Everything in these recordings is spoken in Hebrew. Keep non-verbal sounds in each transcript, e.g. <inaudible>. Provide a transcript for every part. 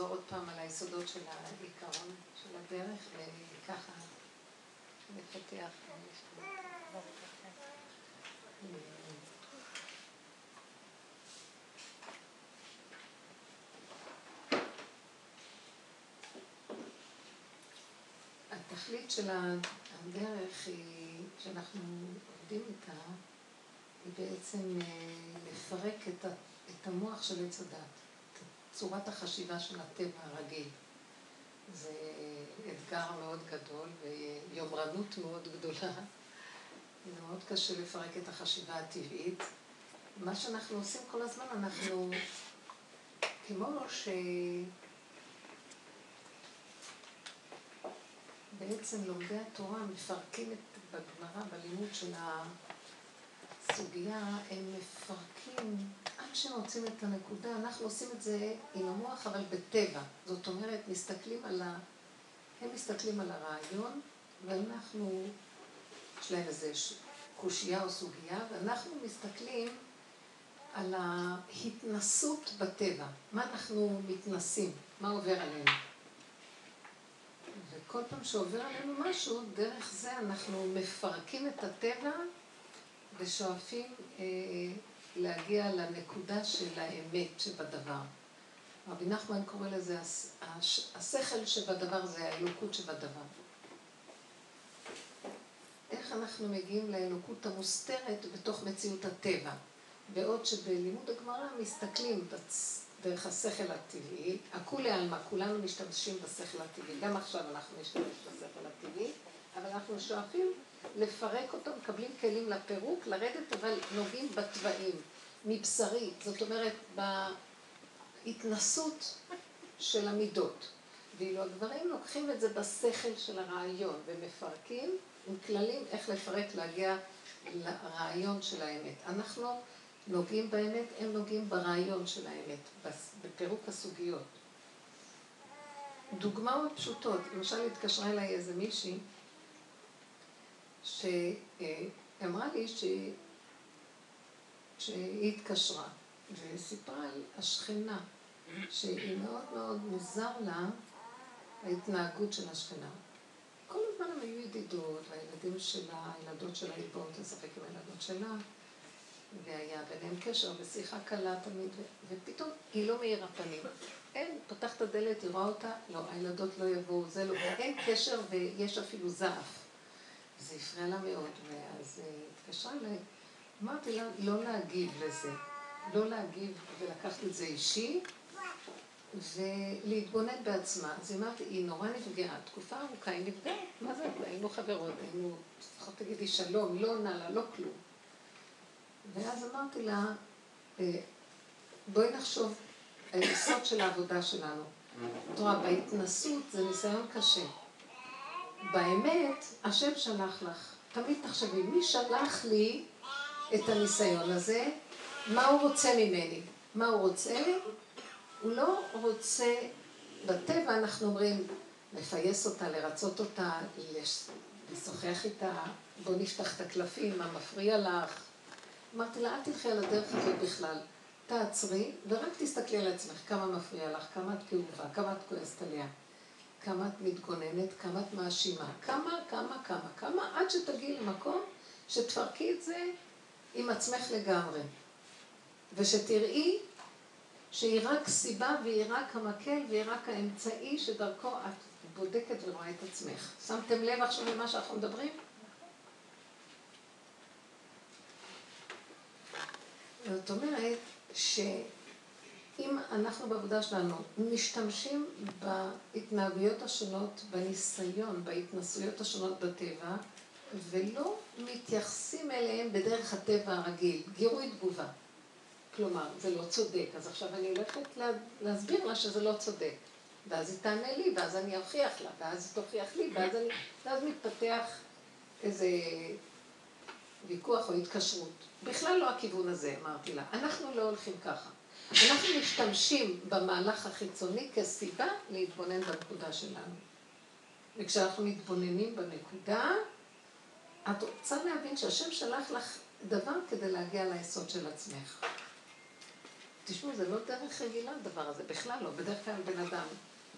לחזור עוד פעם על היסודות של העיקרון של הדרך, וככה לפתח. התכלית של הדרך היא, שאנחנו עובדים איתה, היא בעצם אה, לפרק את, את המוח של עץ הדת, צורת החשיבה של הטבע הרגיל. זה אתגר מאוד גדול ויומרנות מאוד גדולה. זה מאוד קשה לפרק את החשיבה הטבעית. מה שאנחנו עושים כל הזמן, אנחנו כמו ש... בעצם לומדי התורה מפרקים את, בגמרא, בלימוד של הסוגיה, הם מפרקים עד שהם מוצאים את הנקודה. אנחנו עושים את זה עם המוח, אבל בטבע. זאת אומרת, מסתכלים על ה... הם מסתכלים על הרעיון, ואנחנו, יש להם איזה קושייה או סוגיה, ואנחנו מסתכלים על ההתנסות בטבע. מה אנחנו מתנסים? מה עובר עלינו? וכל פעם שעובר עלינו משהו, דרך זה אנחנו מפרקים את הטבע ושואפים אה, להגיע לנקודה של האמת שבדבר. רבי נחמן קורא לזה השכל שבדבר זה האלוקות שבדבר. איך אנחנו מגיעים לאלוקות המוסתרת בתוך מציאות הטבע. בעוד שבלימוד הגמרא מסתכלים דרך השכל הטבעי, הכולי עלמא, כולנו משתמשים בשכל הטבעי, גם עכשיו אנחנו נשתמש בשכל הטבעי, אבל אנחנו שואפים לפרק אותו, מקבלים כלים לפירוק, לרדת, אבל נוגעים בתוואים, מבשרי, זאת אומרת, בהתנסות של המידות. ואילו הגברים לוקחים את זה בשכל של הרעיון ומפרקים עם כללים איך לפרק, להגיע לרעיון של האמת. אנחנו נוגעים באמת, הם נוגעים ברעיון של האמת, בפירוק הסוגיות. דוגמאות פשוטות, למשל התקשרה אליי איזה מישהי שאמרה לי ש... שהיא התקשרה וסיפרה על השכנה שהיא מאוד מאוד מוזר לה ההתנהגות של השכנה. כל הזמן הם היו ידידות, והילדים שלה, הילדות שלה היו באות לשחק עם הילדות שלה. והיה ביניהם קשר ושיחה קלה תמיד, ופתאום היא לא מאירה פנים. אין, פותחת את הדלת, היא רואה אותה, לא, הילדות לא יבואו, זה לא, אין קשר ויש אפילו זעף. זה הפריע לה מאוד, ואז היא התקשרה אליי, אמרתי לה לא להגיב לזה, לא להגיב ולקחת את זה אישי, ולהתבונן בעצמה. אז אמרתי, היא נורא נפגעה, תקופה ארוכה היא נפגעה, מה זה, היינו חברות, היינו, לפחות תגידי שלום, לא עונה לה, לא כלום. ואז אמרתי לה, אה, בואי נחשוב היסוד של העבודה שלנו. את רואה, בהתנסות זה ניסיון קשה. באמת, השם שלח לך. תמיד תחשבי, מי שלח לי את הניסיון הזה? מה הוא רוצה ממני? מה הוא רוצה? הוא לא רוצה, בטבע אנחנו אומרים, לפייס אותה, לרצות אותה, לשוחח איתה, בוא נפתח את הקלפים, מה מפריע לך? אמרתי לה, אל תלכי על הדרך הזאת בכלל. תעצרי, ורק תסתכלי על עצמך, כמה מפריע לך, כמה את כאובה, כמה את כועסת עליה, כמה את מתגוננת, כמה את מאשימה, כמה, כמה, כמה, כמה, עד שתגיעי למקום שתפרקי את זה עם עצמך לגמרי. ושתראי שהיא רק סיבה והיא רק המקל והיא רק האמצעי שדרכו את בודקת ורואה את עצמך. שמתם לב עכשיו למה שאנחנו מדברים? זאת אומרת שאם אנחנו בעבודה שלנו משתמשים בהתנהגויות השונות, בניסיון, בהתנסויות השונות בטבע, ולא מתייחסים אליהם בדרך הטבע הרגיל, גירוי תגובה. כלומר, זה לא צודק, אז עכשיו אני הולכת לה, להסביר לה שזה לא צודק. ואז היא תענה לי, ואז אני אוכיח לה, ואז היא תוכיח לי, ואז, אני, ואז מתפתח איזה ויכוח או התקשרות. בכלל לא הכיוון הזה, אמרתי לה. אנחנו לא הולכים ככה. אנחנו משתמשים במהלך החיצוני כסיבה להתבונן בנקודה שלנו. וכשאנחנו מתבוננים בנקודה, את רוצה להבין שהשם שלח לך דבר כדי להגיע ליסוד של עצמך. תשמעו, זה לא דרך רגילה הדבר הזה, בכלל לא. בדרך כלל בן אדם,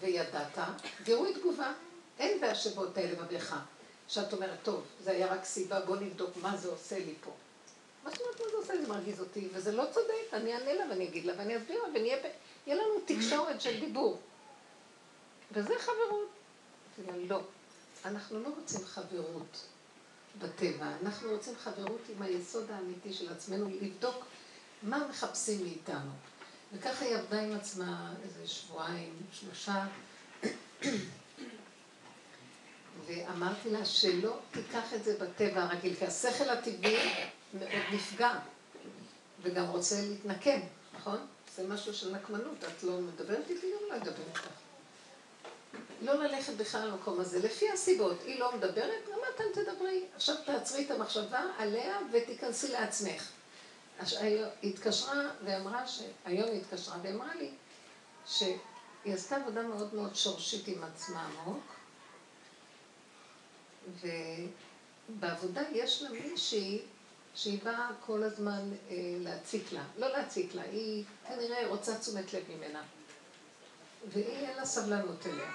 וידעת, גירוי תגובה. אין בהשבות האלה בבריכה. שאת אומרת, טוב, זה היה רק סיבה, בוא נבדוק מה זה עושה לי פה. מה זאת אומרת, מה זה עושה? זה מרגיז אותי, וזה לא צודק, אני אענה לה ואני אגיד לה ואני אסביר לה, ונהיה לנו תקשורת של דיבור. וזה חברות. לא, אנחנו לא רוצים חברות בטבע, אנחנו רוצים חברות עם היסוד האמיתי של עצמנו, לבדוק מה מחפשים מאיתנו. וככה היא עבדה עם עצמה איזה שבועיים, שלושה, ואמרתי לה שלא תיקח את זה בטבע הרגיל, כי השכל הטבעי מאוד נפגע, וגם רוצה להתנקם, נכון? זה משהו של נקמנות, את לא מדברת איתי, גם לא אדבר איתך. לא ללכת בכלל למקום הזה, לפי הסיבות. היא לא מדברת, גם אתם תדברי. עכשיו תעצרי את המחשבה עליה ותיכנסי לעצמך. היא התקשרה ואמרה, ש... היום היא התקשרה ואמרה לי שהיא עשתה עבודה מאוד מאוד שורשית עם עצמה עמוק, ובעבודה יש לה מישהי שהיא באה כל הזמן אה, להציק לה. לא להציק לה, היא כנראה רוצה תשומת לב ממנה. והיא אין לה סבלנות אליה.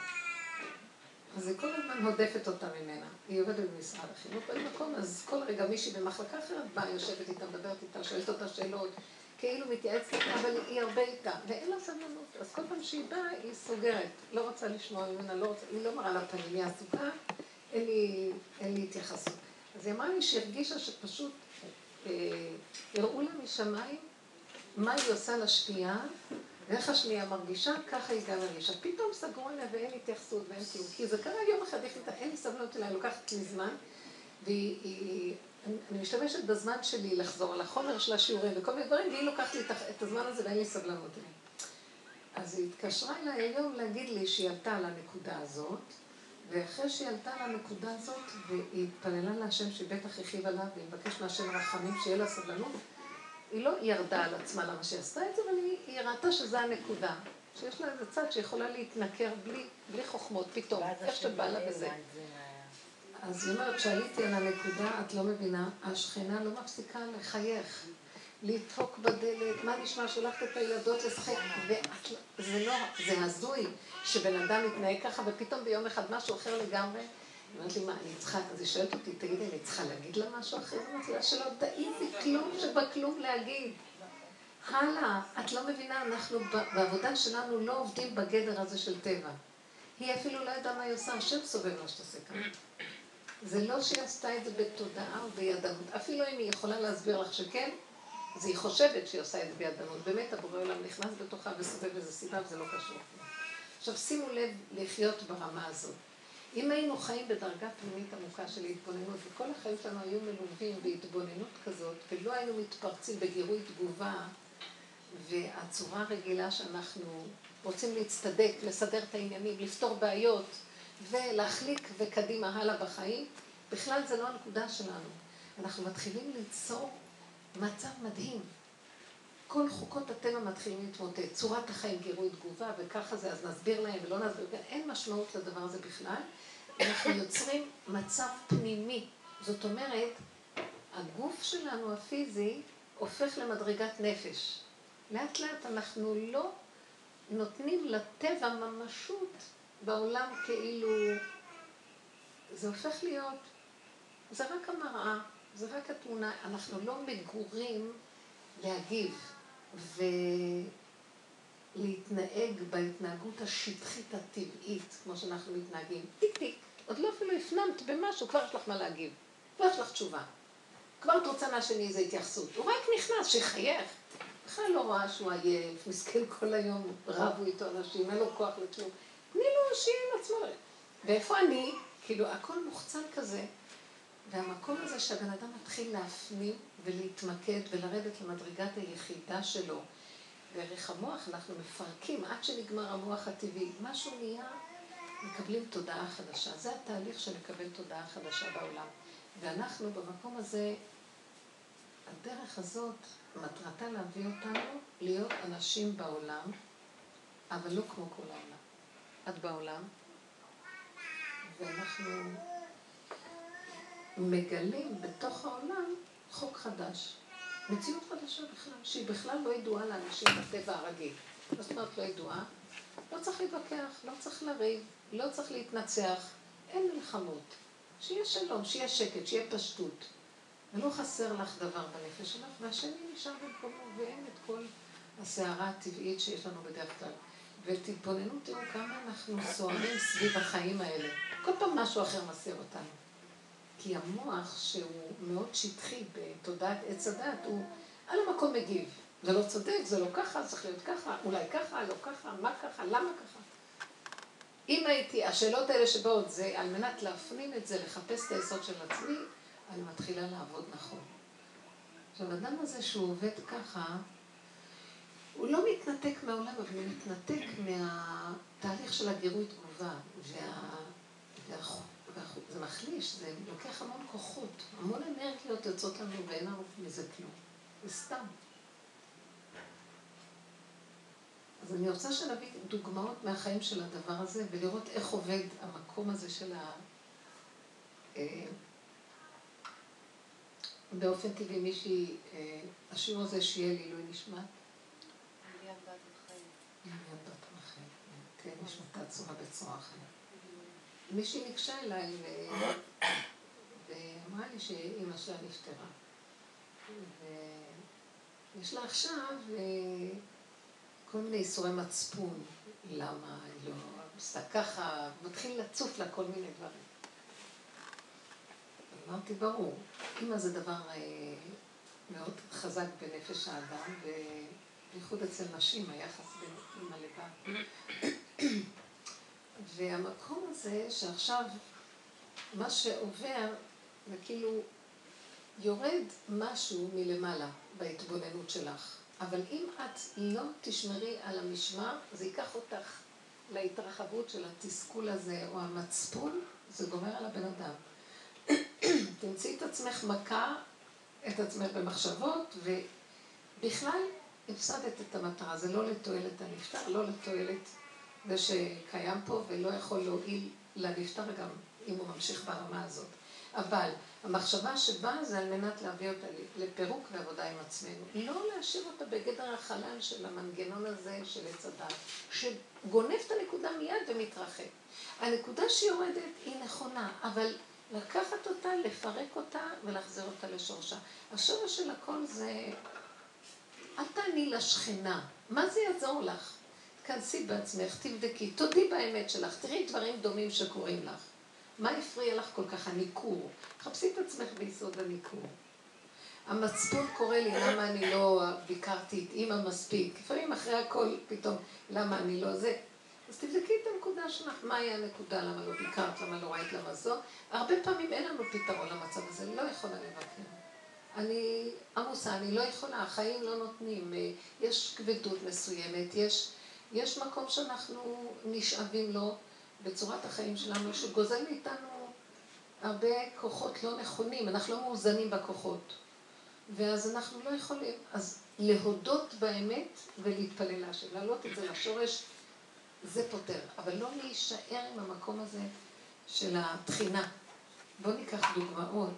אז היא כל הזמן הודפת אותה ממנה. היא עובדת במשרד החינוך במקום, אז כל רגע מישהי במחלקה אחרת באה, יושבת איתה, מדברת איתה, שואלת אותה שאלות, כאילו מתייעצת איתה, אבל היא הרבה איתה, ואין לה סבלנות. אז כל פעם שהיא באה, היא סוגרת. לא רוצה לשמוע ממנה, לא רוצה, היא לא מראה לה פנים, היא עסוקה, אין לי, אין לי התייחסות. אז היא אמרה לי שהרגישה שפשוט הראו לה משמיים מה היא עושה לשנייה, ואיך השנייה מרגישה, ככה היא גם מרגישה. פתאום סגרו עליה ואין התייחסות ואין כלום. כי זה קרה יום אחד, החליטה, אין לי סבלנות אליה, לוקחת לי זמן, והיא... אני משתמשת בזמן שלי לחזור על החומר של השיעורים וכל מיני דברים, והיא לוקחת לי את הזמן הזה ואין לי סבלנות אליה. אז היא התקשרה אליי היום להגיד לי שהיא עלתה על הנקודה הזאת, ואחרי שהיא עלתה על הנקודה הזאת, והיא התפללה להשם שהיא בטח הרחיב עליו, והיא מבקשת מהשם רחמים, שיהיה לה סבלנות, היא לא ירדה על עצמה למה שהיא עשתה את זה, אבל היא, היא ראתה שזה הנקודה. שיש לה איזה צד שיכולה להתנכר בלי, בלי חוכמות פתאום, איך שבא לה בזה. אז היא אומרת, שעליתי על הנקודה, את לא מבינה, השכנה לא מפסיקה לחייך, לדפוק בדלת, מה נשמע, שולחת את הילדות לשחק, וזה לא, זה הזוי שבן אדם מתנהג ככה, ופתאום ביום אחד משהו אחר לגמרי. לי, מה, אני צריכה, אז היא שואלת אותי, תגידי, אני צריכה להגיד לה משהו אחר? אמרתי לה, שלא תעיזי כלום שבכלום להגיד. הלאה, את לא מבינה, אנחנו בעבודה שלנו לא עובדים בגדר הזה של טבע. היא אפילו לא ידעה מה היא עושה, השם סובל מה שתעשה כאן. זה לא שהיא עשתה את זה בתודעה או בידענות. אפילו אם היא יכולה להסביר לך שכן, אז היא חושבת שהיא עושה את זה בידענות. באמת, הבורא עולם נכנס בתוכה וסובב איזה סיבה וזה לא קשור. עכשיו שימו לב לחיות ברמה הזאת. אם היינו חיים בדרגה פנימית עמוקה של התבוננות, וכל החיים שלנו היו מלווים בהתבוננות כזאת, ולא היינו מתפרצים בגירוי תגובה, והצורה הרגילה שאנחנו רוצים להצטדק, לסדר את העניינים, לפתור בעיות, ולהחליק וקדימה הלאה בחיים, בכלל זה לא הנקודה שלנו. אנחנו מתחילים ליצור מצב מדהים. כל חוקות הטבע מתחילים להתמוטט. צורת החיים גירוי תגובה, וככה זה, אז נסביר להם ולא נסביר, אין משמעות לדבר הזה בכלל. אנחנו יוצרים מצב פנימי. זאת אומרת, הגוף שלנו הפיזי הופך למדרגת נפש. לאט לאט אנחנו לא נותנים לטבע ממשות בעולם כאילו... זה הופך להיות, זה רק המראה, זה רק התמונה, אנחנו לא מגורים להגיב. ולהתנהג בהתנהגות השטחית הטבעית, כמו שאנחנו מתנהגים. טיק טיק, עוד לא אפילו הפנמת במשהו, כבר יש לך מה להגיב. כבר יש לך תשובה. כבר את רוצה מהשני איזו התייחסות. הוא רק נכנס, שיחייך. בכלל לא רואה שהוא עייף, מסכן כל היום, רבו איתו אנשים, אין לו כוח לכלום. תני לו שיהיה עם עצמו. ואיפה אני? כאילו, הכל מוחצן כזה. והמקום הזה שהבן אדם מתחיל להפנים ולהתמקד ולרדת למדרגת היחידה שלו. דרך המוח אנחנו מפרקים עד שנגמר המוח הטבעי. משהו נהיה, מקבלים תודעה חדשה. זה התהליך של לקבל תודעה חדשה בעולם. ואנחנו במקום הזה, הדרך הזאת, מטרתה להביא אותנו להיות אנשים בעולם, אבל לא כמו כל העולם. את בעולם, ואנחנו מגלים בתוך העולם חוק חדש. מציאות חדשה בכלל, שהיא בכלל לא ידועה לאנשים בטבע הרגיל. מה זאת אומרת לא ידועה? לא צריך להתווכח, לא צריך לריב, לא צריך להתנצח, אין מלחמות. שיהיה שלום, שיהיה שקט, שיהיה פשטות. ולא חסר לך דבר בנפש שלך, והשני נשאר במקומו, ואין את כל הסערה הטבעית שיש לנו בדרך כלל. ותתבוננו, תראו כמה אנחנו סוערים סביב החיים האלה. כל פעם משהו אחר מסר אותנו. כי המוח, שהוא מאוד שטחי בתודעת עץ הדת, הוא על המקום מגיב. זה לא צודק, זה לא ככה, צריך להיות ככה, אולי ככה, לא ככה, מה ככה, למה ככה. אם הייתי, השאלות האלה שבאות זה על מנת להפנים את זה, לחפש את היסוד של עצמי, אני מתחילה לעבוד נכון. עכשיו, האדם הזה שהוא עובד ככה, הוא לא מתנתק מהעולם, אבל הוא מתנתק מהתהליך של הגירוי תגובה. וה... והחוק. זה מחליש, זה לוקח המון כוחות, המון אנרגיות יוצאות לנו ואין לנו מזה כלום. זה סתם. אז אני רוצה שנביא דוגמאות מהחיים של הדבר הזה ולראות איך עובד המקום הזה של ה... אה, באופן טבעי מישהי, אה, השיעור הזה שיהיה לעילוי נשמת. ליאת בת רחל. ליאת בת רחל, כן, נשמתה צורה בצורה אחרת. מישהי ניגשה אליי ואמרה לי שאימא שלה נפטרה. ויש לה עכשיו אה, כל מיני איסורי מצפון, למה היא לא עושה ככה, מתחיל לצוף לה כל מיני דברים. אמרתי, ברור, אימא זה דבר אה, מאוד חזק בנפש האדם, ובייחוד אצל נשים, היחס בין אימא לבת. והמקום הזה שעכשיו מה שעובר זה כאילו יורד משהו מלמעלה בהתבוננות שלך. אבל אם את לא תשמרי על המשמר, זה ייקח אותך להתרחבות של התסכול הזה או המצפון, זה גומר על הבן אדם. <coughs> תמצאי את עצמך מכה את עצמך במחשבות, ובכלל הפסדת את המטרה. זה לא לתועלת הנפטר, לא לתועלת זה שקיים פה ולא יכול להועיל לנפטר גם אם הוא ממשיך ברמה הזאת. אבל המחשבה שבאה זה על מנת להביא אותה לפירוק ועבודה עם עצמנו. לא להשאיר אותה בגדר החלל של המנגנון הזה של עץ הדת, שגונב את הנקודה מיד ומתרחק. הנקודה שיורדת היא נכונה, אבל לקחת אותה, לפרק אותה ולהחזיר אותה לשורשה. השורש של הכל זה, אל תעני לשכנה, מה זה יעזור לך? תכנסי בעצמך, תבדקי, תודי באמת שלך, תראי דברים דומים שקורים לך. מה הפריע לך כל כך? הניכור. חפשי את עצמך ביסוד הניכור. המצפון קורא לי, למה אני לא ביקרתי את אימא מספיק? לפעמים אחרי הכל, פתאום, למה אני לא זה? אז תבדקי את הנקודה שלך, מהי הנקודה, למה לא ביקרת, למה לא ראית, למה זו. הרבה פעמים אין לנו פתרון למצב הזה, אני לא יכולה לבקר. אני עמוסה, אני לא יכולה, החיים לא נותנים, יש כבדות מסוימת, יש יש מקום שאנחנו נשאבים לו בצורת החיים שלנו, שגוזל מאיתנו הרבה כוחות לא נכונים, אנחנו לא מאוזנים בכוחות. ואז אנחנו לא יכולים, אז להודות באמת ולהתפלל להשם, להעלות את זה לשורש, זה פותר, אבל לא להישאר עם המקום הזה של התחינה. בואו ניקח דוגמאות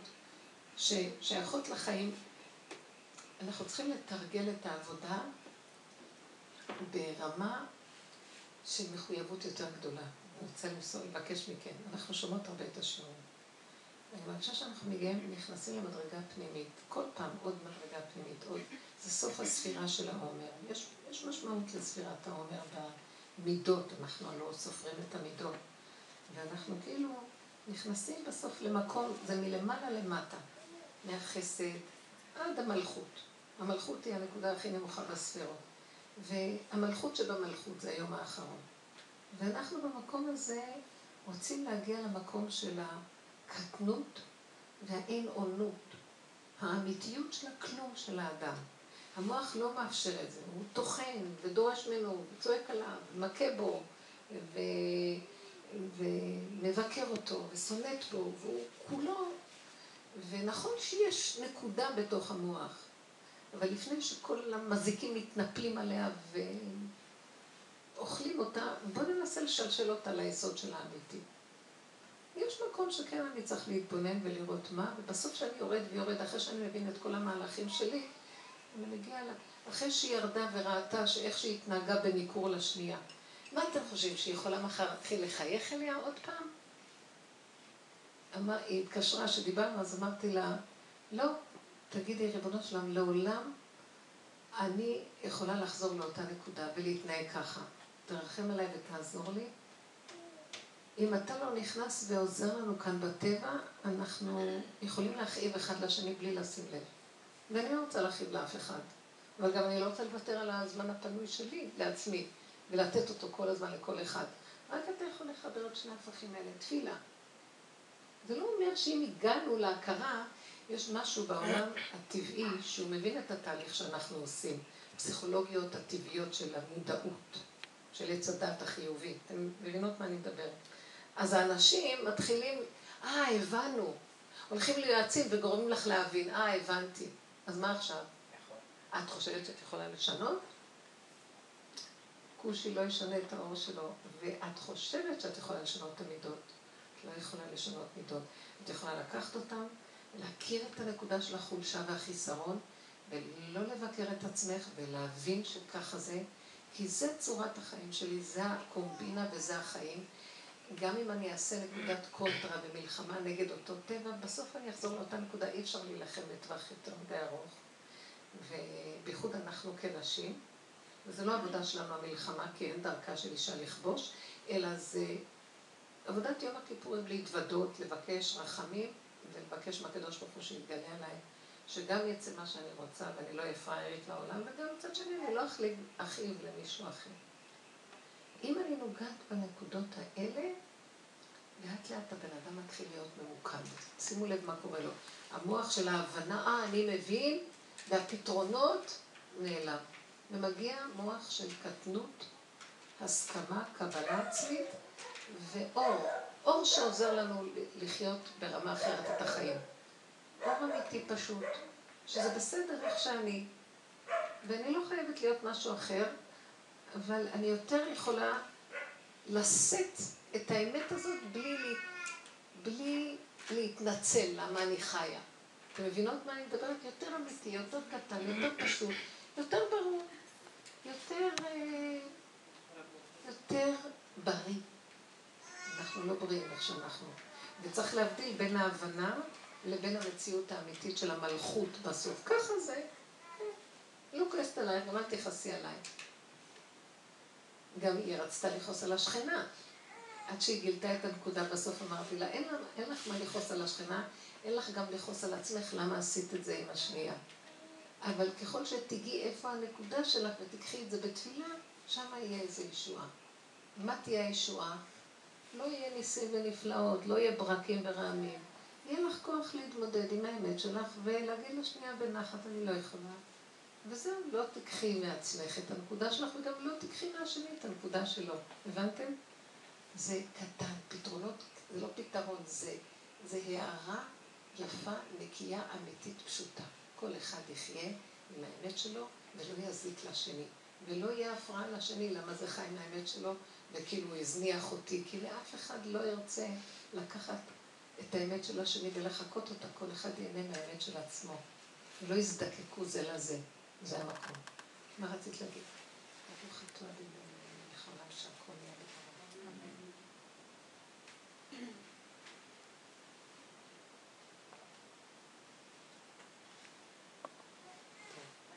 ששייכות לחיים. אנחנו צריכים לתרגל את העבודה ברמה של מחויבות יותר גדולה. אני רוצה למסור, לבקש מכם. אנחנו שומעות הרבה את השיעורים. אני מרגישה שאנחנו מגיעים, נכנסים למדרגה פנימית. כל פעם עוד מדרגה פנימית, עוד... זה סוף הספירה של העומר. יש, יש משמעות לספירת העומר במידות, אנחנו לא סופרים את המידות. ואנחנו כאילו נכנסים בסוף למקום, זה מלמעלה למטה, מהחסד עד המלכות. המלכות היא הנקודה הכי נמוכה בספירות. והמלכות שבמלכות זה היום האחרון. ואנחנו במקום הזה רוצים להגיע למקום של הקטנות והאין אונות, האמיתיות של הכלום של האדם. המוח לא מאפשר את זה, הוא טוחן ודורש ממנו, וצועק עליו, מכה בו, ו... ומבקר אותו, ושונאת בו, והוא כולו, ונכון שיש נקודה בתוך המוח, אבל לפני שכל המזיקים מתנפלים עליה ואוכלים אותה, בואו ננסה לשלשל אותה ליסוד של האמיתי. יש מקום שכן אני צריך להתבונן ולראות מה, ובסוף שאני יורד ויורד, אחרי שאני מבין את כל המהלכים שלי, אני מגיעה לה, אחרי שהיא ירדה וראתה שאיך שהיא התנהגה בניכור לשנייה. מה אתם חושבים, שהיא יכולה מחר להתחיל לחייך אליה עוד פעם? אמר, היא התקשרה, שדיברנו, אז אמרתי לה, לא, תגידי, ריבונו שלם, לעולם אני יכולה לחזור לאותה נקודה ולהתנהג ככה. תרחם עליי ותעזור לי. אם אתה לא נכנס ועוזר לנו כאן בטבע, אנחנו יכולים להכאיב אחד לשני בלי לשים לב. ואני לא רוצה להכאיב לאף אחד. אבל גם אני לא רוצה לוותר על הזמן הפנוי שלי לעצמי, ולתת אותו כל הזמן לכל אחד. רק אתה יכול לחבר את שני הפכים האלה, תפילה. זה לא אומר שאם הגענו להכרה, יש משהו בעולם הטבעי שהוא מבין את התהליך שאנחנו עושים. פסיכולוגיות הטבעיות של המודעות, של עץ הדת החיובי. אתם מבינות מה אני מדברת? אז האנשים מתחילים, אה, הבנו. הולכים ליועצים וגורמים לך להבין, אה, הבנתי. אז מה עכשיו? נכון. את חושבת שאת יכולה לשנות? כושי לא ישנה את האור שלו, ואת חושבת שאת יכולה לשנות את המידות. את לא יכולה לשנות מידות. את יכולה לקחת אותם, להכיר את הנקודה של החולשה והחיסרון, ולא לבקר את עצמך, ולהבין שככה זה, כי זה צורת החיים שלי, זה הקומבינה וזה החיים. גם אם אני אעשה נקודת קונטרה ומלחמה נגד אותו טבע, בסוף אני אחזור לאותה נקודה, אי אפשר להילחם לטווח יותר מדי ארוך. ובייחוד אנחנו כנשים, וזו לא עבודה שלנו המלחמה, כי אין דרכה של אישה לכבוש, אלא זה עבודת יום הכיפורים להתוודות, לבקש רחמים ולבקש מהקדוש ברוך הוא שיתגלה עליי, שגם יצא מה שאני רוצה ואני לא אהיה פראיירית לעולם, וגם מצד שני אני לא אכאיב למישהו אחר. אם אני נוגעת בנקודות האלה, לאט לאט הבן אדם מתחיל להיות ממוקד. שימו לב מה קורה לו. המוח של ההבנה, אה, אני מבין, והפתרונות נעלם. ומגיע מוח של קטנות, הסכמה, קבלה עצמית ואור. אור שעוזר לנו לחיות ברמה אחרת את החיים. אור אמיתי פשוט, שזה בסדר איך שאני, ואני לא חייבת להיות משהו אחר, אבל אני יותר יכולה לשאת את האמת הזאת בלי, בלי להתנצל למה אני חיה. אתם מבינות מה אני מדברת? יותר אמיתי, יותר קטן, יותר פשוט, יותר ברור, יותר, אה, יותר בריא. אנחנו לא בריאים איך שאנחנו. וצריך להבדיל בין ההבנה לבין המציאות האמיתית של המלכות בסוף. ככה זה. לא כועסת עלייך, גם אל תכעסי עליי. גם היא רצתה לכעוס על השכנה. עד שהיא גילתה את הנקודה בסוף אמרתי לה, אין, אין לך מה לכעוס על השכנה, אין לך גם לכעוס על עצמך, למה עשית את זה עם השנייה. אבל ככל שתגיעי איפה הנקודה שלך ותקחי את זה בתפילה, שם יהיה איזו ישועה. מה תהיה הישועה? לא יהיה ניסים ונפלאות, לא יהיה ברקים ורעמים. יהיה לך כוח להתמודד עם האמת שלך ולהגיד לשנייה בנחת, אני לא יכולה. וזהו, לא תיקחי מעצמך את הנקודה שלך וגם לא תיקחי מהשני את הנקודה שלו. הבנתם? זה קטן, פתרונות, זה לא פתרון, זה, זה הערה יפה, נקייה, אמיתית, פשוטה. כל אחד יחיה עם האמת שלו ולא יזיק לשני. ולא יהיה הפרעה לשני, למה זה חי מהאמת שלו, וכאילו הזניח אותי, כי לאף אחד לא ירצה לקחת את האמת של השני ולחקות אותה, כל אחד ייהנה מהאמת של עצמו. ולא יזדקקו זה לזה. זה המקום. מה רצית להגיד? ברוך אתה אדינו מלחמה שהכל יהיה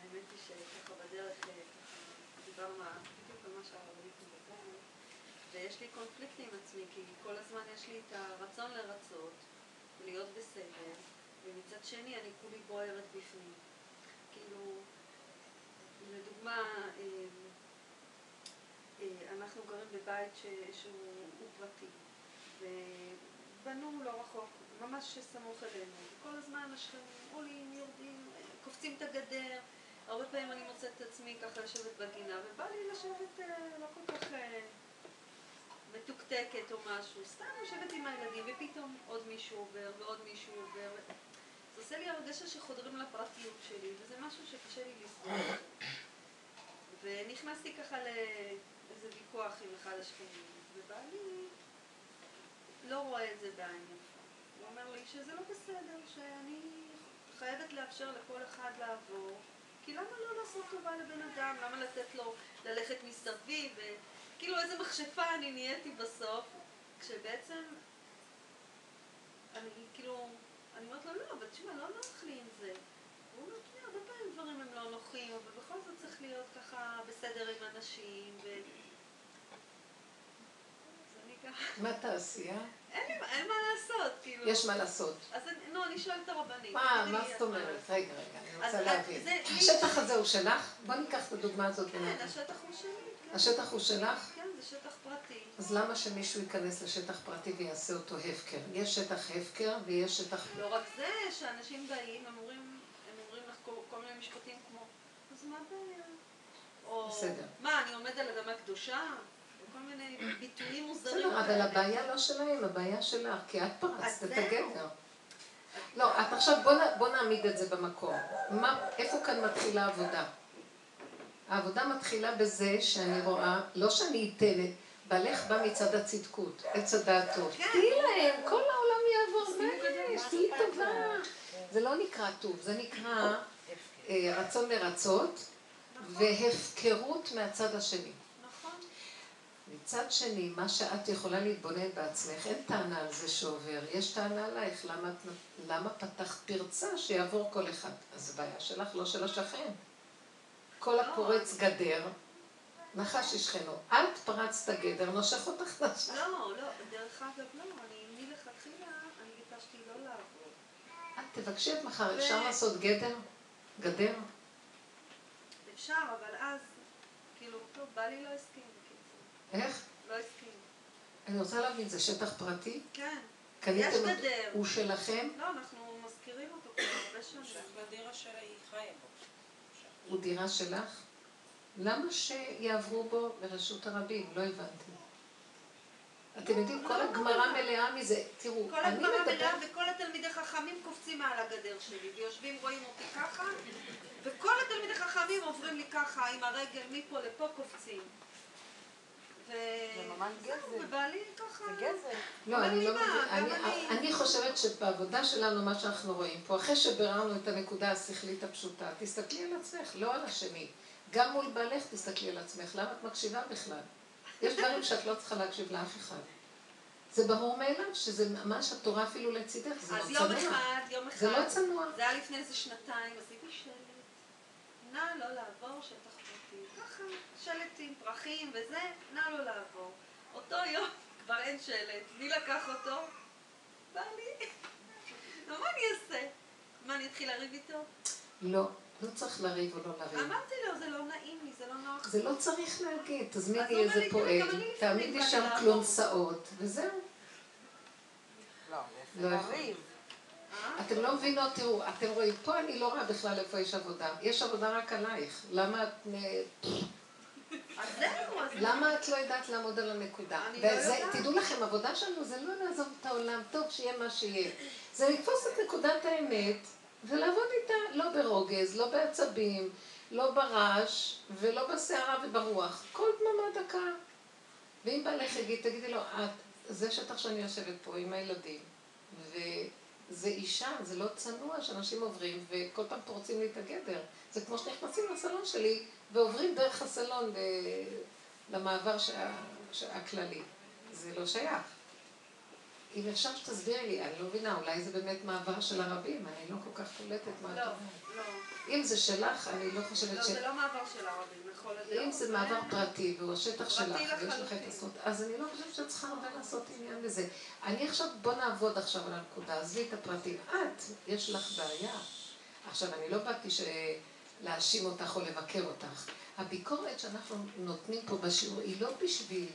האמת היא שככה בדרך, אה, דיברנו בדיוק על מה שהרבנית מדברת, ויש לי קונפליקט עם עצמי, כי כל הזמן יש לי את הרצון לרצות, להיות בסדר, ומצד שני אני כולי בוערת בפנים. כאילו, לדוגמה, אה, אה, אנחנו גרים בבית שהוא פרטי, ובנו לא רחוק, ממש סמוך אלינו, וכל הזמן השכנים עולים, יורדים, קופצים את הגדר, הרבה פעמים אני מוצאת את עצמי ככה לשבת בגינה, ובא לי לשבת אה, לא כל כך מתוקתקת או משהו, סתם לשבת עם הילדים, ופתאום עוד מישהו עובר, ועוד מישהו עובר. זה עושה לי הרגשה שחודרים לפרטיות שלי, וזה משהו שקשה לי לסבול. ונכנסתי ככה לאיזה ויכוח עם אחד השכנים, ובעלי לא רואה את זה בעין יפה. הוא אומר לי שזה לא בסדר, שאני חייבת לאפשר לכל אחד לעבור, כי למה לעשות טובה לבן אדם? למה לתת לו ללכת מסביב? כאילו איזה מכשפה אני נהייתי בסוף, כשבעצם אני כאילו, אני אומרת לו, לא, אבל תשמע, לא נוח לי עם זה. הוא אומר, תראה, הרבה פעמים דברים הם לא נוחים, אבל בכל זאת צריך להיות ככה בסדר עם אנשים, ו... מה תעשייה? אין מה לעשות, כאילו. יש מה לעשות. אז נו, אני שואלת את הרבנית. מה, מה זאת אומרת? רגע, רגע, אני רוצה להבין. השטח הזה הוא שלך? בוא ניקח את הדוגמה הזאת. כן, השטח הוא שלי. כן. השטח הוא שלך? זה שטח פרטי. אז למה שמישהו ייכנס לשטח פרטי ויעשה אותו הפקר? יש שטח הפקר ויש שטח... לא רק זה, שאנשים באים, הם אומרים לך כל מיני משפטים כמו, אז מה הבעיה? בסדר. מה, אני עומד על אדמה קדושה? כל מיני ביטויים מוזרים. בסדר, אבל הבעיה לא שלהם, הבעיה שלך, כי את פרצת את הגדר. לא, את עכשיו, בוא נעמיד את זה במקום. איפה כאן מתחילה העבודה? העבודה מתחילה בזה שאני רואה, לא שאני אתן, בעלך בא מצד הצדקות, עץ הדעת טוב. כן. תהיי להם, כל העולם יעבור, מה יש? תהיי טובה. זה לא נקרא טוב, זה נקרא אה, רצון לרצות והפקרות מהצד השני. מצד שני, מה שאת יכולה להתבונן בעצמך, אין טענה על זה שעובר, יש טענה עלייך, למה, למה פתחת פרצה שיעבור כל אחד? אז זו בעיה שלך, לא של השכן. כל. הפורץ גדר, נחש ישכנו. את פרצת גדר, נושך אותך נחש. לא, לא, דרך אגב, לא, אני מלכתחילה, אני ביקשתי לא לעבור. את תבקשי את מחר, אפשר לעשות גדר? גדר? אפשר, אבל אז, כאילו, טוב, בא לי לא הסכים. איך? לא הסכים. אני רוצה להבין, זה שטח פרטי? כן. יש גדר. הוא שלכם? לא, אנחנו מזכירים אותו כבר הרבה שנים. שייך לדירה של היא חיה בו. הוא דירה שלך? למה שיעברו בו לרשות הרבים? לא הבנתי. אתם יודעים, כל הגמרא מלאה מזה. תראו, כל הגמרא מלאה וכל התלמידי חכמים קופצים מעל הגדר שלי, ויושבים, רואים אותי ככה, וכל התלמידי חכמים עוברים לי ככה, עם הרגל מפה לפה קופצים. ובעלי ככה... זה גזל. לא, אני לא מבינה. אני חושבת שבעבודה שלנו, מה שאנחנו רואים פה, אחרי שביררנו את הנקודה השכלית הפשוטה, תסתכלי על עצמך, לא על השני. גם מול בעלך תסתכלי על עצמך. למה את מקשיבה בכלל? יש דברים שאת לא צריכה להקשיב לאף אחד. זה ברור מאליו שזה ממש התורה אפילו לצידך, זה לא צנוע. אז יום אחד, יום אחד, זה לא צנוע. זה היה לפני איזה שנתיים, עשיתי שלט. נא לא לעבור שטח שלט עם פרחים וזה, נא לא לעבור. אותו יום <laughs> כבר אין שלט, מי לקח אותו? בא לי. <laughs> מה אני אעשה? מה, אני אתחיל לריב איתו? לא. לא צריך לריב או לא לריב. אמרתי לו, זה לא נעים לי, זה לא נוח. זה לא צריך להגיד, תזמיני איזה פועל, תעמידי שם כלונסאות, וזהו. לא, לא לריב. אתם לא מבינות, תראו, אתם רואים, פה אני לא רואה בכלל איפה יש עבודה. יש עבודה רק עלייך. למה את... למה את לא יודעת לעמוד על הנקודה? אני לא יודעת. תדעו לכם, עבודה שלנו זה לא לעזוב את העולם, טוב, שיהיה מה שיהיה. זה לתפוס את נקודת האמת ולעבוד איתה, לא ברוגז, לא בעצבים, לא ברעש, ולא בסערה וברוח. כל דממה דקה. ואם בעלך יגיד, תגידי לו, את, זה שטח שאני יושבת פה עם הילדים, ו... זה אישה, זה לא צנוע שאנשים עוברים וכל פעם פורצים לי את הגדר. זה כמו שנכנסים לסלון שלי ועוברים דרך הסלון למעבר הכללי. זה לא שייך. אם אפשר שתסבירי לי, אני לא מבינה, אולי זה באמת מעבר של הרבים, אני לא כל כך קולטת מה את לא, אומרת. לא. אם זה שלך, אני לא חושבת לא, ש... לא, זה לא מעבר של הרבים, לכל הדעות. אם זה מעבר פרטי והוא השטח שלך, ויש לך את הזכות, אז אני לא חושבת שאת צריכה הרבה לעשות עניין לזה. אני עכשיו, בוא נעבוד עכשיו על הנקודה, עזבי את הפרטים. את, יש לך בעיה. עכשיו, אני לא באתי ש... להאשים אותך או לבקר אותך. הביקורת שאנחנו נותנים פה בשיעור היא לא בשביל,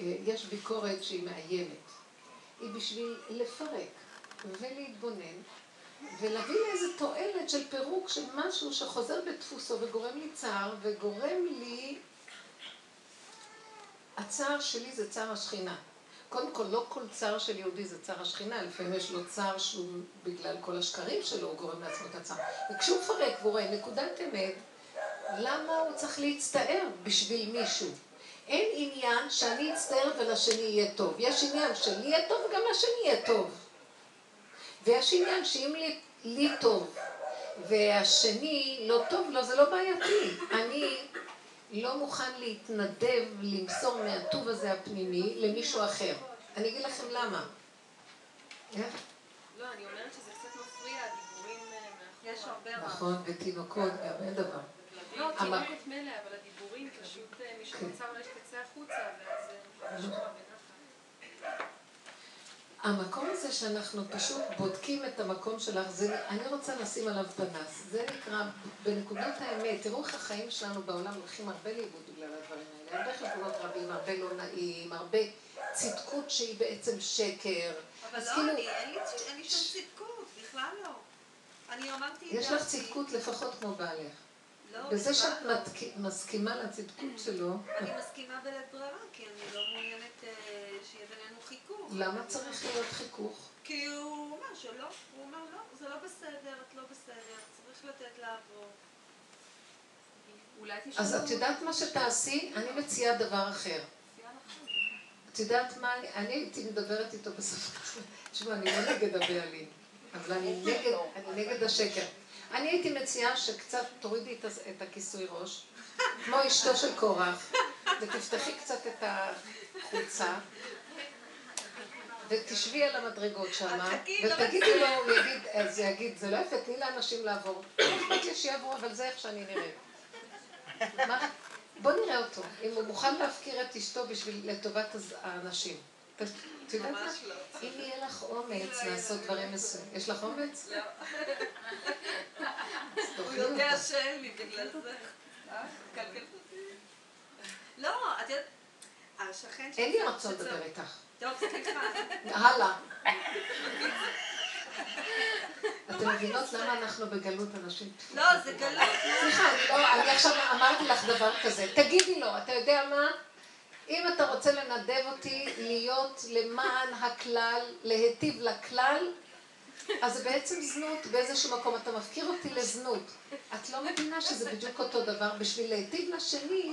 אה, יש ביקורת שהיא מאיימת. היא בשביל לפרק ולהתבונן ולהביא לאיזה תועלת של פירוק של משהו שחוזר בדפוסו וגורם לי צער וגורם לי... הצער שלי זה צער השכינה. קודם כל, לא כל צער של יהודי זה צער השכינה, לפעמים יש לו צער שהוא בגלל כל השקרים שלו, הוא גורם לעצמו את הצער. וכשהוא מפרק והוא רואה נקודת אמת, למה הוא צריך להצטער בשביל מישהו? אין עניין שאני אצטער ולשני יהיה טוב. יש עניין שלי יהיה טוב וגם לשני יהיה טוב. ויש עניין שאם לי, לי טוב והשני לא טוב לו, זה לא בעייתי. אני לא מוכן להתנדב, למסור מהטוב הזה הפנימי למישהו אחר. אני אגיד לכם למה. לא, אני אומרת שזה קצת מפריע, הדיבורים אה, יש הרבה רעש. נכון, ותינוקות, והרבה דבר. לא, תינוקת מילא, אבל הדיבורים פשוט אה, מי שרוצה אולי שתצא החוצה, ואז... המקום הזה שאנחנו פשוט בודקים את המקום שלך, זה, אני רוצה לשים עליו פנס. זה נקרא, בנקודת האמת, תראו איך החיים שלנו בעולם הולכים הרבה לאיבוד בגלל הדברים האלה. הרבה חברות רבים, הרבה לא נעים, הרבה צדקות שהיא בעצם שקר. אבל לא, כאילו... אני, אין, לי, אין לי שום צדקות, בכלל לא. אני אמרתי... יש לך צדקות לפחות כמו בעלך. לא, בזה שאת לא. מסכימה לצדקות שלו. אני מסכימה בלית ברירה, כי אני לא מעוניינת אה, שיהיה בינינו חיכוך. למה צריך להיות חיכוך? כי הוא אומר שלא, הוא אומר לא, זה לא בסדר, את לא בסדר, צריך לתת לעבור. אז את יודעת מה שתעשי? אני מציעה דבר אחר. את יודעת מה? אני הייתי מדברת איתו בסוף. תשמע, אני לא נגד הבעלים, אבל אני נגד השקר. אני הייתי מציעה שקצת תורידי את הכיסוי ראש, כמו אשתו של קורח, ותפתחי קצת את החולצה, ותשבי על המדרגות שם, ותגידי לו, הוא יגיד, אז יגיד, זה לא יפה, תני לאנשים לעבור. לא אכפת לי שיעברו, אבל זה איך שאני נראית. בוא נראה אותו, אם הוא מוכן להפקיר את אשתו בשביל לטובת האנשים. את יודעת מה? לא. אם יהיה לך אומץ לעשות דברים מסוימים. יש לך אומץ? לא. הוא יודע שאין לי בגלל זה. אה? לא, את יודעת, השכן אין לי רצון לדבר איתך. טוב, סליחה. הלאה. <laughs> אתם מבינות למה אנחנו בגלות אנשים? לא, זה גלות. סליחה, לא, אני עכשיו אמרתי לך דבר כזה. תגידי לו, אתה יודע מה? אם אתה רוצה לנדב אותי להיות למען הכלל, להיטיב לכלל, אז זה בעצם זנות באיזשהו מקום. אתה מפקיר אותי לזנות. את לא מבינה שזה בדיוק אותו דבר. בשביל להיטיב לשני,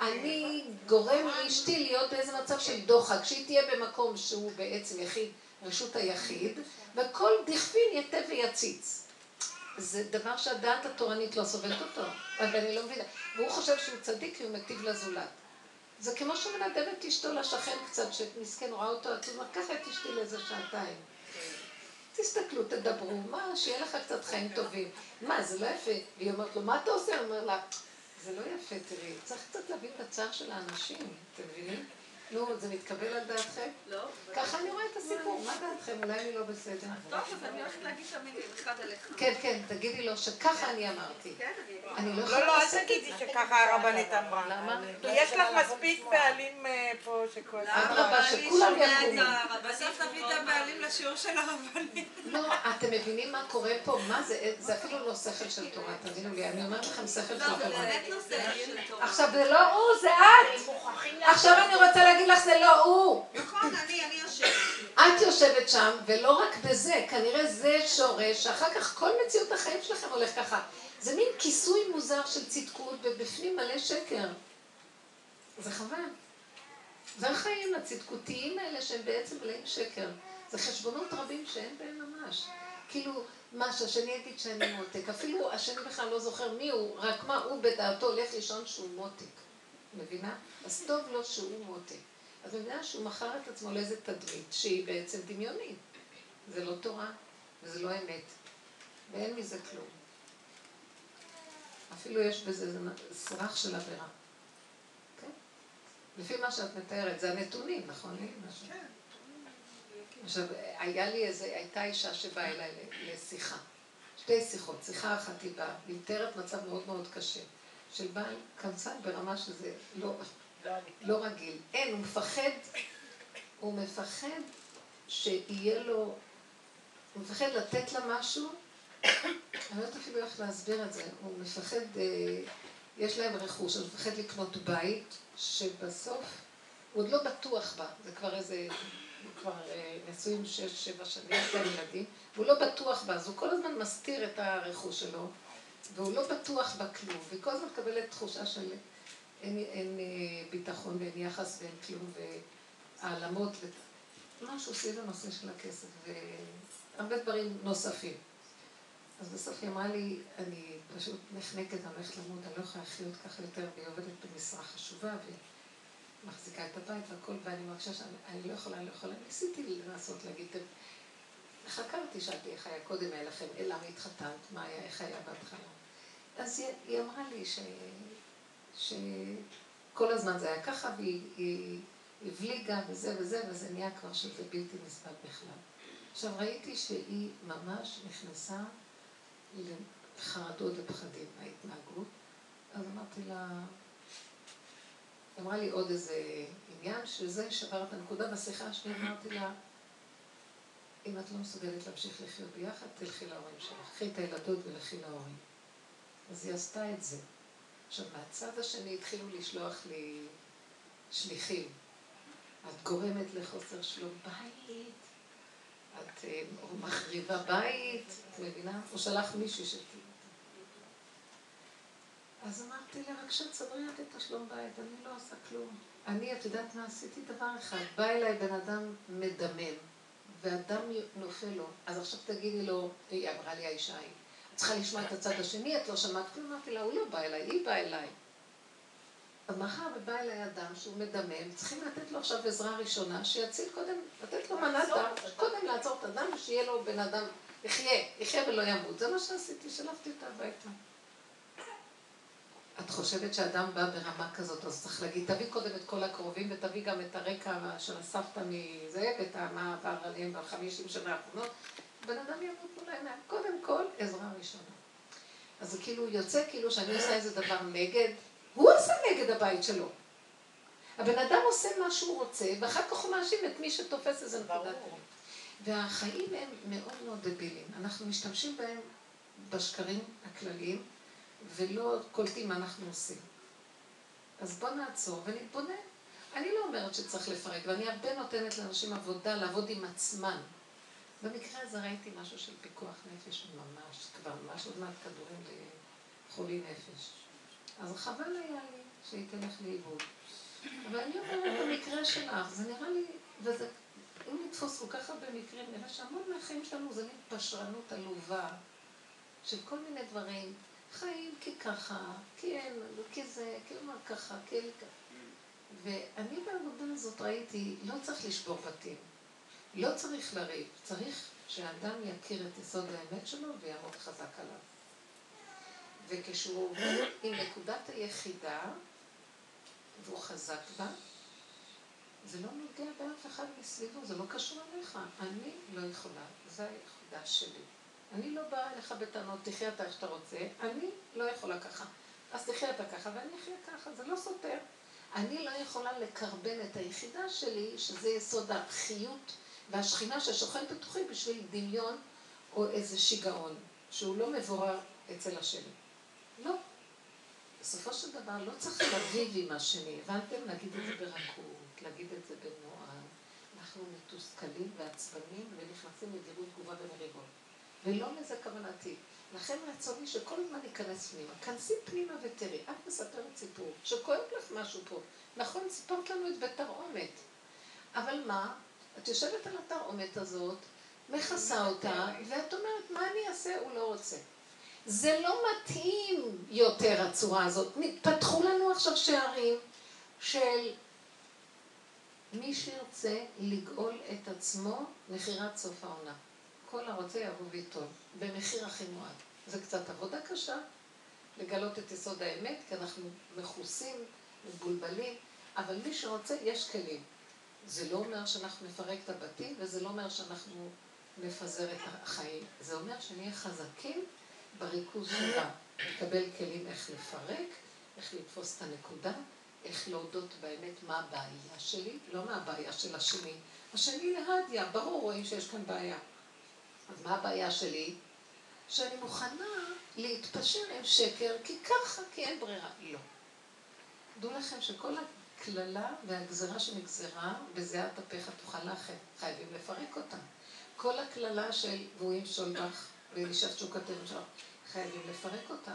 אני גורם לאשתי להיות באיזה מצב של דוחק, שהיא תהיה במקום שהוא בעצם יחיד, רשות היחיד, וכל דכפין יתה ויציץ. זה דבר שהדעת התורנית לא סובלת אותו, אבל אני לא מבינה. והוא חושב שהוא צדיק כי הוא מטיב לזולת. זה כמו שהוא מנדב את אשתו לשכן קצת, שמסכן רואה אותו עצוב, קח את אשתי לאיזה שעתיים. תסתכלו, תדברו, מה, שיהיה לך קצת חיים טובים. מה, זה לא יפה. והיא אומרת לו, מה אתה עושה? הוא אומר לה, זה לא יפה, תראי, צריך קצת להבין את הצער של האנשים, אתם מבינים? נו, זה מתקבל על דעתכם? לא. ככה אני רואה את הסיפור, מה דעתכם? אולי אני לא בסדר. טוב, אז אני הולכת להגיד את המילים, אחד עליך. כן, כן, תגידי לו שככה אני אמרתי. כן, אני לא יכולה... לא, לא, אל תגידי שככה הרבנית אמרה. למה? כי יש לך מספיק בעלים אה, פה שכל... אדרבה, שכולם יקומו. בסוף תביא את הבעלים לשיעור של הרבנית. לא, אתם מבינים מה קורה פה? מה זה? זה אפילו לא שכל של תורה, תבינו לי. אני אומרת לכם שכל של. לא, לא שכל של תורה. עכשיו, זה לא הוא, זה את. עכשיו אני רוצה להגיד לך, זה לא הוא. נכון, אני, אני יושבת. את יושבת שם, ולא רק בזה, כנראה זה שורש, שאחר כך כל מציאות החיים שלכם הולך ככה. זה מין כיסוי מוזר של צדקות, ובפנים מלא שקר. זה חבל. זה החיים הצדקותיים האלה שהם בעצם מלאים שקר. זה חשבונות רבים שאין בהם ממש. כאילו, מה שהשני יגיד שאני מותק, אפילו השני בכלל לא זוכר מי הוא, רק מה הוא בדעתו הולך לישון שהוא מותק. מבינה? אז טוב לו שהוא מותק. אז מבינה שהוא מכר את עצמו לאיזה תדמית שהיא בעצם דמיונית. זה לא תורה וזה לא אמת. ואין מזה כלום. אפילו יש בזה סרח של עבירה. כן? לפי מה שאת מתארת, זה הנתונים, נכון? כן. עכשיו, היה לי איזה, הייתה אישה שבאה אליי לשיחה. שתי שיחות. שיחה אחת היא באה, מתארת מצב מאוד מאוד קשה. של בעל קמצן ברמה שזה לא, לא רגיל. אין, הוא מפחד, הוא מפחד שיהיה לו, הוא מפחד לתת לה משהו, אני לא יודעת אפילו איך להסביר את זה, הוא מפחד, אה, יש להם רכוש, הוא מפחד לקנות בית, שבסוף, הוא עוד לא בטוח בה, זה כבר איזה, הוא כבר אה, נשואים שש, שבע שנים, יש להם ילדים, והוא לא בטוח בה, אז הוא כל הזמן מסתיר את הרכוש שלו. והוא לא בטוח בכלום, וכל הזמן מקבלת תחושה של אין, אין אה, ביטחון ואין יחס ואין כלום והעלמות ומשהו סביב הנושא של הכסף והרבה דברים נוספים. אז בסוף היא אמרה לי, אני פשוט נחנקת, אני הולכת למות, אני לא יכולה לחיות ככה יותר, והיא עובדת במשרה חשובה, ומחזיקה את הבית והכל, ואני מרגישה שאני לא יכולה, אני לא יכולה. ניסיתי לנסות להגיד, חקרתי, שאלתי איך היה קודם, היה לכם, למה התחתנת, מה היה, איך היה בהתחלה. אז היא, היא אמרה לי ש, שכל הזמן זה היה ככה, והיא הבליגה וזה וזה, וזה נהיה כבר שזה בלתי נסבל בכלל. עכשיו ראיתי שהיא ממש נכנסה לחרדות ופחדים מההתנהגות, אז אמרתי לה, אמרה לי עוד איזה עניין, שזה שבר את הנקודה בשיחה השנייה, אמרתי לה, אם את לא מסוגלת להמשיך לחיות ביחד, תלכי להורים שלך. קחי את הילדות ולכי להורים. אז היא עשתה את זה. עכשיו, מהצד השני התחילו לשלוח לי שליחים. את גורמת לחוסר שלום בית, את אה, מחריבה בית, את מבינה? הוא שלח מישהי ש... אז אמרתי לה, רק שתסדרי את את השלום בית, אני לא עושה כלום. אני, את יודעת מה עשיתי? דבר אחד, בא אליי בן אדם מדמם, ואדם נופל לו, אז עכשיו תגידי לו, היא אמרה לי האישה ההיא, צריכה לשמוע את הצד השני, את לא שמעת כלום, אמרתי לה, הוא לא בא אליי, היא באה אליי. אז מאחר ובא אליי אדם שהוא מדמם, צריכים לתת לו עכשיו עזרה ראשונה, שיציל קודם, לתת לו מנת דם, קודם לעצור את הדם, ושיהיה לו בן אדם, יחיה, יחיה ולא ימות. זה מה שעשיתי, שלפתי אותה הביתה. את חושבת שאדם בא ברמה כזאת, אז צריך להגיד, תביא קודם את כל הקרובים ותביא גם את הרקע של הסבתא מזה, ואת מה עבר עליהם בחמישים שנה האחרונות. בן אדם ימות מול העיניים. קודם כל, עזרה ראשונה. אז זה כאילו יוצא כאילו שאני עושה איזה דבר נגד, הוא עושה נגד הבית שלו. הבן אדם עושה מה שהוא רוצה, ואחר כך הוא מאשים את מי שתופס איזה נקודת. והחיים הם מאוד מאוד דבילים. אנחנו משתמשים בהם בשקרים הכלליים, ולא קולטים מה אנחנו עושים. אז בוא נעצור ונתבונן. אני לא אומרת שצריך לפרק, ואני הרבה נותנת לאנשים עבודה, לעבוד עם עצמן. במקרה הזה ראיתי משהו של פיקוח נפש ממש, כבר ממש עוד מעט כדורים לחולי נפש. אז חבל היה לי שהיא תלך לאיבוד. אבל אני אומרת, במקרה שלך, זה נראה לי, וזה, אם נתפוס כל כך הרבה מקרים, נראה שהמון מהחיים שלנו זה מין פשרנות עלובה של כל מיני דברים. חיים כי ככה, כי אין, כי זה, כי אומר ככה, כי אין ככה. ואני בעבודה הזאת ראיתי, לא צריך לשבור בתים. לא צריך לריב, צריך שאדם יכיר את יסוד האמת שלו ויעמוד חזק עליו. וכשהוא עובד עם נקודת היחידה, והוא חזק בה, זה לא נוגע באף אחד מסביבו, זה לא קשור אליך. אני לא יכולה, זו היחידה שלי. אני לא באה אליך בטענות, תחיה אתה איך שאתה רוצה, אני לא יכולה ככה. אז תחיה אתה ככה ואני אחיה ככה, זה לא סותר. אני לא יכולה לקרבן את היחידה שלי, שזה יסוד החיות והשכינה ששוכן בתוכי בשביל דמיון או איזה שיגעון, שהוא לא מבורר אצל השני. לא. בסופו של דבר לא צריך לריב עם השני, הבנתם? להגיד את זה ברכות, להגיד את זה בנועם. אנחנו מתוסכלים ועצבנים ונכנסים לדירות תגובה ומריבות. ולא לזה כוונתי. לכן רצוני שכל הזמן ניכנס פנימה. כנסי פנימה ותראי, את מספרת סיפור, שכואב לך משהו פה. נכון, סיפרת לנו את בתרעומת. אבל מה? את יושבת על התרעומת הזאת, מכסה אותה, ואת אומרת, מה אני אעשה? הוא לא רוצה. זה לא מתאים יותר הצורה הזאת. פתחו לנו עכשיו שערים של מי שירצה לגאול את עצמו מכירת סוף העונה. כל הרוצה יבוא ויטול, במחיר הכי מועד. זה קצת עבודה קשה, לגלות את יסוד האמת, כי אנחנו מכוסים, מבולבלים, אבל מי שרוצה, יש כלים. זה לא אומר שאנחנו נפרק את הבתים, וזה לא אומר שאנחנו נפזר את החיים. זה אומר שנהיה חזקים בריכוז שלה. נקבל כלים איך לפרק, איך לתפוס את הנקודה, איך להודות באמת מה הבעיה שלי, לא מה הבעיה של השני. השני להדיה, ברור רואים שיש כאן בעיה. אז מה הבעיה שלי? שאני מוכנה להתפשר עם שקר, כי ככה, כי אין ברירה. לא. דעו לכם שכל הקללה והגזרה שנגזרה, בזיעת אפיך תאכל לחם. חייבים לפרק אותה. כל הקללה של והוא ימשול בך ואלישע שוקתנו שם, חייבים לפרק אותה.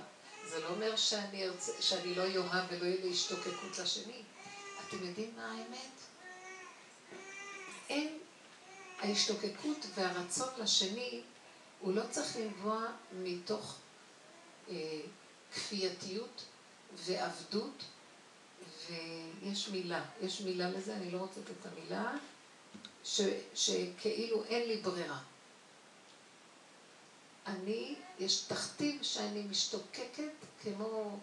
זה לא אומר שאני, ארצה, שאני לא יאהב ולא יהיה לי השתוקקות לשני. אתם יודעים מה האמת? אין ההשתוקקות והרצון לשני הוא לא צריך לנבוע מתוך אה, כפייתיות ועבדות, ויש מילה, יש מילה לזה, אני לא רוצה את המילה, ש, שכאילו אין לי ברירה. אני, יש תכתיב שאני משתוקקת כמו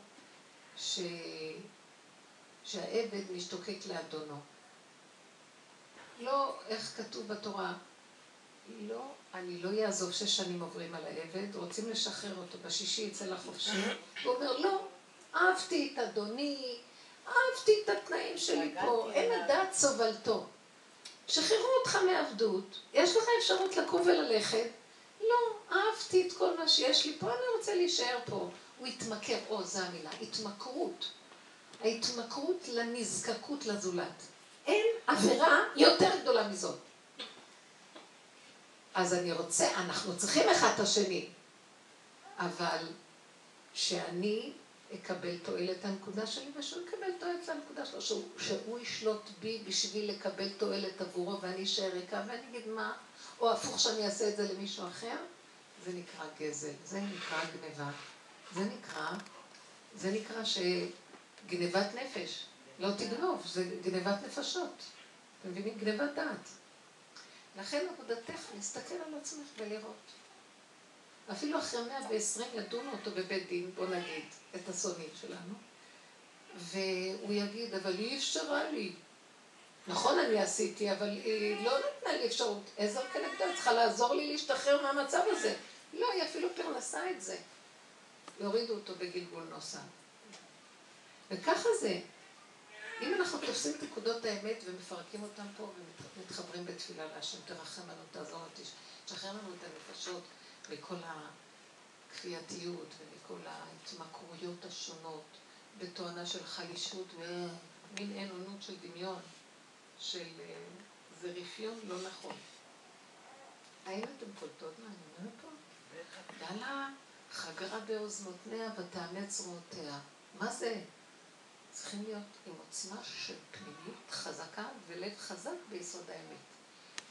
ש... שהעבד משתוקק לאדונו. לא, איך כתוב בתורה, לא, אני לא אעזוב שש שנים עוברים על העבד, רוצים לשחרר אותו, בשישי יצא לחופשי. הוא אומר, לא, אהבתי את אדוני, אהבתי את התנאים שלי פה, אין הדעת סובלתו. שחררו אותך מעבדות, יש לך אפשרות לקום וללכת, לא, אהבתי את כל מה שיש לי פה, אני רוצה להישאר פה. הוא התמכר, או, זו המילה, התמכרות. ההתמכרות לנזקקות לזולת. אין עבירה יותר גדולה מזאת. אז אני רוצה, אנחנו צריכים אחד את השני, אבל שאני אקבל תועלת לנקודה שלי ושהוא יקבל תועלת לנקודה שלו, שהוא, שהוא ישלוט בי בשביל לקבל תועלת עבורו ואני אשאר ריקה ואני אגיד מה, או הפוך שאני אעשה את זה למישהו אחר, זה נקרא גזל, זה נקרא גניבה, זה נקרא, זה נקרא שגניבת נפש, לא תגנוב, זה גניבת נפשות, אתם מבינים? גניבת דעת. לכן עבודתך להסתכל על עצמך ולראות. אפילו אחרי מאה ועשרים ידונו אותו בבית דין, בוא נגיד, את השונאים שלנו, והוא יגיד, אבל היא אפשרה לי. נכון, אני עשיתי, אבל היא לא נתנה לי אפשרות. עזר כנגדה, צריכה לעזור לי להשתחרר מהמצב הזה. לא, היא אפילו פרנסה את זה. יורידו אותו בגלגול נוסף. וככה זה. אם אנחנו תופסים את נקודות האמת ומפרקים אותן פה ומתחברים בתפילה להשם, תרחם לנו, תעזור לנו, תשחרר לנו את הנפשות מכל הכפייתיות ומכל ההתמכרויות השונות, בתואנה של חלישות ומין אין אונות של דמיון, של אה, זה רפיון לא נכון. האם אתם קולטות מה אני אומרת פה? דלה חגרה באוזנותיה ותאמץ זרועותיה. מה זה? צריכים להיות עם עוצמה של פנימיות חזקה ולב חזק ביסוד האמת.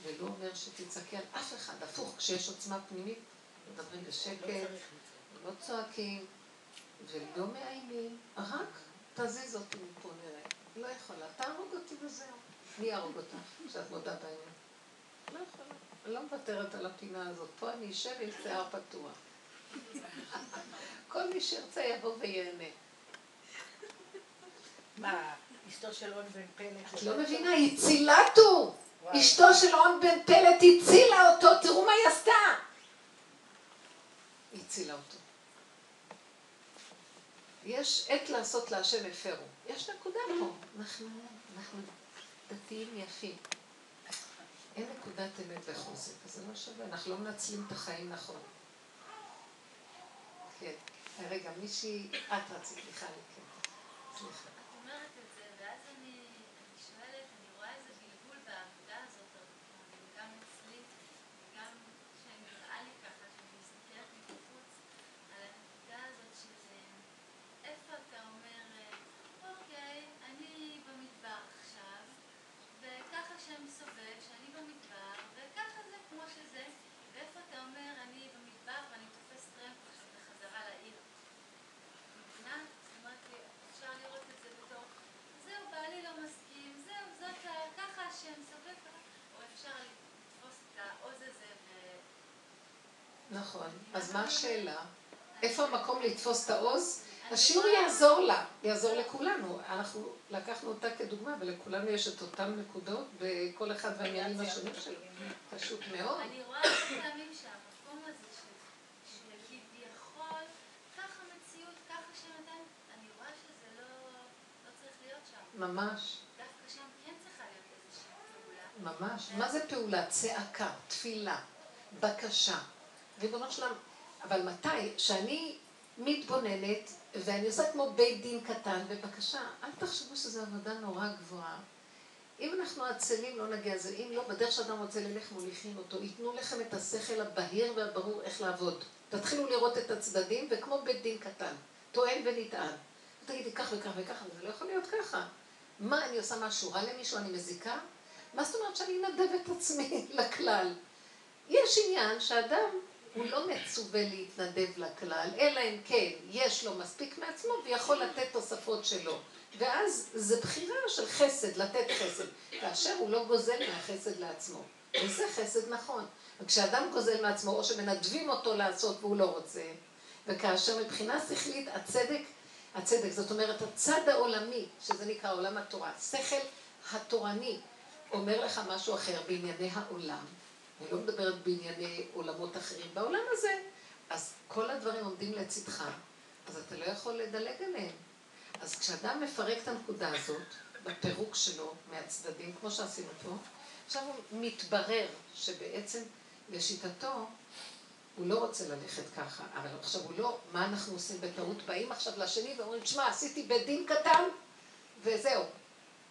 ולא אומר שתצעקי על אף אחד, הפוך, כשיש עוצמה פנימית, מדברים בשקט, לא צועקים ולא מאיימים, רק תזיז אותי מפה נראה. לא יכולה, תהרוג אותי וזהו. מי יהרוג אותך כשאת מודה באמת? לא יכולה. אני לא מוותרת על הפינה הזאת. פה אני אשב עם שיער פתוח. <laughs> כל מי שירצה יבוא וייהנה. מה, אשתו של און בן פלט? את לא מבינה, היא צילתו. אשתו של און בן פלט הצילה אותו, תראו מה היא עשתה. היא הצילה אותו. יש עת לעשות להשם הפרו. יש נקודה פה. אנחנו, אנחנו דתיים יפים. אין נקודת אמת וחוזק, אז זה לא שווה, אנחנו לא מנצלים את החיים נכון. כן. רגע, מישהי, את רצית, מיכל, כן. סליחה. נכון. אז מה השאלה? איפה המקום לתפוס את העוז? השיעור יעזור לה, יעזור לכולנו. אנחנו לקחנו אותה כדוגמה, ולכולנו יש את אותן נקודות, וכל אחד והעניינים השונים שלו. פשוט מאוד. אני רואה פעמים שהמקום הזה שכביכול, ככה מציאות, ככה שנתן, אני רואה שזה לא, לא צריך להיות שם. ממש. דווקא שם כן צריכה להיות איזושהי פעולה. ממש. מה זה פעולה? צעקה, תפילה, בקשה. ריבונו שלם, אבל מתי? שאני מתבוננת ואני עושה כמו בית דין קטן, בבקשה, אל תחשבו שזו עבודה נורא גבוהה. אם אנחנו עצלים לא נגיע לזה, אם לא, בדרך שאדם רוצה ללך מוליכים אותו, ייתנו לכם את השכל הבהיר והברור איך לעבוד. תתחילו לראות את הצדדים, וכמו בית דין קטן, טוען ונטען. תגידי כך וכך וכך, אבל זה לא יכול להיות ככה. מה, אני עושה משהו רע למישהו, אני מזיקה? מה זאת אומרת שאני אנדב את עצמי <laughs> לכלל? יש עניין שאדם הוא לא מצווה להתנדב לכלל, אלא אם כן יש לו מספיק מעצמו ויכול לתת תוספות שלו. ואז זה בחירה של חסד, לתת חסד, כאשר הוא לא גוזל מהחסד לעצמו. וזה חסד נכון. וכשאדם גוזל מעצמו, או שמנדבים אותו לעשות והוא לא רוצה, וכאשר מבחינה שכלית הצדק, הצדק, זאת אומרת הצד העולמי, שזה נקרא עולם התורה, שכל התורני, אומר לך משהו אחר בענייני העולם. אני לא מדברת בענייני עולמות אחרים. בעולם הזה, אז כל הדברים עומדים לצדך, אז אתה לא יכול לדלג עליהם. אז כשאדם מפרק את הנקודה הזאת, בפירוק שלו מהצדדים, כמו שעשינו פה, עכשיו הוא מתברר שבעצם לשיטתו הוא לא רוצה ללכת ככה, אבל עכשיו הוא לא, מה אנחנו עושים בטעות? באים עכשיו לשני ואומרים, תשמע, עשיתי בית דין קטן, וזהו.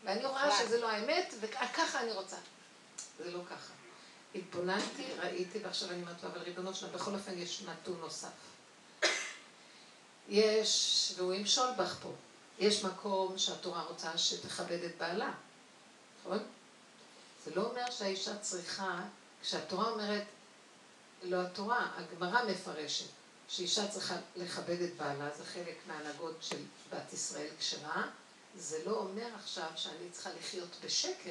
ואני רואה שזה לא האמת, וככה אני רוצה. זה לא ככה. התבוננתי, ראיתי, ועכשיו אני אומרת לו, אבל ריבונו שלנו, בכל אופן יש נתון נוסף. יש, והוא ימשול בך פה, יש מקום שהתורה רוצה שתכבד את בעלה, נכון? זה לא אומר שהאישה צריכה, כשהתורה אומרת, לא התורה, הגמרא מפרשת, שאישה צריכה לכבד את בעלה, זה חלק מהנהגות של בת ישראל כשרה, זה לא אומר עכשיו שאני צריכה לחיות בשקר.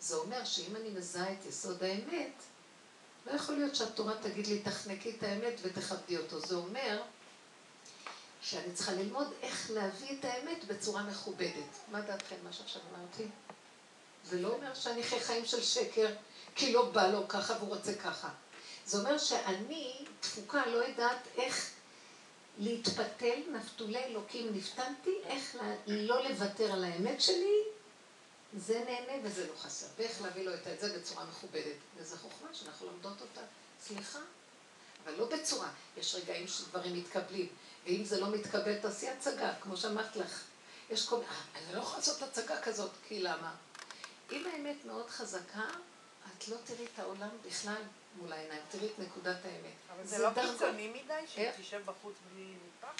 זה אומר שאם אני מזהה את יסוד האמת, לא יכול להיות שהתורה תגיד לי, תחנקי את האמת ותכבדי אותו. זה אומר שאני צריכה ללמוד איך להביא את האמת בצורה מכובדת. מה דעתכם, מה שעכשיו אמרתי? זה לא אומר שאני חי חיים של שקר, כי לא בא לו ככה והוא רוצה ככה. זה אומר שאני, תפוקה, לא יודעת איך להתפתל, נפתולי אלוקים נפתנתי, איך לא לוותר על האמת שלי, זה נהנה וזה לא חסר. ואיך להביא לו את זה בצורה מכובדת. וזו חוכמה שאנחנו לומדות אותה. סליחה, אבל לא בצורה. יש רגעים שדברים מתקבלים, ואם זה לא מתקבל, תעשי הצגה, כמו שאמרת לך. יש כל מיני, אה, אני לא יכולה לעשות הצגה כזאת, כי למה? אם האמת מאוד חזקה, את לא תראי את העולם בכלל מול העיניים, תראי את נקודת האמת. אבל זה, זה לא קיצוני מדי שהיא תשב בחוץ בלי מטבח?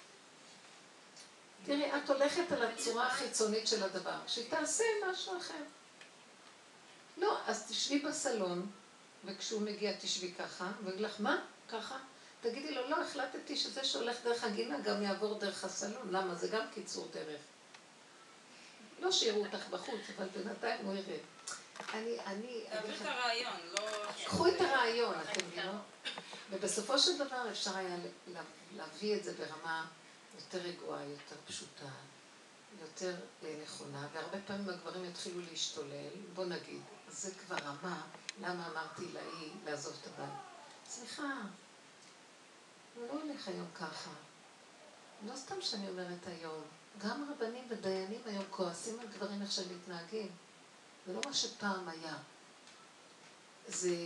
תראי, את הולכת על הצורה החיצונית של הדבר, שהיא תעשה משהו אחר. לא, אז תשבי בסלון, וכשהוא מגיע תשבי ככה, ויגיד לך, מה? ככה? תגידי לו, לא, החלטתי שזה שהולך דרך הגינה גם יעבור דרך הסלון. למה? זה גם קיצור דרך. לא שיראו אותך בחוץ, אבל בינתיים הוא ירד. אני, אני... תעביר את הרעיון, לא... קחו את הרעיון, אתם מבינות? ובסופו של דבר אפשר היה להביא את זה ברמה יותר רגועה, יותר פשוטה, יותר נכונה, והרבה פעמים הגברים יתחילו להשתולל, בוא נגיד, זה כבר רמה, למה אמרתי להיא לעזוב את הבית? סליחה, הוא לא הולך היום ככה. לא סתם שאני אומרת היום, גם רבנים ודיינים היום כועסים על דברים איך שהם מתנהגים. זה לא מה שפעם היה. זה,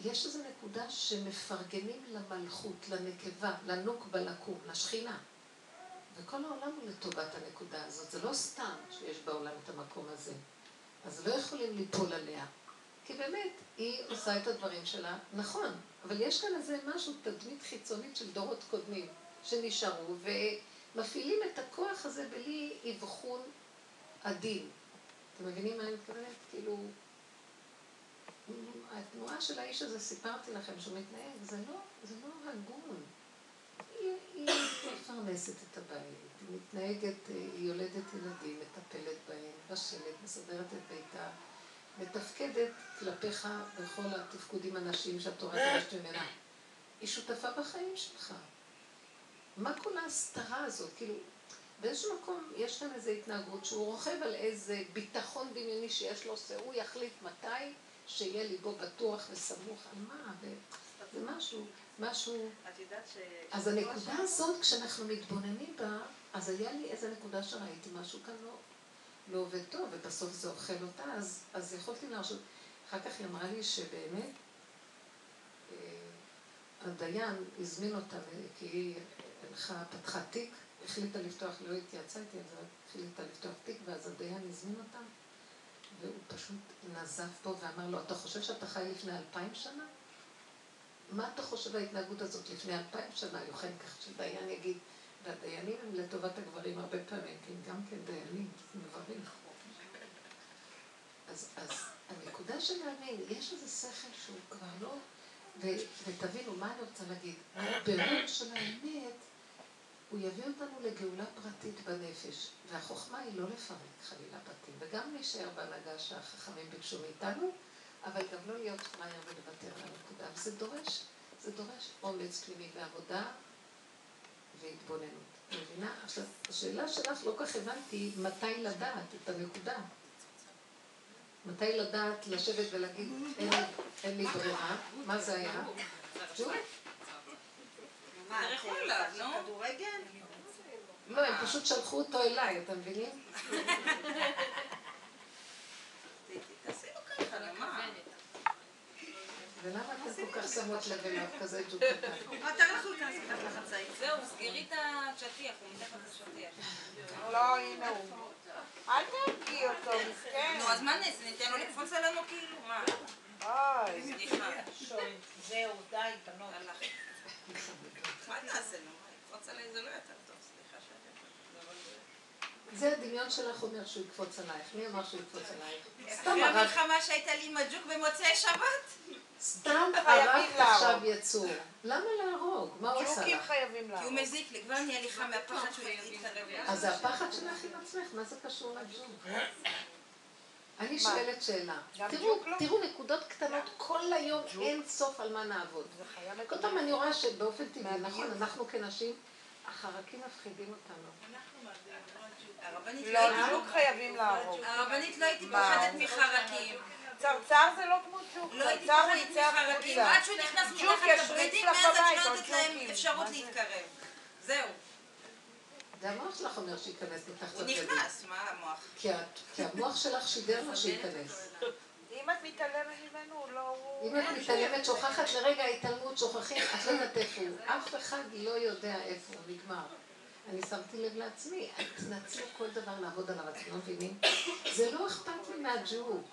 יש איזו נקודה שמפרגנים למלכות, לנקבה, לנוקבה לקום, לשכינה. וכל העולם הוא לטובת הנקודה הזאת. זה לא סתם שיש בעולם את המקום הזה. אז לא יכולים ליפול עליה. כי באמת, היא עושה את הדברים שלה נכון. אבל יש כאן איזה משהו, תדמית חיצונית של דורות קודמים, שנשארו, ומפעילים את הכוח הזה בלי אבחון עדין. אתם מבינים מה אני מתכוונת? כאילו, התנועה של האיש הזה, סיפרתי לכם שהוא מתנהג, זה לא, זה לא הגון. היא, מפרנסת את הבית, היא מתנהגת, היא יולדת ילדים, מטפלת בהם, בשלט, מסדרת את ביתה, מתפקדת כלפיך בכל התפקודים הנשיים שהתורה דורשת ממנה. היא שותפה בחיים שלך. מה כל ההסתרה הזאת? כאילו, באיזשהו מקום יש כאן איזו התנהגות שהוא רוכב על איזה ביטחון דמיוני שיש לו, שהוא יחליט מתי שיהיה ליבו בטוח וסמוך על מה, זה משהו, משהו... את יודעת ש... אז הנקודה הזאת, כשאנחנו מתבוננים בה, אז היה לי איזה נקודה שראיתי משהו כאן לא, לא עובד טוב, ובסוף זה אוכל אותה, אז, אז יכולתי להרשות. אחר כך היא אמרה לי שבאמת, אה, הדיין הזמין אותה, כי היא הלכה, פתחה תיק, החליטה לפתוח, לא התייעצה איתי זה, החליטה לפתוח תיק, ואז הדיין הזמין אותה, והוא פשוט נזף פה ואמר לו, אתה חושב שאתה חי לפני אלפיים שנה? מה אתה חושב ההתנהגות הזאת לפני אלפיים שנה? יוחנן כך שדיין יגיד, והדיינים הם לטובת הגברים הרבה פעמים, כי הם גם כן דיינים, גברים. אז, אז הנקודה של להאמין, יש איזה שכל שהוא כבר לא, ו- ותבינו, מה אני רוצה להגיד? הבירור של האמת, הוא יביא אותנו לגאולה פרטית בנפש, והחוכמה היא לא לפרק חלילה בתים, וגם להישאר בהנהגה שהחכמים ביקשו מאיתנו, אבל גם לא להיות פראייר ולוותר על הנקודה, וזה דורש, זה דורש אומץ פנימי ועבודה והתבוננות. מבינה? עכשיו, השאלה שלך לא כך הבנתי מתי לדעת את הנקודה. מתי לדעת לשבת ולהגיד, אין, אין לי ברירה, מה זה היה? לא, הם פשוט שלחו אותו אליי, אתם מבינים? <laughs> תעשי לו ככה, למה? ולמה אתם כל כך שמות לב אליו כזה ג'וק קטן? מה, תלכו, תעשי לך לחצאית. זהו, סגרי את השטיח, הוא מתחת לשטיח. לא, הנה הוא. אל תהרגי אותו, מסכן. נו, אז מה נעשה? ניתן לו לקפוץ עלינו כאילו? מה? אוי. סליחה. זהו, די, בנות. הלך. מה נעשה? מה, לקפוץ עליי זה לא יותר טוב, סליחה זה הדמיון שלך אומר שהוא יקפוץ עלייך. מי אמר שהוא יקפוץ עלייך? סתם אחרי הרג, המלחמה שהייתה לי עם הג'וק במוצאי שבת? סתם להרוג. עכשיו יצור. למה להרוג? מה הוא עשה לך? חייבים כי הוא. מזיק לי, כבר נהיה לי חם מהפחד שהוא יתקרב אליי. אז זה הפחד שלך עם עצמך, מה זה קשור לג'וק? אני שואלת שאלה. תראו, לא? תראו נקודות קטנות, כל היום אין סוף על מה נעבוד. כל. פעם אני רואה שבאופן טבעי. נכון, אנחנו כנשים, החרקים מפחידים אותנו. הרבנית לא לא, הייתי-. הרבנית לא הייתי? פוחדת מחרקים. צרצר זה לא כמו ג'וק. לא הייתי הוא יצא מחרקים. עד שהוא נכנס מתחת לבגדים, מאז אני לא נותנת להם. אפשרות מה? להתקרב. זהו, זה המוח שלך אומר שייכנס מתחת הוא לבגדים. נכנס, מה המוח? כי המוח שלך שידר לו שייכנס. אם את מתעלמת ממנו, הוא לא... הוא- אם את מתעלמת, שוכחת לרגע ההתעלמות, שוכחים, את לא יודעת איפה הוא. אף אחד לא יודע איפה הוא, נגמר. אני שמתי לב לעצמי, תנצלו כל דבר לעבוד עליו, אתם לא מבינים? זה לא אכפת לי מהג'וק.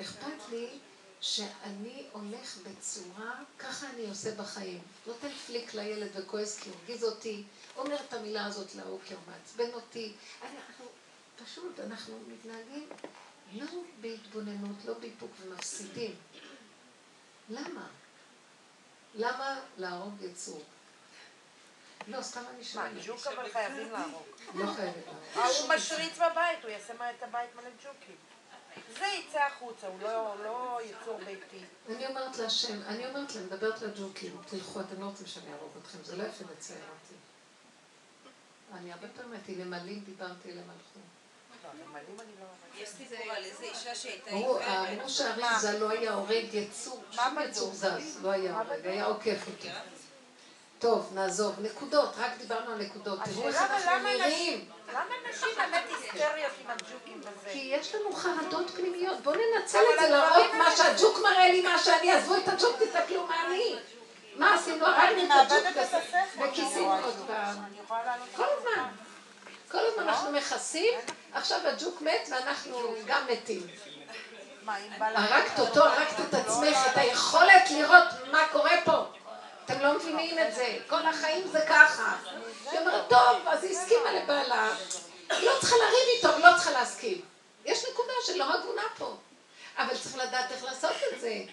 אכפת לי שאני הולך בצורה, ככה אני עושה בחיים. נותן פליק לילד וכועס כי הוא הרגיז אותי, אומר את המילה הזאת להוא כי הוא מעצבן אותי. אנחנו, פשוט, אנחנו מתנהגים לא בהתבוננות, לא באיפוק ומפסידים. למה? למה להרוג יצור? לא, סתם אני מה, שואלת. ג'וק אבל חייבים להרוג. לא חייבת להרוג. הוא משריץ בבית, הוא יעשה מה- את הבית מלא ג'וקים. זה יצא החוצה, הוא לא- הוא לא יצור ביתי. אני אומרת להשם, אני אומרת להם, מדברת לג'וקים, תלכו, אתם לא רוצים שאני אהרוג אתכם, זה לא יפה לצייר אותי. אני הרבה פעמים הייתי נמלים, דיברתי אליהם הלכו. לא, לא... יש סיפור על איזה אישה שהייתה עיוורת. אמרו שהאריזה לא היה הורג יצור, שום יצור? זז, לא היה הורג? היה עוקף אותו. טוב, נעזוב. נקודות, רק דיברנו על נקודות. תראו איך אנחנו נראים. למה נשים באמת היסטריות עם הג'וקים וזה? כי יש לנו חרדות פנימיות. בואו ננצל את זה, הדברים להראות מה שהג'וק מראה לי, מה שאני, עזבו את הג'וק, תסתכלו מה אני. מה עשינו? הרגנו את הג'וק. וכיסינו עוד פעם. כל הזמן. כל הזמן אנחנו מכסים, עכשיו הג'וק מת ואנחנו גם מתים. הרגת אותו, הרגת את עצמך, את היכולת לראות מה קורה פה. אתם לא מבינים את זה, כל החיים זה ככה. היא אומרת, טוב, אז היא הסכימה לבעלה. היא לא צריכה לריב איתו, לא צריכה להסכים. יש נקודה שלא הגונה פה. אבל צריך לדעת איך לעשות את זה.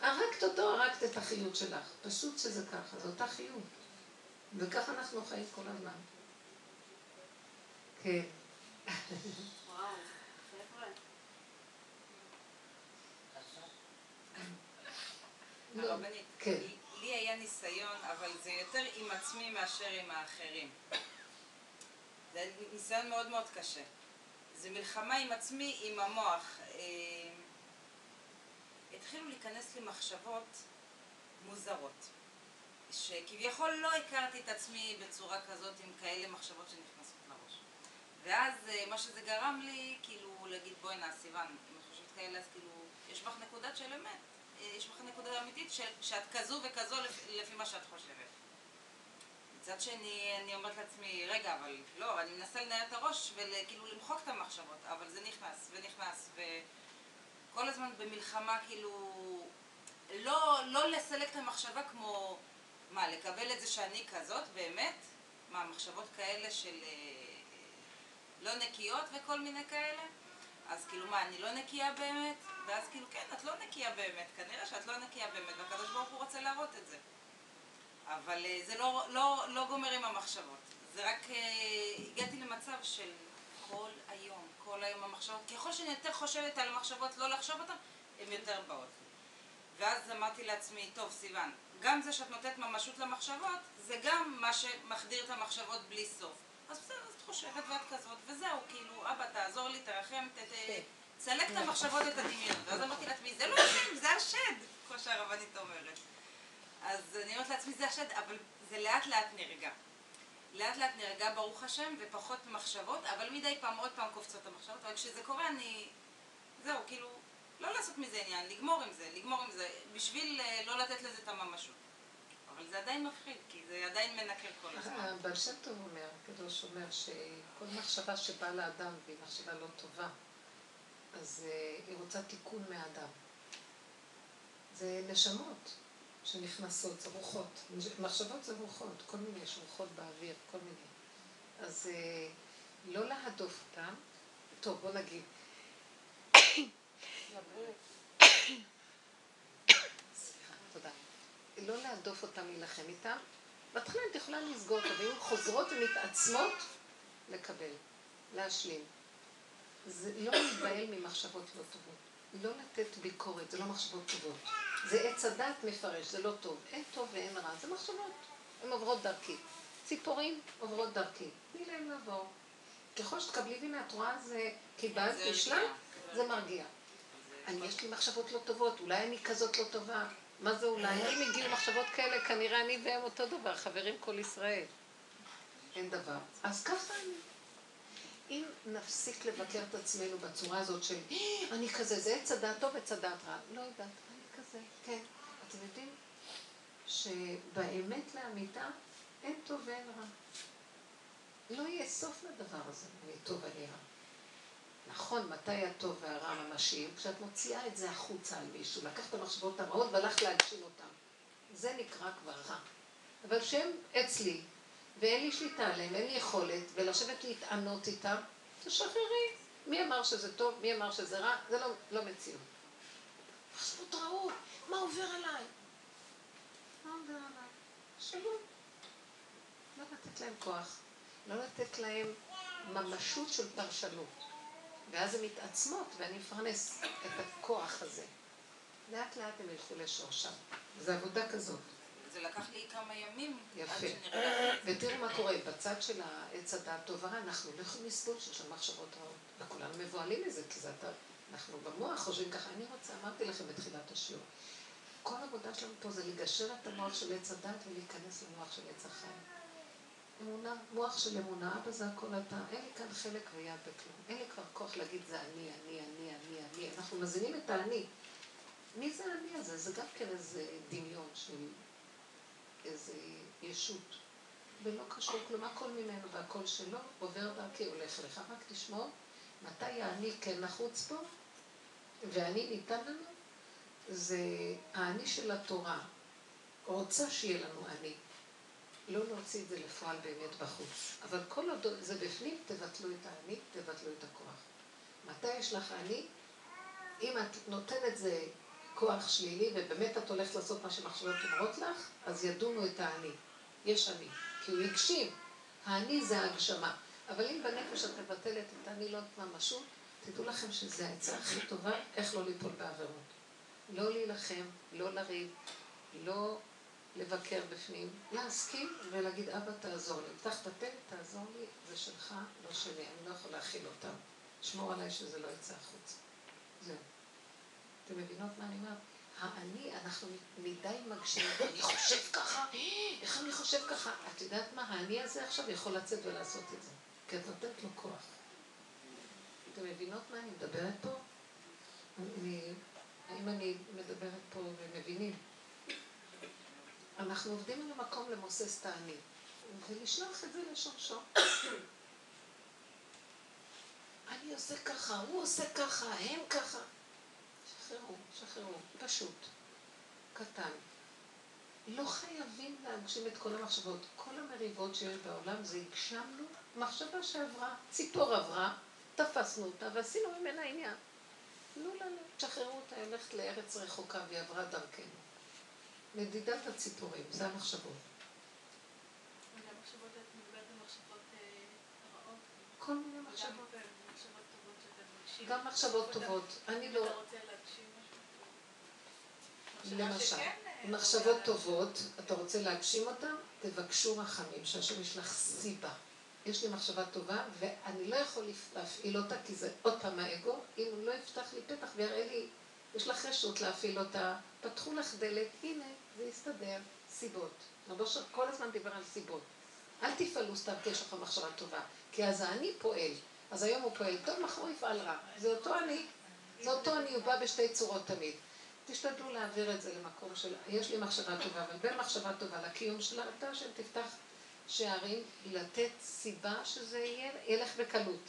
הרגת אותו, הרגת את החיות שלך. פשוט שזה ככה, זו אותה חיות. וככה אנחנו חיים כל הזמן. כן. לא, הרבנית, כן. לי- היה ניסיון, אבל זה יותר עם עצמי מאשר עם האחרים. זה ניסיון מאוד מאוד קשה. זה מלחמה עם עצמי, עם המוח. אה, התחילו להיכנס לי מחשבות מוזרות. שכביכול לא הכרתי את עצמי בצורה כזאת עם כאלה מחשבות שנכנסות לראש. ואז אה, מה שזה גרם לי, כאילו, להגיד בואי נא, סיוון, אם את חושבת כאלה, אז כאילו, יש בך נקודת של אמת. יש בך נקודה אמיתית ש- שאת כזו וכזו לפי, לפי מה שאת חושבת. מצד שני, אני אומרת לעצמי, רגע, אבל לא, אני מנסה לנהל את הראש וכאילו למחוק את המחשבות, אבל זה נכנס ונכנס, וכל הזמן במלחמה, כאילו, לא, לא לסלק את המחשבה כמו, מה, לקבל את זה שאני כזאת, באמת? מה, מחשבות כאלה של אה, לא נקיות וכל מיני כאלה? אז כאילו מה, אני לא נקייה באמת? ואז כאילו, כן, את לא נקייה באמת, כנראה שאת לא נקייה באמת, והקדוש ברוך הוא רוצה להראות את זה. אבל אה, זה לא, לא, לא גומר עם המחשבות. זה רק, אה, הגעתי למצב של כל היום, כל היום המחשבות, ככל שאני יותר חושבת על המחשבות, לא לחשוב אותן, הן יותר באות. ואז אמרתי לעצמי, טוב, סיוון, גם זה שאת נותנת ממשות למחשבות, זה גם מה שמחדיר את המחשבות בלי סוף. אז בסדר, אז את חושבת ואת כזאת, וזהו, כאילו, אבא, תעזור לי, תרחם, ת... תסלק את המחשבות, את הדמיון. ואז אמרתי לעצמי, זה לא השם, זה השד, כמו שהרבנית אומרת. אז אני אומרת לעצמי, זה השד, אבל זה לאט לאט נרגע. לאט לאט נרגע, ברוך השם, ופחות מחשבות, אבל מדי פעם עוד פעם קופצות המחשבות, אבל כשזה קורה אני... זהו, כאילו, לא לעשות מזה עניין, לגמור עם זה, לגמור עם זה, בשביל אה, לא לתת לזה את הממשות. אבל זה עדיין מפחיד, כי זה עדיין מנקר כל הזמן. הבעל שם טוב אומר, הקדוש אומר שכל מחשבה שבאה לאדם והיא מחשבה לא טובה, אז אה, היא רוצה תיקון מהאדם. זה נשמות שנכנסות, זה רוחות. מחשבות זה רוחות, כל מיני, יש רוחות באוויר, כל מיני. אז אה, לא להדוף אותם. טוב, בוא נגיד. לא להדוף אותם, להילחם איתם. בהתחלה את יכולה לסגור אותם, ואם חוזרות ומתעצמות, לקבל, להשלים. זה לא להיבהל ממחשבות לא טובות. לא לתת ביקורת, זה לא מחשבות טובות. זה עץ הדת מפרש, זה לא טוב. אין טוב ואין רע, זה מחשבות. הן עוברות דרכי. ציפורים עוברות דרכי. תני להם לעבור. ככל שתקבלי, והנה את רואה, זה קיבלת, זה השלמת. זה מרגיע. אני, יש לי מחשבות לא טובות, אולי אני כזאת לא טובה. מה זה אולי? אם הגיעו מחשבות כאלה, כנראה אני והם אותו דבר, חברים כל ישראל. אין דבר. אז ככה אני. אם נפסיק לבקר את עצמנו בצורה הזאת של "אה, אני כזה, זה עץ הדעת טוב, עץ הדעת רע. לא יודעת, אני כזה, כן. אתם יודעים שבאמת לאמיתה אין טוב ואין רע. לא יהיה סוף לדבר הזה, אני טוב ואני רע. נכון, מתי הטוב והרע ממשיים? כשאת מוציאה את זה החוצה על מישהו, לקחת המחשבות הרעות והלכת להגשים אותן. זה נקרא כבר רע. אבל שהם אצלי, ואין לי שליטה עליהם, אין לי יכולת, ולשבת להתענות איתם, תשחררי. מי אמר שזה טוב, מי אמר שזה רע, זה לא, לא מציאות. מחשבות רעות, מה עובר עליי? מה עובר עליי? שבו. לא לתת להם כוח, לא לתת להם ממשות של פרשנות. ואז הן מתעצמות, ואני מפרנס את הכוח הזה. לאט לאט הם ילכו לשורשם. זו עבודה כזאת. זה לקח לי כמה ימים. יפה. ותראו מה קורה, בצד של העץ הדעת טוב ורע, אנחנו לא יכולים לסבול שיש שם מחשבות רעות. וכולנו מבוהלים מזה, כי זה אתה, אנחנו במוח חושבים ככה. אני רוצה, אמרתי לכם בתחילת השיעור, כל העבודה שלנו פה זה לגשר את המוח של עץ הדת ולהיכנס למוח של עץ החיים. אמונה, מוח של אמונה, אבא זה הכל אתה, אין לי כאן חלק ויד בכלום. אין לי כבר כוח להגיד זה אני, אני, אני, אני, אני. אנחנו מזינים את האני. מי זה האני הזה? זה גם כן איזה דמיון של איזה ישות. ולא קשור כלום, הכל ממנו והכל שלו, עובר דרכי, הולך לך. רק תשמור מתי האני כן נחוץ פה, ואני ניתן לנו, זה האני של התורה. רוצה שיהיה לנו אני. לא להוציא את זה לפועל באמת בחוץ. אבל כל עוד זה בפנים, תבטלו את האני, תבטלו את הכוח. מתי יש לך אני? אם את נותנת זה כוח שלילי, ובאמת את הולכת לעשות מה שמחשבות אומרות לך, אז ידונו את האני. יש אני. כי הוא הגשים. האני זה ההגשמה. אבל אם בנפש את מבטלת את האני לא ממשות, תדעו לכם שזה העצה הכי טובה, איך לא ליפול בעבירות. לא להילחם, לא לריב, לא לבקר בפנים, להסכים ולהגיד, אבא תעזור לי. פתח את הפה, תעזור לי, זה שלך, לא שלי, אני לא יכול להכיל אותם. שמור עליי שזה לא יצא החוצה. זהו. אתם מבינות מה אני אומרת? האני, אנחנו מדי מגשימים, אני חושב ככה, איך אני חושב ככה? את יודעת מה, האני הזה עכשיו יכול לצאת ולעשות את זה, כי את נותנת לו כוח. אתם מבינות מה אני מדברת פה? אני, האם אני מדברת פה ומבינים? אנחנו עובדים על המקום למוסס את האני, ולשלוח את זה לשורשו. <coughs> אני עושה ככה, הוא עושה ככה, הם ככה. שחררו, שחררו, פשוט, קטן. לא חייבים להגשים את כל המחשבות. כל המריבות שיש בעולם זה הגשמנו מחשבה שעברה, ציפור עברה, תפסנו אותה ועשינו ממנה עניין. לא, לא, לא, תשחררו אותה, היא הולכת לארץ רחוקה והיא עברה דרכנו. מדידת הציפורים, זה המחשבות. מחשבות, מחשבות אה. כל מיני מחשבות. מחשבות. גם מחשבות אתה- טובות. אני לא... אתה רוצה להגשים משהו טוב. מחשבה למשל, אה, מחשבות טובות, אתה רוצה להגשים אותן, תבקשו רחמים, שהשם יש לך סיבה. יש לי מחשבה טובה, ואני לא יכול להפעיל אותה, כי זה עוד פעם האגו, אם הוא לא יפתח לי פתח ויראה לי, יש לך רשות להפעיל אותה, פתחו לך דלת, הנה, זה יסתדר, סיבות. רבו שר כל הזמן דיבר על סיבות. אל תפעלו סתם כי יש לכם מחשבה טובה, כי אז האני פועל. אז היום הוא פועל טוב, מחר הוא יפעל רע. זה אותו אני, זה אותו אני, הוא בא בשתי צורות תמיד. תשתדלו להעביר את זה למקום של, יש לי מחשבה טובה, אבל בין מחשבה טובה לקיום שלה, אתה השם תפתח שערים, לתת סיבה שזה יהיה, ילך בקלות.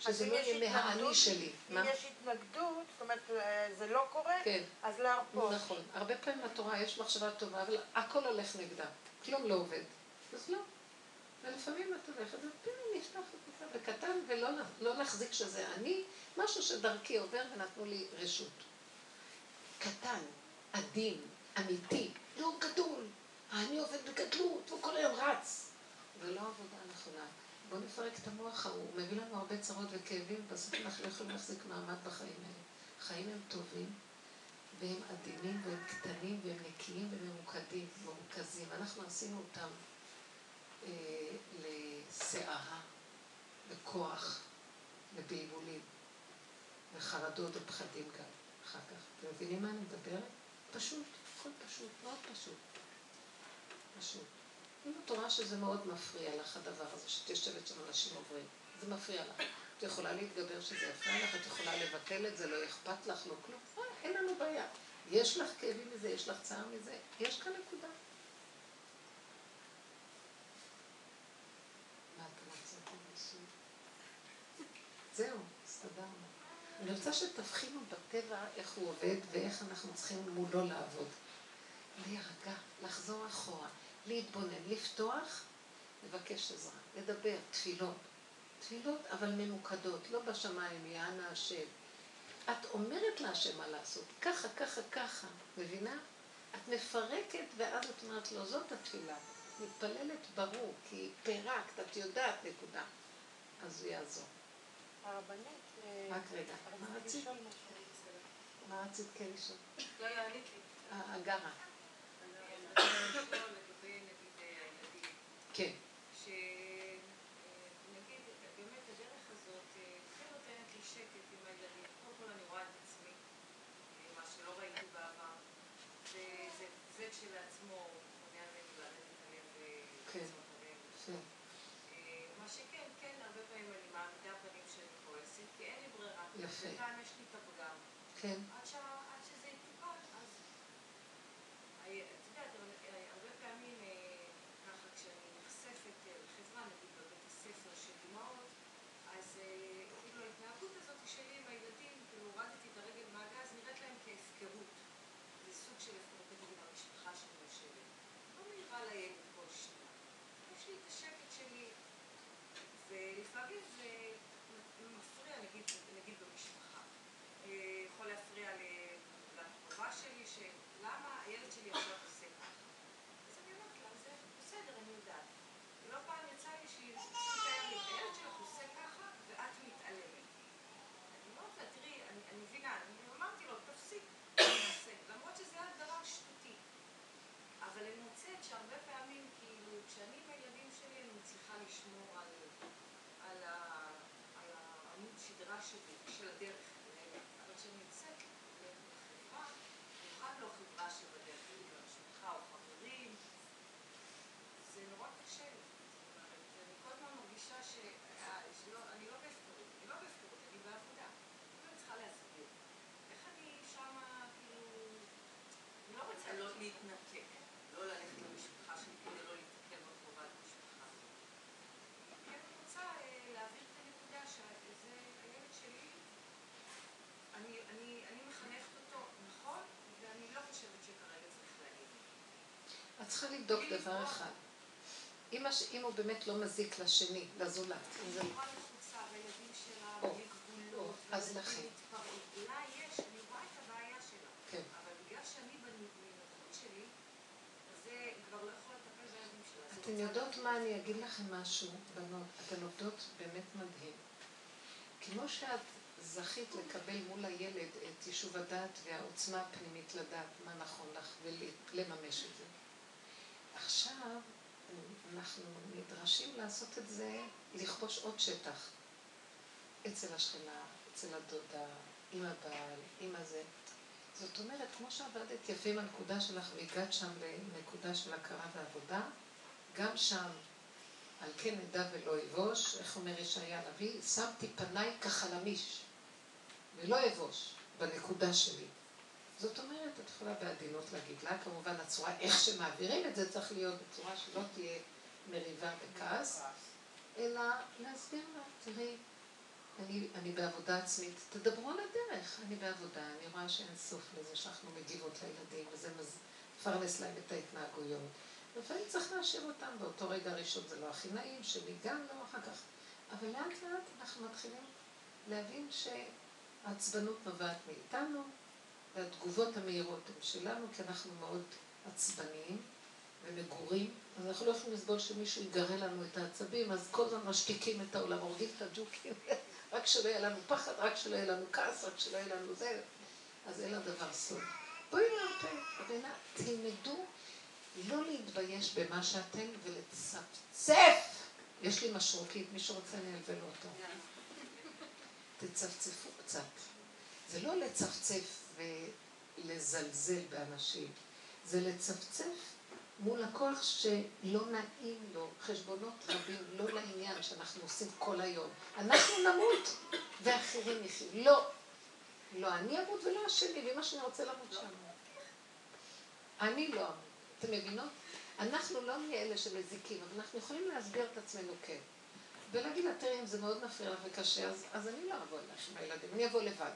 שזה לא יהיה מהאני שלי. אם מה? יש התנגדות, זאת אומרת, אה, זה לא קורה, כן. אז להרפות. נכון. הרבה פעמים בתורה יש מחשבה טובה, אבל הכל הולך נגדה. כלום לא עובד. אז לא. ולפעמים את הולכת, ופתאום נפתח את זה בקטן, ולא לא להחזיק שזה אני, משהו שדרכי עובר ונתנו לי רשות. קטן, עדין, אמיתי, לא גדול. אני עובד בגדלות, והוא כל היום רץ. זה לא עבודה נכונה. בואו נפרק את המוח ההוא, הוא מביא לנו הרבה צרות וכאבים, בסוף אנחנו לא יכולים להחזיק מעמד בחיים האלה. חיים הם טובים, והם עדינים, והם קטנים, והם נקיים וממוקדים, מרוכזים. אנחנו עשינו אותם אה, לסערה, לכוח, לבלבולים, וחרדות ופחדים גם, אחר כך. אתם מבינים מה אני מדברת? פשוט, הכל פשוט, מאוד פשוט. פשוט. אם את רואה שזה מאוד מפריע לך הדבר הזה, שאת יושבת שם אנשים עוברים, זה מפריע לך. את יכולה להתגבר שזה יפריע לך, את יכולה לבטל את זה, לא אכפת לך, לא כלום. אה, אין לנו בעיה. יש לך כאבים מזה, יש לך צער מזה, יש כאן נקודה. מה אתם רוצים? זהו. אני רוצה שתבחינו בטבע איך הוא עובד ואיך אנחנו צריכים מולו לעבוד. להירגע, לחזור אחורה, להתבונן, לפתוח, לבקש עזרה, לדבר, תפילות. תפילות, אבל ממוקדות, לא בשמיים, יענה השם. את אומרת להשם מה לעשות, ככה, ככה, ככה, מבינה? את מפרקת ואז את אומרת לו, זאת התפילה. מתפללת ברור, כי פירקת, את יודעת, נקודה. אז הוא יעזור. הרבנית, אה, רק רגע, מה רצית? מה רצית כן לשאול? לא יענית לי. אה, הגרה. כן. שנגיד, באמת הדרך הזאת כן נותנת לי שקט עם הילדים. קודם כל אני רואה את עצמי, מה שלא ראיתי בעבר. וזה זה כשלעצמו מונע ממני לרדת עליהם כן. ולצמות עליהם. כן. אה, מה שכן, כן, הרבה פעמים אני מעמידה פנים שאני כועסת, כי אין לי ברירה. יפה. בינתיים יש לי את הפגם. כן. עד שה- עד שזה יתוקן, אז... הי- את יודעת, אה, הרבה פעמים אה, ככה כשאני נחשפת אה, לחברה, נגיד בבית הספר של אמהות, אז אה, כאילו ההתנהגות הזאת שלי עם הילדים, כאילו הורדתי את הרגל מהגז, נראית להם כהפקרות. זה סוג של הפקרות נגיד המשפחה שאני יושבת. לא מעירה לילד כל שנייה. יש לי את השקט שלי, ולפעמים זה מפריע, נגיד, נגיד במשפחה. אה, יכול להפריע ל- לקרובה שלי, שלמה הילד שלי עכשיו עושה ככה. אז אני אומרת לה, זה בסדר, אני יודעת. ולא פעם יצא לי שהיא הילד שלך עושה ככה, ואת מתעלמת. אני אומרת לה, תראי, אני מבינה, אני אמרתי לו, תפסיק. למרות שזה היה דבר שטותי. אבל אני מוצאת שהרבה פעמים, כאילו, כשאני עם הילדים שלי, אני מצליחה לשמור על, על, ה, על העמוד שדרה שלי, של הדרך. אבל כשאני לא חברה שבדרך, כאילו, המשפחה או חברים, זה נורא קשה לי. אני כל הזמן מרגישה ש... אה, לא בהפקרות, אני לא בהפקרות, אני בעבודה. אני צריכה להסביר. איך אני שמה, כאילו... אני לא רוצה לא להתנתק, לא ללכת למשפחה שלי כדי לא להתקל בקרובת משפחה. אני כן רוצה אה, להעביר את הנקודה שזה הילד שלי, אני, אני, אני מחנכת אותו נכון, ואני לא חושבת שכרגע צריך להגיד. את צריכה לבדוק דבר אחד. אם, הש... אם הוא באמת לא מזיק לשני, לזולת, אם זה... היא נורא לחוצה, והילדים שלה, או. והיא אז לכי. אולי יש, אני רואה את הבעיה שלה. כן. אבל בגלל שאני בנוכחות שלי, אז זה כבר לא שלה. אז אתן אני יודעות מה, אני אגיד לכם משהו, בנות, אתן עובדות באמת מדהים. כמו שאת זכית לקבל מול הילד את יישוב הדעת והעוצמה הפנימית לדעת מה נכון לך ולממש את זה. עכשיו אנחנו נדרשים לעשות את זה, לכבוש עוד שטח. אצל השכנה, אצל הדודה, עם הבעל, עם הזה. זאת אומרת, כמו שעבדת יפה עם הנקודה שלך והגעת שם לנקודה של הכרה ועבודה, גם שם, על כן אדע ולא אבוש, איך אומר ישעיה הנביא, שמתי פניי כחלמיש, ולא אבוש, בנקודה שלי. זאת אומרת, את יכולה בעדינות להגיד לה, כמובן הצורה, איך שמעבירים את זה צריך להיות בצורה שלא תהיה מריבה וכעס, אלא להסביר לה, תראי, אני, אני בעבודה עצמית, תדברו על הדרך, אני בעבודה, אני רואה שאין סוף לזה שאנחנו מגיבות לילדים, וזה מפרנס להם את ההתנהגויות. לפעמים צריך להשאיר אותם, באותו רגע הראשון זה לא הכי נעים, שלי גם לא אחר כך. אבל לאט לאט אנחנו מתחילים להבין שהעצבנות נובעת מאיתנו, והתגובות המהירות הן שלנו, כי אנחנו מאוד עצבניים ומגורים, אז אנחנו לא יכולים לסבול שמישהו יגרה לנו את העצבים, אז כל הזמן משתיקים את העולם, הורגים את הג'וקים, <laughs> רק שלא יהיה לנו פחד, רק שלא יהיה לנו כעס, רק שלא יהיה לנו זה, אז אין לדבר סוף. בואי נרפה, רבינה, תלמדו לא להתבייש במה שאתם ולצפצף. יש לי משרוקית, מי שרוצה אני אלווה לו אותו. תצפצפו קצת. זה לא לצפצף ולזלזל באנשים, זה לצפצף מול הכוח שלא נעים לו, חשבונות רבים, לא לעניין שאנחנו עושים כל היום. אנחנו נמות ואחרים יחיו. לא. לא אני אמות ולא השני, ואמא שלי רוצה למות שם. אני לא אמות. אתם מבינות? אנחנו לא נהיה אלה שמזיקים, אבל אנחנו יכולים להסביר את עצמנו כן. ולהגיד לה, תראי, אם זה מאוד מפריע לך וקשה, אז, אז אני לא אבוא אלייך עם הילדים, אני אבוא לבד.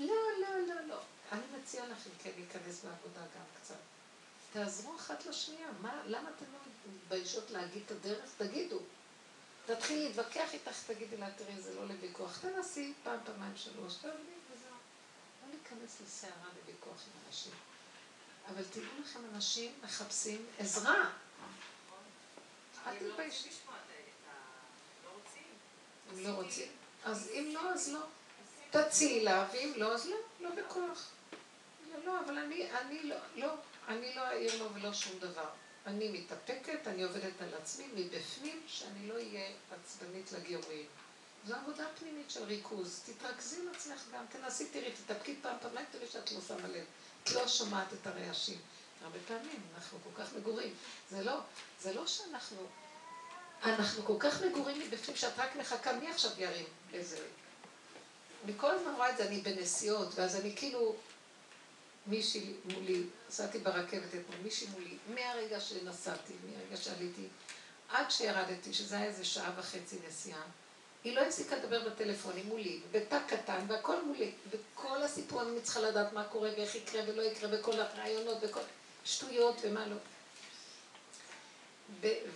לא, לא, לא, לא. אני מציעה לכם כן להיכנס בעבודה גם קצת. תעזרו אחת לשנייה. מה, למה אתם לא מתביישות להגיד את הדרך? תגידו. תתחיל להתווכח איתך, תגידי לה, תראי, זה לא לוויכוח. תנסי פעם, פעמיים, שלוש, תעבדי וזהו. לא להיכנס לסערה לוויכוח עם אנשים. אבל תראו לכם, אנשים מחפשים עזרה. אל תתביישי. הם לא רוצים. אז אם לא, אז לא. תציעי לה, ואם לא, אז לא, לא בכוח. לא, לא, אבל אני, אני לא, לא, אני לא אעיר לו ולא שום דבר. אני מתאפקת, אני עובדת על עצמי מבפנים, שאני לא אהיה עצבנית לגירויים. זו עבודה פנימית של ריכוז. תתרכזי עם עצמך גם, תנסי, תראי, תתאפקי פעם פעמיים, תראי שאת לא שמה לב. את לא שומעת את הרעשים. הרבה פעמים אנחנו כל כך מגורים. זה לא, זה לא שאנחנו, אנחנו כל כך מגורים מבפנים שאת רק מחכה מי עכשיו ירים איזה... אני כל הזמן רואה את זה, אני בנסיעות, ואז אני כאילו, מישהי מולי, נסעתי ברכבת אתמול, מישהי מולי, מהרגע שנסעתי, מהרגע שעליתי, עד שירדתי, שזה היה איזה שעה וחצי נסיעה, היא לא הפסיקה לדבר בטלפון, היא מולי, בתא קטן, והכל מולי. וכל הסיפור, אני צריכה לדעת מה קורה ואיך יקרה ולא יקרה, וכל הרעיונות, וכל שטויות ומה לא.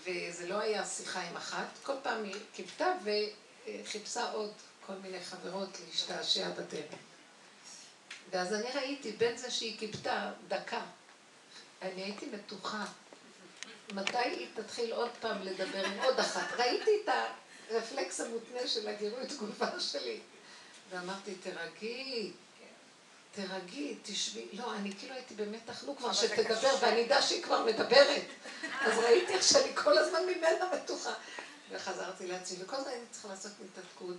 וזה לא היה שיחה עם אחת, כל פעם היא קיבתה וחיפשה עוד כל מיני חברות להשתעשע בדרך. ואז אני ראיתי, בין זה שהיא קיבתה דקה, אני הייתי מתוחה. מתי היא תתחיל עוד פעם לדבר עם עוד אחת? ראיתי את הרפלקס המותנה של הגירוי תגובה שלי. ואמרתי, תרגי, תרגי, תשבי. לא, אני כאילו הייתי במתח, נו כבר שתדבר, ואני אדע שהיא כבר מדברת. אז ראיתי איך שאני כל הזמן ממנה מתוחה. וחזרתי לעצמי, וכל הזמן הייתי צריכה לעשות התנתקות,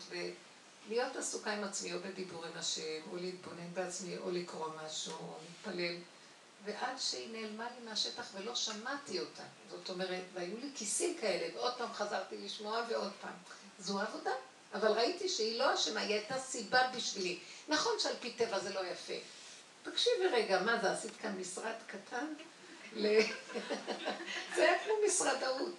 ולהיות עסוקה עם עצמי, או בדיבור עם השם, או להתבונן בעצמי, או לקרוא משהו, או להתפלל. ועד שהיא נעלמה לי מהשטח ולא שמעתי אותה. זאת אומרת, והיו לי כיסים כאלה, ועוד פעם חזרתי לשמוע ועוד פעם. זו עבודה. אבל ראיתי שהיא לא אשמה, היא הייתה סיבה בשבילי. נכון שעל פי טבע זה לא יפה. תקשיבי רגע, מה זה, עשית כאן משרד קטן? <laughs> זה היה כמו משרדאות.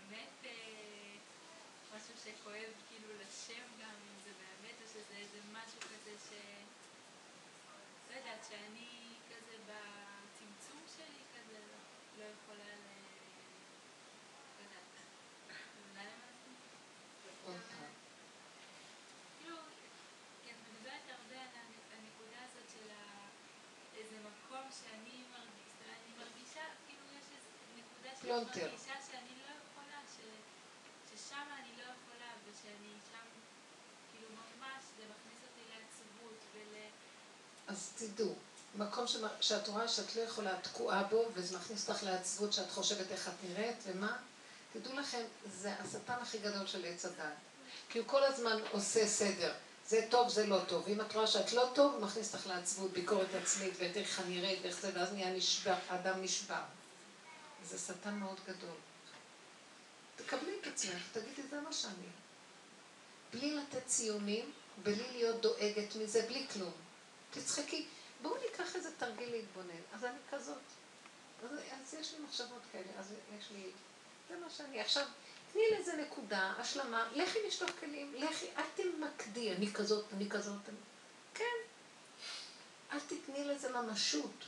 באמת משהו שכואב כאילו לשם גם, אם זה באמת, או שזה איזה משהו כזה ש... לא יודעת, שאני כזה בצמצום שלי כזה לא, לא יכולה ל... לא יודעת. מבינה למה אני מתכוונת? כאילו, כי את מדברת הרבה על הנ- הנקודה הזאת של ה- איזה מקום שאני מרגישה, אני מרגישה, כאילו יש איזו שאני לא ששם אני לא יכולה, ושאני שם, כאילו ממש, זה מכניס אותי לעצבות ול... אז תדעו, מקום שאת רואה שאת לא יכולה, את תקועה בו, וזה מכניס אותך לעצבות שאת חושבת איך את נראית, ומה? תדעו לכם, זה השטן הכי גדול של עץ הדת. כי הוא כל הזמן עושה סדר. זה טוב, זה לא טוב. ואם את רואה שאת לא טוב, הוא מכניס אותך לעצבות, ביקורת עצמית, ואת איך אני נראית, ואיך זה, ואז נהיה נשבר, האדם נשבר. זה שטן מאוד גדול. תקבלי את עצמך, תגידי, זה מה שאני. בלי לתת ציונים, בלי להיות דואגת מזה, בלי כלום. תצחקי. בואו ניקח איזה תרגיל להתבונן. אז אני כזאת. אז, אז יש לי מחשבות כאלה, אז יש לי... זה מה שאני. עכשיו, תני לזה נקודה, השלמה, לכי לשטוף כלים, לכי, אל תמקדי, אני כזאת, אני כזאת. אני... כן. אל תתני לזה ממשות.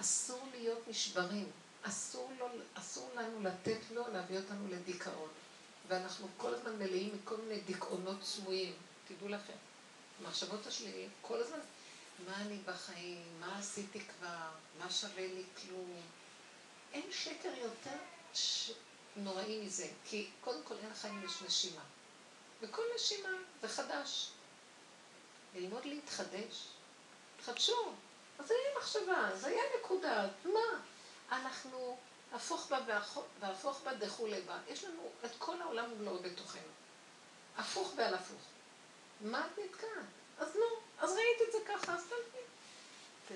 אסור להיות נשברים. אסור, לו, אסור לנו לתת לו להביא אותנו לדיכאון. ואנחנו כל הזמן מלאים מכל מיני דיכאונות סמויים. תדעו לכם. המחשבות השליליות, כל הזמן, מה אני בחיים, מה עשיתי כבר, מה שווה לי כלום. אין שקר יותר ש... נוראי מזה, כי קודם כל אין לחיים יש נשימה. וכל נשימה זה חדש. ללמוד להתחדש. תחדשו. אז זה היה מחשבה, זה היה נקודה, מה? אנחנו הפוך בה והפוך- בה דכולי בה. יש לנו את כל העולם ומלואו בתוכנו. הפוך ועל הפוך. מה את נתקעת? אז לא, אז ראית את זה ככה, אז תלכי.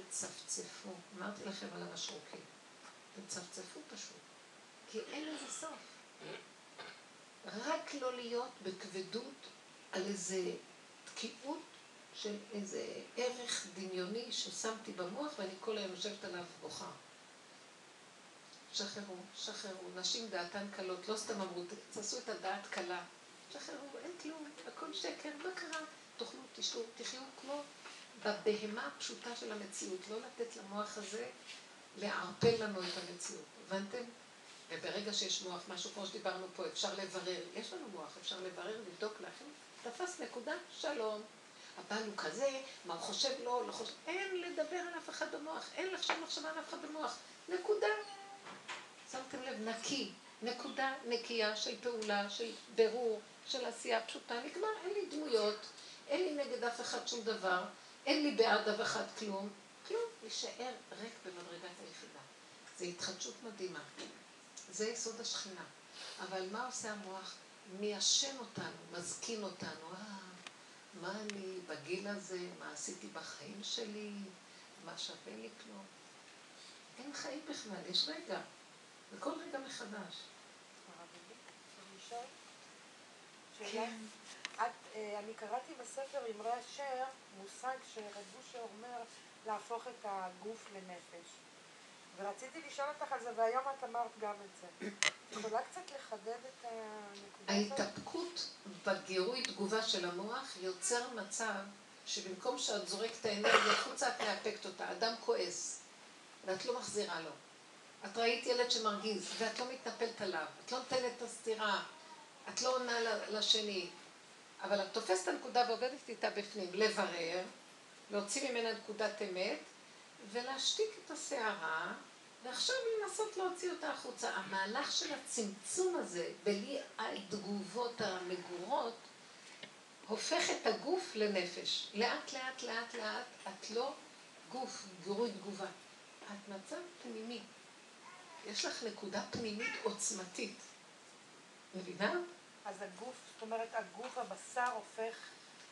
תצפצפו. אמרתי לכם על המשרוקים. תצפצפו פשוט. כי אין לזה סוף. רק לא להיות בכבדות על איזה תקיעות של איזה ערך דמיוני ששמתי במוח ואני כל היום יושבת עליו בוכה. שחררו, שחררו. נשים דעתן קלות, לא סתם אמרו, תעשו את הדעת קלה. שחררו, אין כלום, הכל שקר, מה קרה? תאכלו, תשתו, תחיו כמו בבהמה הפשוטה של המציאות, לא לתת למוח הזה לערפל לנו את המציאות. הבנתם? וברגע שיש מוח, משהו כמו שדיברנו פה, אפשר לברר. יש לנו מוח, אפשר לברר, לבדוק, להכין. תפס נקודה, שלום. הבעל הוא כזה, מה הוא חושב לא, לא חושב... אין לדבר על אף אחד במוח, אין לחשוב מחשבה על אף אחד במוח. נקודה. שמתם לב, נקי. נקודה נקייה של פעולה, של בירור, של עשייה פשוטה. נגמר, אין לי דמויות, אין לי נגד אף אחד שום דבר, אין לי בעד אף אחד כלום. כלום, להישאר ריק במדרגת היחידה. זו התחדשות מדהימה. זה יסוד השכינה. אבל מה עושה המוח? מיישן אותנו, מזקין אותנו. אה, מה אני בגיל הזה, מה עשיתי בחיים שלי, מה שווה לי כלום. אין חיים בכלל, יש רגע. וכל רגע מחדש. את, אה, אני קראתי בספר אמרי אשר מושג שרב בושר אומר להפוך את הגוף לנפש. ורציתי לשאול אותך על זה, והיום את אמרת גם את זה. יכולה קצת לחדד את הנקודה הזאת? ההתאפקות בגירוי תגובה של המוח יוצר מצב שבמקום שאת זורקת את האנרגיה החוצה, את מאפקת אותה. אדם כועס, ואת לא מחזירה לו. את ראית ילד שמרגיז, ואת לא מתנפלת עליו. את לא נותנת את הסתירה. את לא עונה לשני. אבל את תופסת את הנקודה ועובדת איתה בפנים. לברר, להוציא ממנה נקודת אמת, ולהשתיק את הסערה, ועכשיו לנסות להוציא אותה החוצה. המהלך של הצמצום הזה, בלי התגובות המגורות, הופך את הגוף לנפש. לאט לאט לאט לאט את לא גוף, גירוי תגובה. את מצב פנימי. יש לך נקודה פנימית עוצמתית. מבינה? אז הגוף, זאת אומרת, הגוף, הבשר הופך...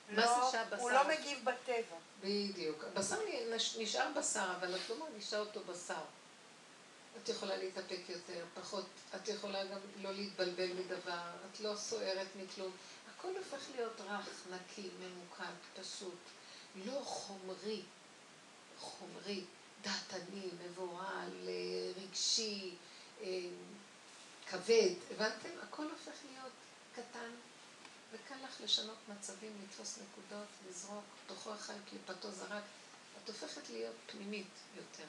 מה לא, זה שהבשר? הוא לא מגיב בטבע. בדיוק. הבשר נש- נשאר בשר, אבל את לא מרגישה אותו בשר. את יכולה להתאפק יותר, פחות, את יכולה גם לא להתבלבל מדבר, את לא סוערת מכלום. הכל הופך להיות רך, נקי, ממוקד, פשוט. לא חומרי, חומרי, דעתני, מבוהל, אה, רגשי, אה, כבד. הבנתם? הכל הופך להיות קטן, וקל לך לשנות מצבים, לתפוס נקודות, לזרוק, תוכו החי קליפתו זרק. את הופכת להיות פנימית יותר.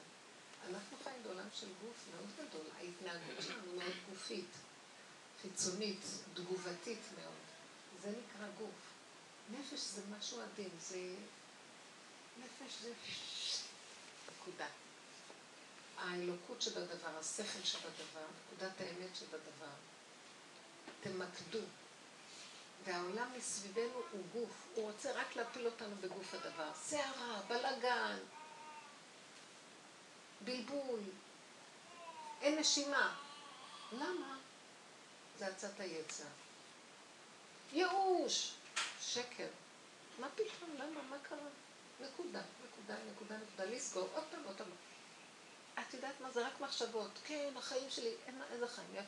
אנחנו חיים בעולם של גוף מאוד גדול, ההתנהגות שלנו מאוד גופית, חיצונית, תגובתית מאוד. זה נקרא גוף. נפש זה משהו עדין, זה... נפש זה... נקודה. האלוקות שבדבר, השכל שבדבר, נקודת האמת שבדבר. תמקדו. והעולם מסביבנו הוא גוף, הוא רוצה רק להפיל אותנו בגוף הדבר. סערה, בלאגן, בלבול, אין נשימה. למה? זה עצת היצע. ייאוש, שקר. מה פתאום? למה? מה קרה? נקודה, נקודה, נקודה, נקודה. לסגור עוד פעם, עוד פעם. את יודעת מה? זה רק מחשבות. כן, החיים שלי, אין, איזה חיים, הם?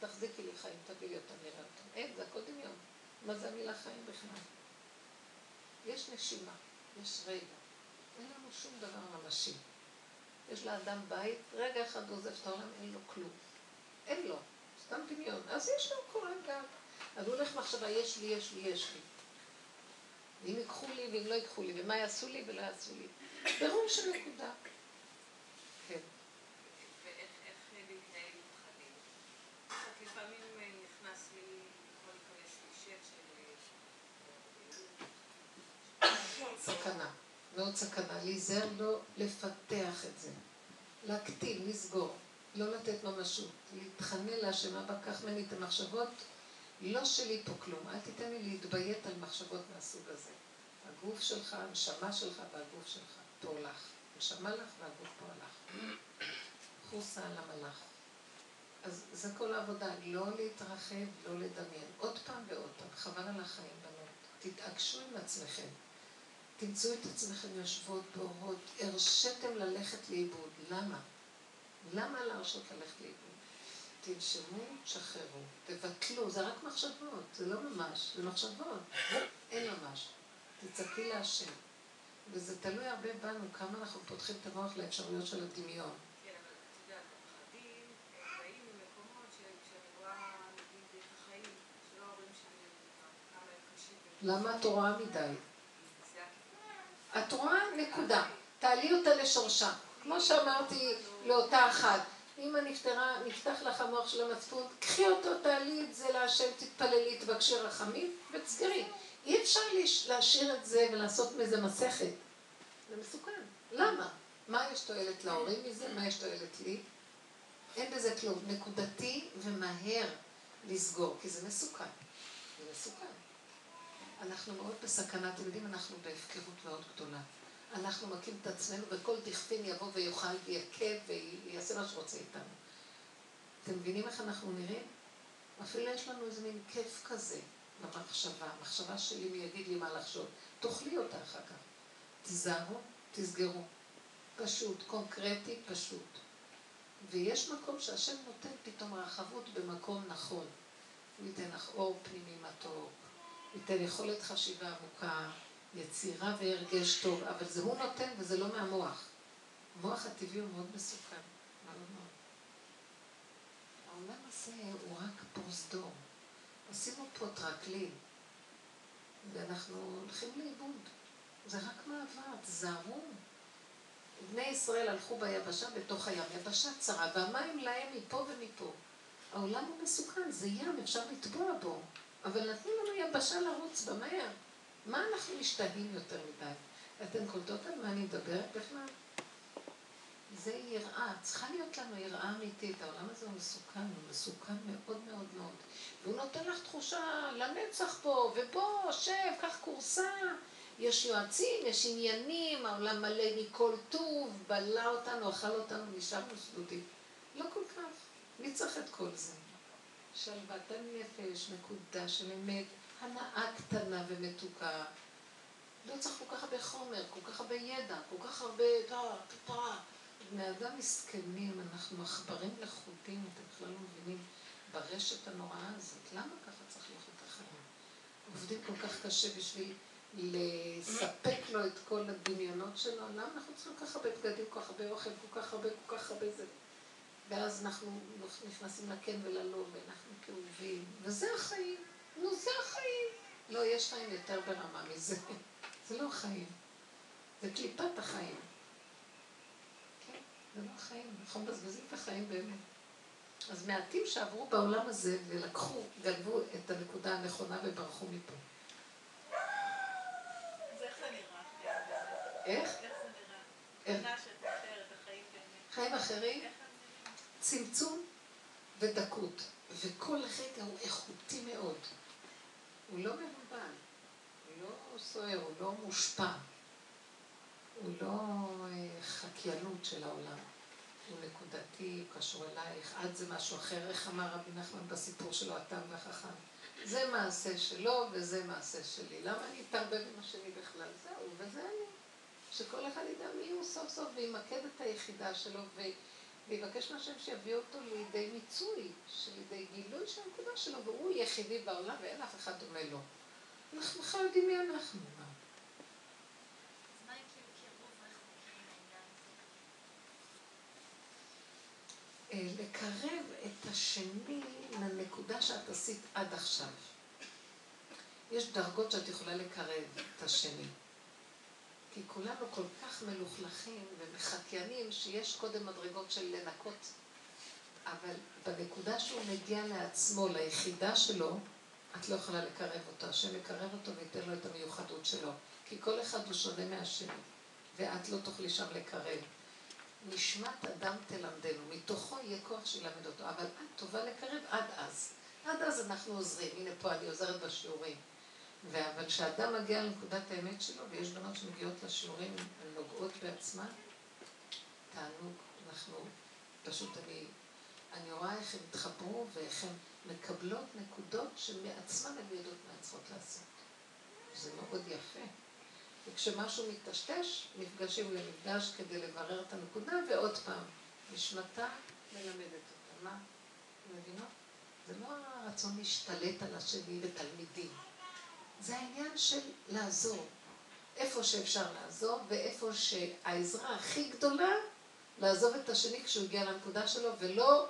תחזיקי לי חיים, תביאי לי אותם, נראה אותם. אין, זה הכל דמיון. מה זה המילה חיים בכלל? יש נשימה, יש רגע. אין לנו שום דבר ממשי. יש לאדם בית, רגע אחד עוזב את העולם, אין לו כלום. אין לו, סתם דמיון. אז יש לו כל רגע. אז הוא הולך מחשבה, יש לי, יש לי, יש לי. ואם ייקחו לי ואם לא ייקחו לי, ומה יעשו לי ולא יעשו לי. ברור של נקודה. כן. סכנה, מאוד סכנה. להיזהר לא לפתח את זה. להקטין, לסגור, לא לתת ממשות. להתחנן להשם אבא, קח ממני את המחשבות, לא שלי פה כלום. אל תיתן לי להתביית על מחשבות מהסוג הזה. הגוף שלך, הנשמה שלך והגוף שלך. פה לך. נשמה לך והגוף פה הלך. חוסה על המלאך. אז זה כל העבודה, לא להתרחב, לא לדמיין. עוד פעם ועוד פעם, חבל על החיים, בנות. תתעקשו עם עצמכם. תמצאו את עצמכם יושבות באורות, הרשיתם ללכת לאיבוד. למה? למה להרשות ללכת לאיבוד? תנשמו, תשחררו, תבטלו, זה רק מחשבות, זה לא ממש, זה מחשבות, אין ממש. תצעקי להשם. וזה תלוי הרבה בנו, כמה אנחנו פותחים את המוח לאפשרויות של הדמיון. למה את רואה מדי? את רואה נקודה, תעלי אותה לשורשה. כמו שאמרתי לאותה אחת, אמא נפטרה, נפתח לך המוח של המצפון, קחי אותו, תעלי את זה להשם, תתפללי, תבקשי רחמים ותסגרי. אי אפשר להשאיר את זה ולעשות מזה מסכת. זה מסוכן. למה? מה יש תועלת להורים מזה? מה יש תועלת לי? אין בזה כלום. נקודתי ומהר לסגור, כי זה מסוכן. זה מסוכן. אנחנו מאוד בסכנה, אתם יודעים, אנחנו בהפקרות מאוד גדולה. אנחנו מכים את עצמנו וכל דכפין יבוא ויאכל ויכה ויעשה מה שרוצה איתנו. אתם מבינים איך אנחנו נראים? אפילו יש לנו איזה מין כיף כזה במחשבה. המחשבה שלי מי יגיד לי מה לחשוב. תאכלי אותה אחר כך. תיזהרו, תסגרו. פשוט, קונקרטי, פשוט. ויש מקום שהשם נותן פתאום רחבות במקום נכון. הוא ייתן לך אור פנימי מתוק, ייתן יכולת חשיבה עמוקה, יצירה והרגש טוב, אבל זה הוא נותן וזה לא מהמוח. המוח הטבעי הוא מאוד מסוכן. העולם הזה הוא רק פרוזדור. עשינו פה טרקלין, ואנחנו הולכים לאיבוד. זה רק מעבר, תזהרו. בני ישראל הלכו ביבשה בתוך הים, יבשה צרה, והמים להם מפה ומפה. העולם הוא מסוכן, זה ים, אפשר לטבוע בו, אבל נתנו לנו יבשה לרוץ במהר. מה אנחנו משתהים יותר מדי? אתן קולטות על מה אני מדברת בכלל? זה יראה, צריכה להיות לנו יראה אמיתית. העולם הזה הוא מסוכן, הוא מסוכן מאוד מאוד מאוד. והוא נותן לך תחושה לנצח פה, ובוא, שב, קח כורסה. יש יועצים, יש עניינים, העולם מלא מכל טוב, בלע אותנו, אכל אותנו, נשארנו סדודים. לא כל כך. מי צריך את כל זה? שלוות הנפש, נקודה של אמת, הנאה קטנה ומתוקה. לא צריך כל כך הרבה חומר, כל כך הרבה ידע, כל כך הרבה. בני אדם מסכנים, אנחנו עכברים לכודים, אתם בכלל לא מבינים, ברשת הנוראה הזאת. למה ככה צריך לחיות את החיים? עובדים כל כך קשה בשביל לספק לו את כל הדמיונות שלו, למה אנחנו צריכים כל כך הרבה בגדים, כל כך הרבה אוכל, כל כך הרבה, כל כך הרבה זה. ואז אנחנו נכנסים לכן וללא, ואנחנו כאובים, וזה החיים. נו, זה החיים. לא, יש חיים יותר ברמה מזה. זה לא חיים. זה קליפת החיים. כן, זה לא החיים. אנחנו מבזבזים את החיים באמת. אז מעטים שעברו בעולם הזה ולקחו, גנבו את הנקודה הנכונה וברחו מפה. אז איך זה נראה? איך? חיים אחרים? צמצום ודקות, וכל רגע הוא איכותי מאוד. הוא לא מבולבל, הוא לא סוער, הוא לא מושפע, הוא לא אה, חקיינות של העולם. הוא נקודתי, הוא קשור אלייך, את זה משהו אחר, איך אמר רבי נחמן בסיפור שלו, התם והחכם. זה מעשה שלו וזה מעשה שלי. למה אני אתערבב עם השני בכלל? זהו, וזה אני. שכל אחד ידע מי הוא סוף סוף וימקד את היחידה שלו ו... ויבקש מהשם שיביא אותו לידי מיצוי, לידי גילוי של הנקודה שלו, והוא יחידי בעולם ואין אף אחד דומה לו. אנחנו בכלל יודעים מי אנחנו. כאילו? אה, לקרב את השני לנקודה שאת עשית עד עכשיו. יש דרגות שאת יכולה לקרב את השני. כי כולנו כל כך מלוכלכים ומחקיינים שיש קודם מדרגות של לנקות. אבל בנקודה שהוא מגיע לעצמו, ליחידה שלו, את לא יכולה לקרב אותו. השם יקרב אותו וייתן לו את המיוחדות שלו. כי כל אחד הוא שונה מהשני, ואת לא תוכלי שם לקרב. נשמת אדם תלמדנו, מתוכו יהיה כוח שילמד אותו, אבל את טובה לקרב עד אז. עד אז אנחנו עוזרים, הנה פה אני עוזרת בשיעורים. אבל כשאדם מגיע לנקודת האמת שלו, ויש בנות שמגיעות לשיעורים, הן נוגעות בעצמן, תענוג, אנחנו, פשוט אני, אני רואה איך הן התחברו ואיך הן מקבלות נקודות שמעצמן הן יודעות מה צריכות לעשות. זה מאוד יפה. וכשמשהו מטשטש, נפגשים למפגש כדי לברר את הנקודה, ועוד פעם, נשמתה מלמדת אותה. מה? מבינות? זה לא הרצון להשתלט על השני ותלמידים. זה העניין של לעזור. איפה שאפשר לעזור, ואיפה שהעזרה הכי גדולה, לעזוב את השני כשהוא הגיע לנקודה שלו, ולא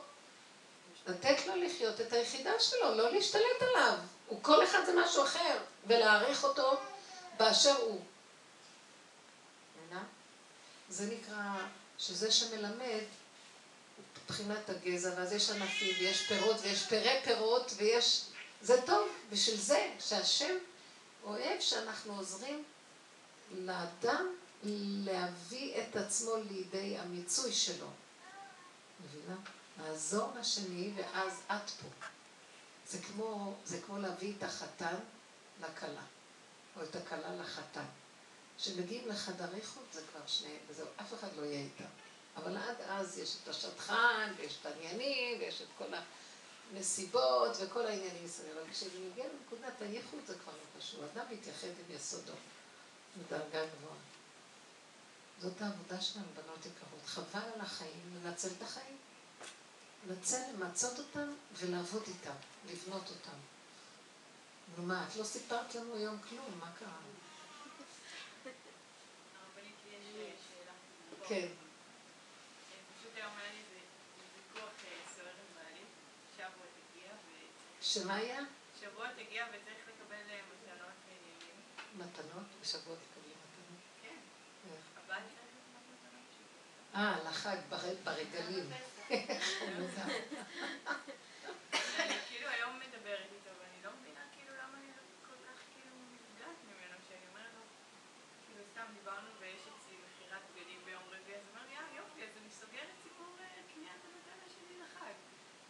לתת לו לחיות את היחידה שלו, לא להשתלט עליו. הוא כל אחד זה משהו אחר, ולהעריך אותו באשר הוא. זה נקרא, שזה שמלמד, מבחינת הגזע, ואז יש ענפים, ויש פירות, ויש פירי פירות, ויש... זה טוב, בשביל זה, שהשם אוהב שאנחנו עוזרים לאדם להביא את עצמו לידי המיצוי שלו. מבינה? לעזור לשני, ואז את פה. זה כמו, זה כמו להביא את החתן לכלה, או את הכלה לחתן. כשמגיעים לחדר איכות זה כבר שניהם, וזהו, אף אחד לא יהיה איתם. אבל עד אז יש את השטחן, ויש את העניינים, ויש את כל המסיבות, וכל העניינים מסביב. אבל כשזה מגיע לנקודת הייחוד זה כבר לא קשור. אדם מתייחד עם יסודו, בדרגה גבוהה. זאת העבודה שלנו, בנות יקרות. חבל על החיים, לנצל את החיים. לנצל, למצות אותם ולעבוד איתם, לבנות אותם. נו מה, את לא סיפרת לנו היום כלום, מה קרה? כן. אה, פשוט היום היה לי איזה ויכוח אה, סוער עם בעלי. שבועות הגיע ו... שמה היה? שבועות הגיע וצריך לקבל אה, מתנות ועניינים. מתנות? בשבועות מקבלים מתנות? כן. אה, לחג, בר- ברגלים. <laughs> ואני כאילו היום מדברת איתו ואני לא מבינה כאילו למה אני לא כל כך כאילו נפגעת ממנו שאני אומרת לו כאילו סתם דיברנו ויש אצלי מכירת בגדים ביום רביעי אז הוא אומר לי אה יופי אז אני סוגרת סיפור אה, קניית המתנה שלי לחג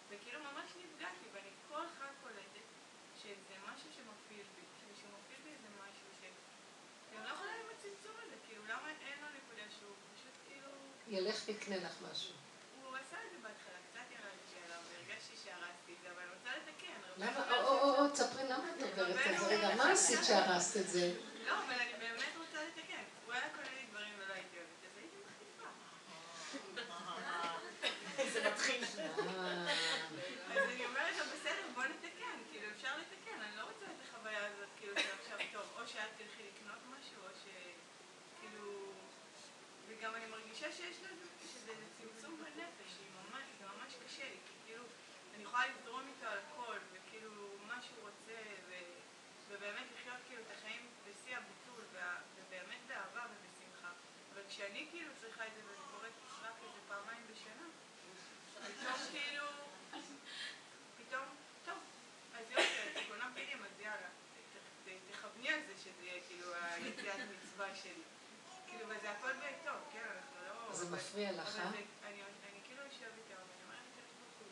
וכאילו ממש נפגעתי ואני כל חג קולטת שזה משהו שמפעיל בי כאילו שהוא מפעיל בי איזה משהו ש... אני לא יכולה עם הצמצום הזה כאילו למה אין לו נקודה שהוא פשוט כאילו ילך ויקנה לך משהו. הוא עשה את זה בהתחלה, קצת ירדתי עליו, והרגשתי שהרסתי את זה, אבל אני רוצה לתקן. למה? או, או, או, תספרי למה את עוברת את זה. רגע, מה עשית שהרסת את זה? לא, אבל אני גם אני מרגישה שיש לזה, שזה צמצום בנפש, ממש, זה ממש קשה לי, כי כאילו, אני יכולה לזרום איתו על הכל, וכאילו, מה שהוא רוצה, ו, ובאמת לחיות כאילו את החיים בשיא הביטול, ובאמת באהבה ובשמחה. אבל כשאני כאילו צריכה את זה, וזה קורה רק איזה פעמיים בשנה, פתאום כאילו, פתאום, טוב, אז יופי, את קונה פילים, אז יאללה, תכווני על זה שזה יהיה כאילו היציאת מצווה שלי. אני אני כאילו יושבת איתה, ואני אומרת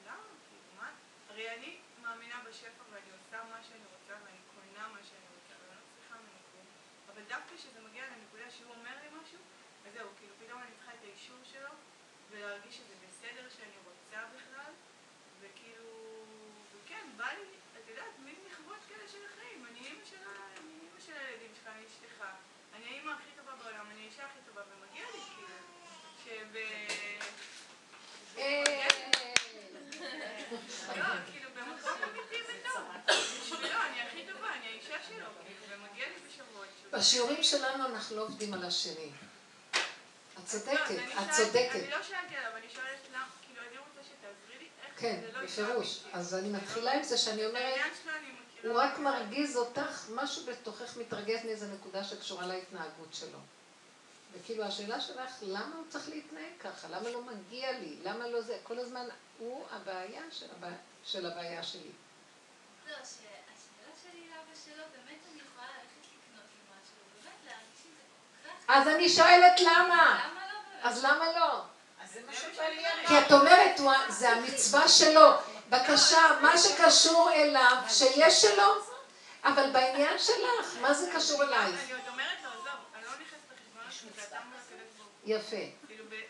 למה? כאילו, מה? הרי אני מאמינה בשפע ואני עושה מה שאני רוצה ואני קונה מה שאני רוצה ואני לא צריכה ממנו כלום. אבל דווקא כשזה מגיע לנקודה שהוא אומר לי משהו, אז זהו, כאילו פתאום אני צריכה את האישור שלו ולהרגיש שזה בסדר שאני רוצה בכלל, וכאילו, וכן, בא לי, את יודעת, מין מחוות כאלה של החיים. אני אימא של הילדים שלך, אני אשתך, אני האימא הכי טובה בעולם, אני האישה הכי טובה, ומגיע לי כאילו, שב... אה, לא, כאילו במקום אמיתי וטוב. בשבילו אני הכי טובה, אני האישה שלו, כאילו, ומגיע לי בשבועות. שהוא- בשיעורים שלנו אנחנו לא עובדים על השני. את צודקת, לא, אני את צודקת. אני לא שאלתי עליו, אני שואלת למה, כאילו, אני רוצה שתעזרי לי איך כן, זה לא בפירוש. אז אני מתחילה עם זה שאני אומרת. הוא רק מרגיז אותך, משהו בתוכך מתרגז מאיזה נקודה שקשורה להתנהגות שלו. וכאילו השאלה שלך, למה הוא צריך להתנהג ככה? למה לא מגיע לי? למה לא זה? כל הזמן הוא הבעיה של, הבע... של הבעיה שלי. לא, זהו, שהשאלה שלי לאבא שלו, באמת אני יכולה ללכת לקנות לי משהו, באמת להרגיש עם זה כל כך... אז אני שואלת למה? אז למה לא? כי את אומרת, זה המצווה שלו. בבקשה, מה שקשור אליו, שיש שלו, אבל בעניין שלך, מה זה קשור אלייך? אני עוד אומרת לו, עזוב, אני לא נכנסת שלך, זה אתה. יפה. כאילו, כאילו...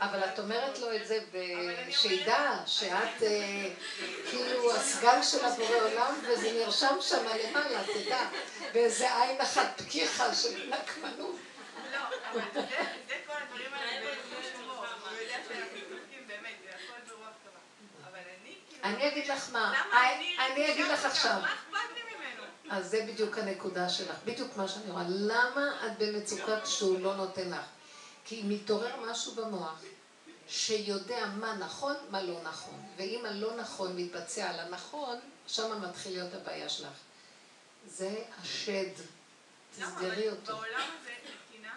אבל את אומרת לו את זה, ב- אני שידע שאת אה, כאילו הסגן של הבורא עולם, וזה נרשם שם למעלה, תדע, באיזה עין אחת פקיחה של נקמנות. אני אגיד לך מה, למה אני... אגיד לך עכשיו. כל כך? מה אכפת לי ממנו? אז זה בדיוק הנקודה שלך, בדיוק מה שאני רואה. למה את במצוקה כשהוא לא נותן לך? כי מתעורר משהו במוח שיודע מה נכון, מה לא נכון. ואם הלא נכון מתבצע על הנכון, שם מתחיל להיות הבעיה שלך. זה השד. למה? תסגרי אבל אותו. בעולם הזה, נתינה,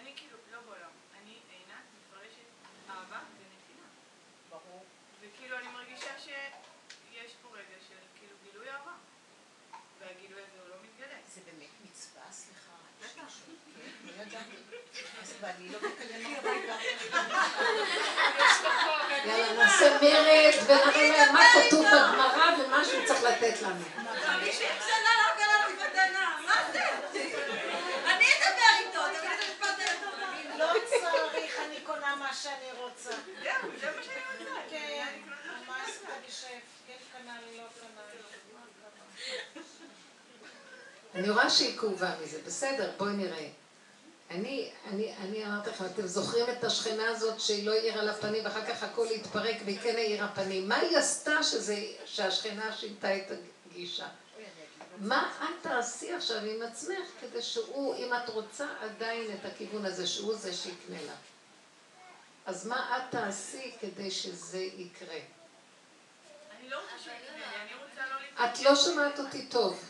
אני כאילו, לא בעולם, אני עינת מפרשת אהבה ונתינה. ברור. וכאילו אני מרגישה שיש פה רגע של כאילו גילוי אהבה. והגילוי הזה הוא לא מתגלה. זה באמת מצווה, סליחה. בטח. כן, לא ידעתי. אז ואני לא מקלמת הרגע. יאללה, נעשה מרד ונראה להם מה כתוב בגמרא ומה שהוא צריך לתת לנו. חמישים שנה לא קרה לך מתנה, מה זה? אני אדבר איתו, תגיד את המשפט היותר לא צריך, אני קונה מה שאני רוצה. זהו, זה מה שאני רוצה. כן, מה עשית בשף? כן קנה לי, לא קנה? אני רואה שהיא כאובה מזה, בסדר, בואי נראה. אני, אני, אני אמרתי לכם, אתם זוכרים את השכנה הזאת שהיא לא האירה לה פנים ואחר כך הכל התפרק והיא כן האירה פנים? מה היא עשתה שזה, שהשכנה שינתה את הגישה? מה את תעשי עכשיו עם עצמך כדי שהוא, אם את רוצה עדיין את הכיוון הזה, שהוא זה שיקנה לך? אז מה את תעשי כדי שזה יקרה? אני לא רוצה שהוא יקנה לי, אני רוצה לא. את לא שומעת אותי טוב.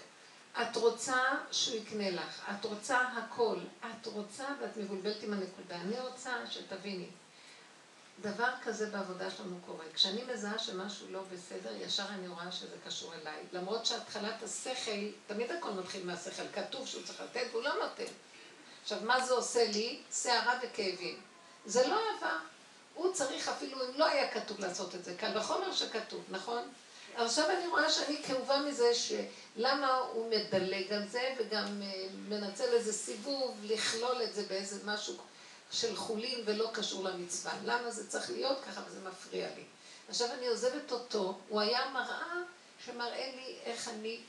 את רוצה שהוא יקנה לך, את רוצה הכל, את רוצה ואת מבולבלת עם הנקודה. אני רוצה שתביני, דבר כזה בעבודה שלנו קורה. כשאני מזהה שמשהו לא בסדר, ישר אני רואה שזה קשור אליי. למרות שהתחלת השכל, תמיד הכל מתחיל מהשכל, כתוב שהוא צריך לתת והוא לא נותן. עכשיו, מה זה עושה לי? שערה וכאבים. זה לא אהבה. הוא צריך אפילו, אם לא היה כתוב לעשות את זה, קל וחומר שכתוב, נכון? עכשיו אני רואה שאני כאובה מזה שלמה הוא מדלג על זה וגם אה, מנצל איזה סיבוב לכלול את זה באיזה משהו של חולין ולא קשור למצווה. למה זה צריך להיות ככה וזה מפריע לי. עכשיו אני עוזבת אותו, הוא היה מראה שמראה לי איך אני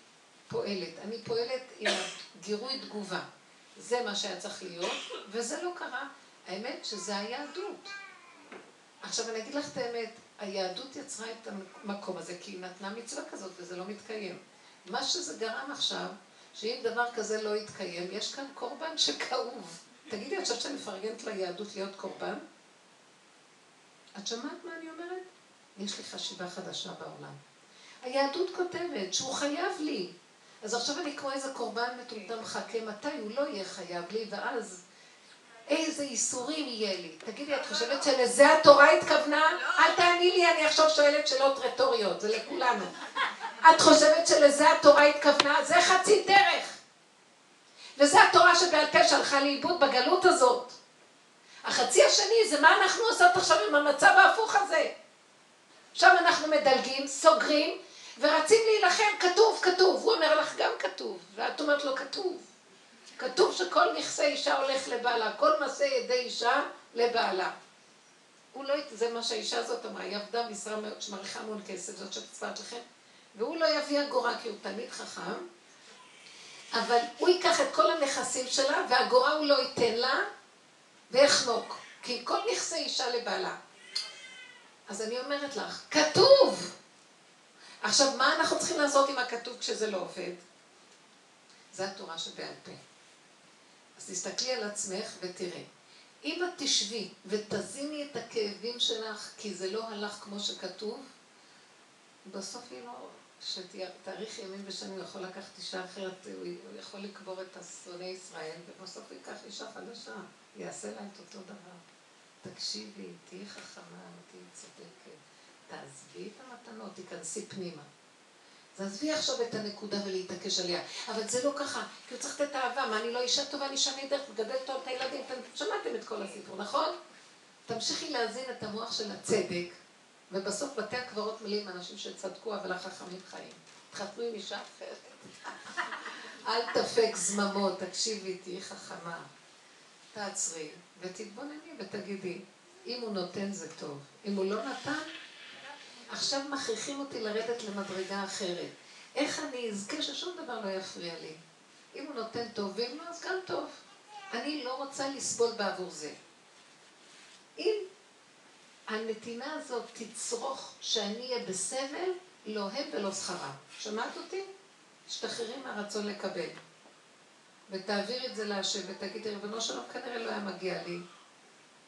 פועלת. אני פועלת עם גירוי תגובה. זה מה שהיה צריך להיות, וזה לא קרה. האמת שזה היהדות. עכשיו אני אגיד לך את האמת, היהדות יצרה את המקום הזה כי היא נתנה מצווה כזאת וזה לא מתקיים. מה שזה גרם עכשיו, שאם דבר כזה לא יתקיים, יש כאן קורבן שכאוב. תגידי, את חושבת שאני מפרגנת ליהדות להיות קורבן? את שמעת מה אני אומרת? יש לי חשיבה חדשה בעולם. היהדות כותבת שהוא חייב לי. אז עכשיו אני כמו איזה קורבן מטומטם מחכה מתי הוא לא יהיה חייב לי, ואז איזה איסורים יהיה לי. תגידי, את חושבת שלזה התורה התכוונה? אל תעני לי, אני עכשיו שואלת שאלות רטוריות, זה לכולנו. את חושבת שלזה התורה התכוונה? זה חצי דרך. וזה התורה שבעל פה שהלכה לאיבוד בגלות הזאת. החצי השני זה מה אנחנו עושות עכשיו עם המצב ההפוך הזה. עכשיו אנחנו מדלגים, סוגרים, ורצים להילחם, כתוב, כתוב. הוא אומר לך גם כתוב, ואת אומרת לו כתוב. כתוב שכל נכסי אישה הולך לבעלה, כל מעשה ידי אישה לבעלה. הוא לא, זה מה שהאישה הזאת אמרה, היא עבדה משרה מאוד המון כסף, זאת שצפת לכם, והוא לא יביא אגורה כי הוא תמיד חכם, אבל הוא ייקח את כל הנכסים שלה, והאגורה הוא לא ייתן לה, ויחנוק, כי כל נכסי אישה לבעלה. אז אני אומרת לך, כתוב! עכשיו, מה אנחנו צריכים לעשות עם הכתוב כשזה לא עובד? זה התורה שבעל פה. אז תסתכלי על עצמך ותראי. אם את תשבי ותזיני את הכאבים שלך כי זה לא הלך כמו שכתוב, בסוף היא לא... שתאריך ימים ושנים הוא יכול לקחת אישה אחרת, הוא יכול לקבור את שונאי ישראל, ובסוף הוא ייקח אישה חדשה, יעשה לה את אותו דבר. תקשיבי, תהיי חכמה, תהיי צודקת, תעזבי את המתנות, תיכנסי פנימה. אז עזבי עכשיו את הנקודה ולהתעקש עליה. אבל זה לא ככה, כי הוא צריך לתת אהבה. מה, אני לא אישה טובה, אני אישה נהדרת, מגדלת טוב את הילדים. אתם שמעתם את כל הסיפור, נכון? תמשיכי להזין את המוח של הצדק, ובסוף בתי הקברות מלאים אנשים שצדקו, אבל החכמים חיים. תחתנו עם אישה אחרת. <laughs> אל תפק זממות, תקשיבי, תהיי חכמה. תעצרי ותתבונני ותגידי, אם הוא נותן זה טוב. אם הוא לא נתן, עכשיו מכריחים אותי לרדת למדרגה אחרת. איך אני אזכה ששום דבר לא יפריע לי? אם הוא נותן טוב, ואם לא, אז גם טוב. אני לא רוצה לסבול בעבור זה. אם הנתינה הזאת תצרוך שאני אהיה בסבל, לא הם ולא שכרם. שמעת אותי? תשתחררי מהרצון לקבל. ותעבירי את זה להשם ותגידי, ריבונו שלום, כנראה לא היה מגיע לי.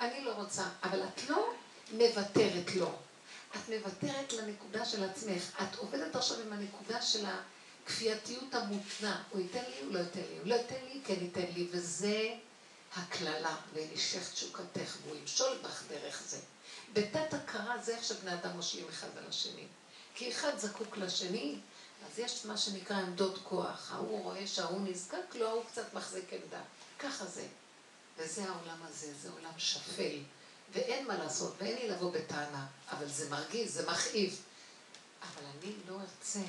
אני לא רוצה, אבל את לא מוותרת לו. את מוותרת לנקודה של עצמך. את עובדת עכשיו עם הנקודה של הכפייתיות המותנה. הוא ייתן לי, הוא לא ייתן לי. הוא לא ייתן לי, כן ייתן לי. וזה הקללה, וישך תשוקתך, והוא ימשול בך דרך זה. בתת הכרה זה איך שבני אדם מושלים אחד על השני. כי אחד זקוק לשני, אז יש מה שנקרא עמדות כוח. ההוא רואה שההוא נזקק לו, ההוא קצת מחזיק עמדה. ככה זה. וזה העולם הזה, זה עולם שפל. ואין מה לעשות, ואין לי לבוא בטענה, אבל זה מרגיז, זה מכאיב. אבל אני לא ארצה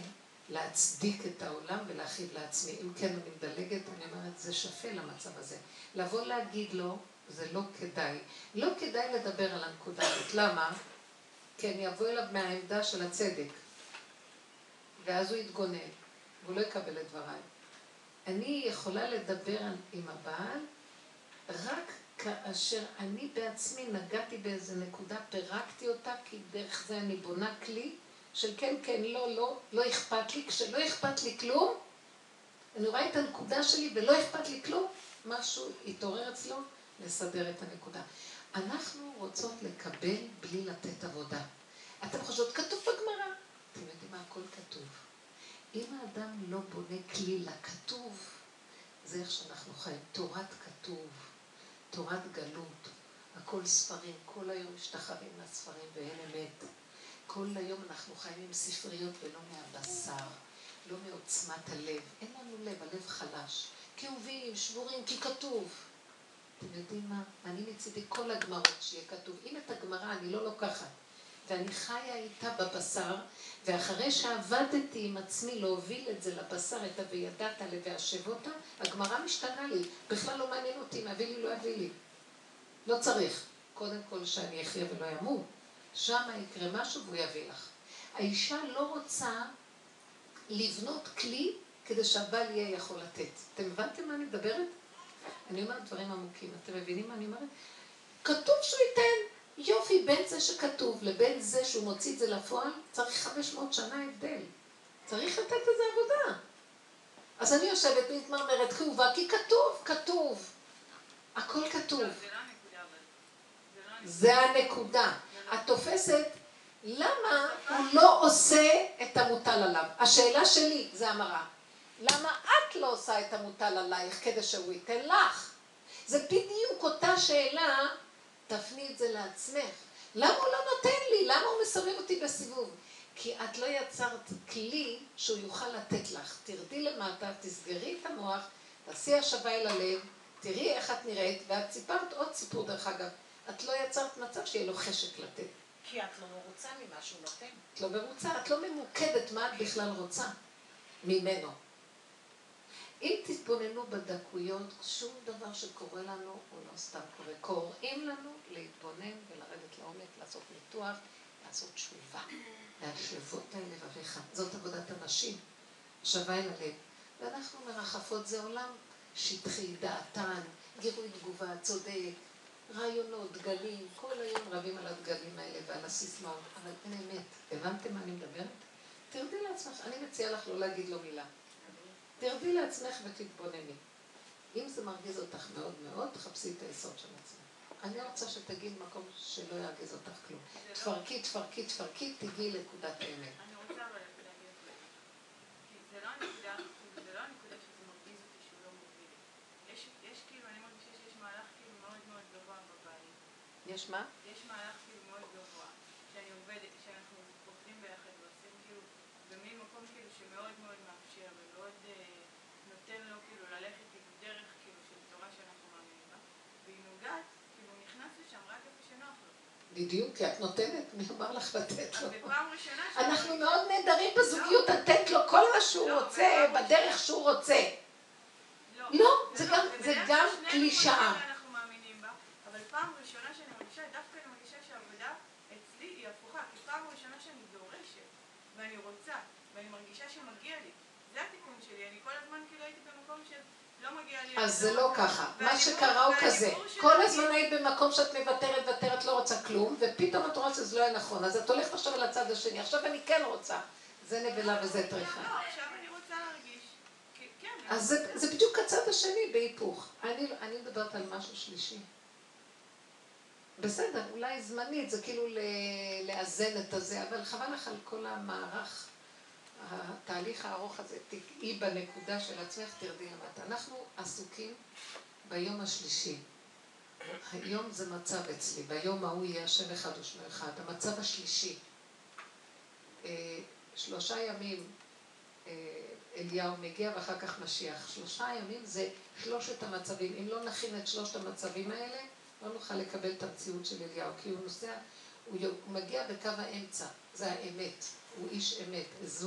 להצדיק את העולם ולהכאיב לעצמי. אם כן, אני מדלגת, אני אומרת, זה שפל המצב הזה. לבוא להגיד לו, זה לא כדאי. לא כדאי לדבר על הנקודה הזאת. למה? כי אני אבוא אליו מהעמדה של הצדק. ואז הוא יתגונן, והוא לא יקבל את דבריי. אני יכולה לדבר עם הבעל רק כאשר אני בעצמי נגעתי באיזה נקודה, פירקתי אותה, כי דרך זה אני בונה כלי של כן, כן, לא, לא, לא אכפת לי. כשלא אכפת לי כלום, אני רואה את הנקודה שלי ולא אכפת לי כלום, משהו יתעורר אצלו לסדר את הנקודה. אנחנו רוצות לקבל בלי לתת עבודה. אתם חושבות, כתוב בגמרא. אתם יודעים מה? הכל כתוב. אם האדם לא בונה כלי לכתוב, זה איך שאנחנו חיים. תורת כתוב. תורת גלות, הכל ספרים, כל היום משתחווים לספרים ואין אמת. כל היום אנחנו חיים עם ספריות ולא מהבשר, לא מעוצמת הלב. אין לנו לב, הלב חלש. כאובים, שבורים, כי כתוב. אתם יודעים מה? אני מצידי כל הגמרות שיהיה כתוב. אם את הגמרא אני לא לוקחת, ואני חיה איתה בבשר, ואחרי שעבדתי עם עצמי להוביל את זה לבשר, את ה"וידעת ל"ואשב אותה", הגמרא משתנה לי. בכלל לא מעניין אותי אם יביא לי, לא יביא לי. לא צריך. קודם כל שאני אחיה ולא ימות. שם יקרה משהו והוא יביא לך. האישה לא רוצה לבנות כלי כדי שהבעל יהיה יכול לתת. אתם הבנתם מה אני מדברת? אני אומרת דברים עמוקים. אתם מבינים מה אני אומרת? כתוב שהוא ייתן. יופי, בין זה שכתוב לבין זה שהוא מוציא את זה לפועל, צריך 500 שנה הבדל. צריך לתת איזה עבודה. אז אני יושבת ומתמרמרת כאובה, כי כתוב, כתוב. הכל כתוב. זה הנקודה. את תופסת, למה הוא לא עושה את המוטל עליו? השאלה שלי זה המראה. למה את לא עושה את המוטל עלייך כדי שהוא ייתן לך? זה בדיוק אותה שאלה תפני את זה לעצמך. למה הוא לא נותן לי? למה הוא מסובב אותי בסיבוב? כי את לא יצרת כלי שהוא יוכל לתת לך. תרדי למטה, תסגרי את המוח, תעשי השבה אל הלב, תראי איך את נראית, ואת סיפרת עוד סיפור דרך אגב. את לא יצרת מצב שיהיה לו חשק לתת. כי את לא מרוצה ממה שהוא נותן. את לא מרוצה, את לא ממוקדת מה את בכלל רוצה ממנו. אם תתבוננו בדקויות, שום דבר שקורה לנו הוא לא סתם קורה. קוראים לנו להתבונן ולרדת לעומק, לעשות ניתוח, לעשות תשובה. להשבות על לבביך. זאת עבודת הנשים, שווה אל הלב. ואנחנו מרחפות, זה עולם שטחי, דעתן, גירוי תגובה, צודק, רעיונות, דגלים, כל היום רבים על הדגלים האלה ועל הסיסמאות, אבל אין אמת. הבנתם מה אני מדברת? תרדי לעצמך, אני מציעה לך לא להגיד לו מילה. תרדי לעצמך ותתבונני. אם זה מרגיז אותך מאוד מאוד, תחפשי את היסוד של עצמך. אני רוצה שתגיעי למקום שלא ירגיז אותך כלום. תפרקי, תפרקי, תפרקי, תגיעי לנקודת האמת. אני רוצה אבל להגיד לך, כי זה לא הנקודה, זה לא הנקודה שזה מרגיז אותי שהוא לא מוביל. יש, כאילו, אני מרגישה שיש מהלך כאילו מאוד מאוד גבוה בבית. יש מה? יש מהלך כאילו מאוד גבוה, שאני עובדת, שאנחנו עובדים ביחד ועושים כאילו, במין מקום כאילו שמאוד מאוד מאפשר ומאוד אה, נותן לו כאילו ללכת עם דרך כאילו של תורה שאנחנו מאמינים בה, והיא נוגעת, כאילו נכנס לשם רק איפה שנוח לו. בדיוק, כי את נותנת, מי אמר לך לתת לו? אנחנו מאוד נהדרים בזוגיות, לתת לו כל מה שהוא לא, רוצה, אבל- בדרך שהוא רוצה. לא, זה גם- זה גם קלישאה. אבל פעם ראשונה שאני מרגישה, דווקא אני מרגישה שהעבודה אצלי היא הפוכה, כי פעם ראשונה שאני דורשת, ואני רוצה, ואני מרגישה שמגיע לי. זה התיקון שלי, אני כל הזמן כאילו הייתי במקום של לא מגיע לי. אז זה לא. ככה. מה שקרה הוא כזה. כל הזמן היית במקום שאת מוותרת, מוותרת, לא רוצה כלום, ופתאום את רואה שזה לא היה נכון. אז את הולכת עכשיו לצד השני. עכשיו אני כן רוצה. זה נבלה וזה טריחה. לא, עכשיו אני רוצה להרגיש. כי- כן. אז זה, זה בדיוק הצד השני בהיפוך. אני, אני מדברת על משהו שלישי. בסדר, אולי זמנית, זה כאילו לאזן את הזה, אבל חבל לך על כל המערך, התהליך הארוך הזה, תגעי בנקודה של עצמך, תרדי למטה. אנחנו עסוקים ביום השלישי. היום זה מצב אצלי, ביום ההוא יהיה השם אחד ושמו אחד. המצב השלישי. אה, שלושה ימים אה, אליהו מגיע ואחר כך משיח. שלושה ימים זה שלושת המצבים. אם לא נכין את שלושת המצבים האלה, לא נוכל לקבל את המציאות של אליהו, כי הוא נוסע, הוא, מגיע בקו האמצע, זה האמת. הוא איש אמת, אז-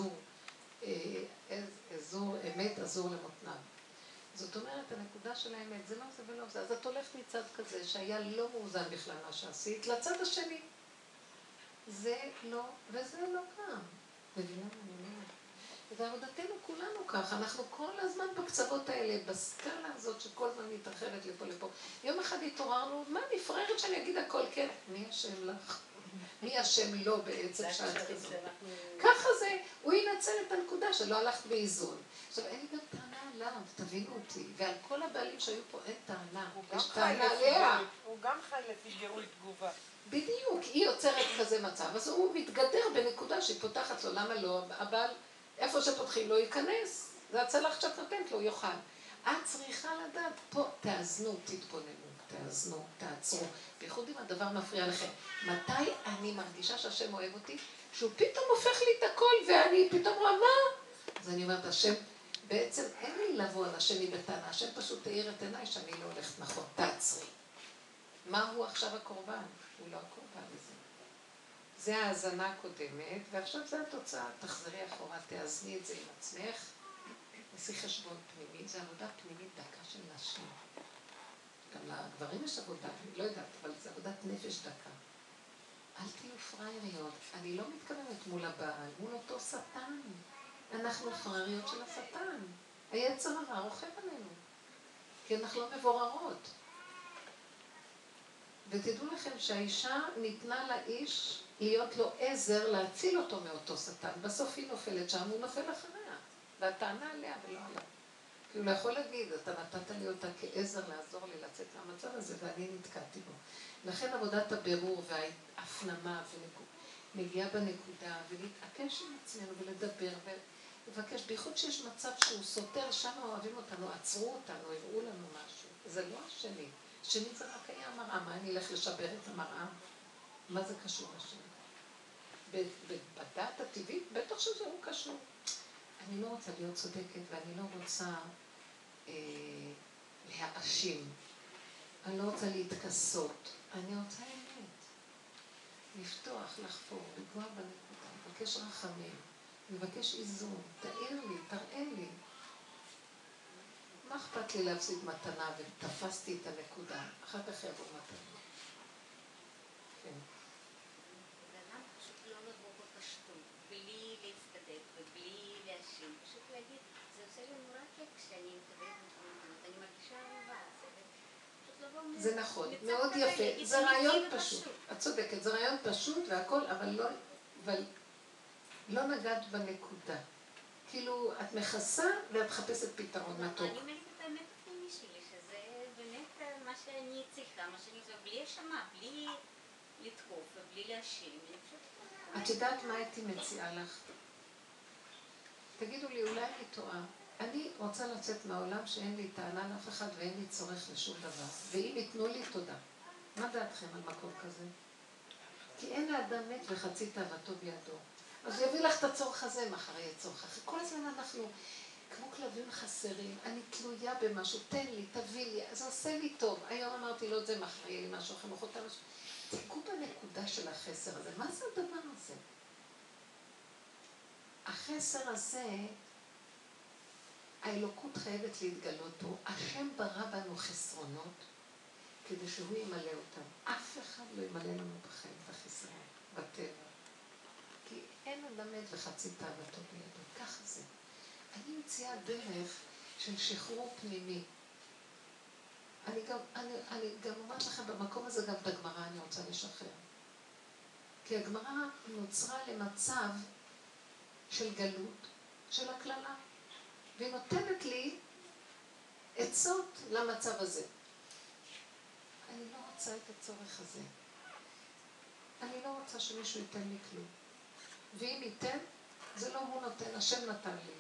אזור אמת, אזור למותניו. זאת אומרת, הנקודה של האמת, זה לא זה ולא זה. אז את הולכת מצד כזה, שהיה לא מאוזן בכלל מה שעשית, לצד השני. זה לא, וזה לא גם. מבינה אני אומרת? ועבודתנו כולנו ככה, אנחנו כל הזמן בקצוות האלה, בסקאלה הזאת שכל הזמן מתרחבת לפה לפה. יום אחד התעוררנו, מה נפררת שאני אגיד הכל כן? מי אשם לך? מי אשם לו בעצם? שאנחנו... ככה זה, הוא ינצל את הנקודה שלא הלכת באיזון. עכשיו, אין לי גם טענה עליו, תבינו אותי, ועל כל הבעלים שהיו פה אין טענה, יש טענה עליה. הוא גם חי לפי גירוי תגובה. בדיוק, היא יוצרת כזה מצב, אז הוא מתגדר בנקודה שהיא פותחת לו, למה לא? הבעל, איפה שפותחים לו ייכנס, זה הצלחת שאת נותנת לו, יאכל. את צריכה לדעת, פה תאזנו, תתבוננו, תאזנו, תעצרו, בייחוד אם הדבר מפריע לכם. מתי אני מרגישה שהשם אוהב אותי? שהוא פתאום הופך לי את הכל ואני פתאום רואה מה? אז אני אומרת, השם, בעצם אין לי לבוא על השני בטענה, השם פשוט האיר את עיניי שאני לא הולכת נכון, תעצרי. מה הוא עכשיו הקורבן? הוא לא הקורבן הזה. זה ההאזנה הקודמת, ועכשיו זה התוצאה. תחזרי אחורה, תאזני את זה עם עצמך, תעשי חשבון פנימי, זה עבודה פנימית דקה של נשים. גם לגברים יש עבודה, אני לא יודעת, אבל זה עבודת נפש דקה. אל תהיו פראייריות. אני לא מתכוונת מול הבעל, מול אותו שטן. אנחנו פראייריות של השטן. היצר הרע רוכב עלינו. כי אנחנו לא מבוררות. ותדעו לכם שהאישה ניתנה לאיש להיות לו עזר להציל אותו מאותו שטן. בסוף היא נופלת שם, הוא נופל אחריה. והטענה עליה ולא עליו. הוא לא יכול להגיד, אתה נתת לי אותה כעזר לעזור לי לצאת מהמצב הזה, ואני נתקעתי בו. לכן עבודת הבירור וההפנמה ומגיעה בנקודה, ולהתעקש עם עצמנו ולדבר ולבקש, בייחוד שיש מצב שהוא סותר, שם אוהבים אותנו, עצרו אותנו, הראו לנו משהו. זה לא השני. שני זה רק היה מראה, מה אני אלך לשבר את המראה? מה זה קשור לשני? ב- ב- בדת הטבעית, בטח שזה הוא קשור. אני לא רוצה להיות צודקת ואני לא רוצה להאשים. אני לא רוצה להתכסות. אני רוצה אמת. לפתוח, לחפור, לגוע בנקודה, לבקש רחמים, לבקש איזון. תאיר לי, תראה לי. מה אכפת לי להפסיד מתנה ותפסתי את הנקודה? אחר כך יבוא מתנה. כן. לא בלי להצטדק ובלי להאשים, פשוט להגיד, זה עושה נורא כיף כשאני מקבלת מתנות, אני מרגישה אהבה, זה פשוט לבוא מ- זה נכון, מאוד יפה. זה רעיון פשוט. את צודקת, זה רעיון פשוט והכל, אבל לא, אבל לא נגעת בנקודה. כאילו, את מכסה ואת מחפשת פתרון מתוק. אני אומרת את האמת הפנימי שלי, שזה באמת מה שאני צריכה, מה שאני עושה, בלי האשמה, בלי לתקוף ובלי להאשים. את יודעת מה הייתי מציעה לך? תגידו לי, אולי אני טועה. אני רוצה לצאת מהעולם שאין לי טענה לאף אחד ואין לי צורך לשום דבר. ואם ייתנו לי, תודה. מה דעתכם על מקום כזה? כי אין לאדם מת וחצי תאוותו בידו. אז הוא יביא לך את הצורך הזה, מחר יהיה צורך אחר. כל הזמן אנחנו כמו כלבים חסרים. אני תלויה במשהו, תן לי, תביא לי, זה עושה לי טוב. היום אמרתי לו את זה, מחר יהיה לי משהו אחר, מחרתיים משהו. תיגעו בנקודה של החסר הזה. מה זה הדבר הזה? החסר הזה, האלוקות חייבת להתגלות פה. השם ברא בנו חסרונות כדי שהוא ימלא אותם. אף אחד לא ימלא לנו בחיים את החסרון, בטבע. כי אין אדם מת וחצי תאוותו בידו. ככה זה. אני מציעה דרך של שחרור פנימי. אני גם, אני, אני גם אומרת לכם, במקום הזה גם את הגמרא אני רוצה לשחרר. כי הגמרא נוצרה למצב של גלות, של הקללה. והיא נותנת לי עצות למצב הזה. אני לא רוצה את הצורך הזה. אני לא רוצה שמישהו ייתן לי כלום. ואם ייתן, זה לא הוא נותן, השם נתן לי.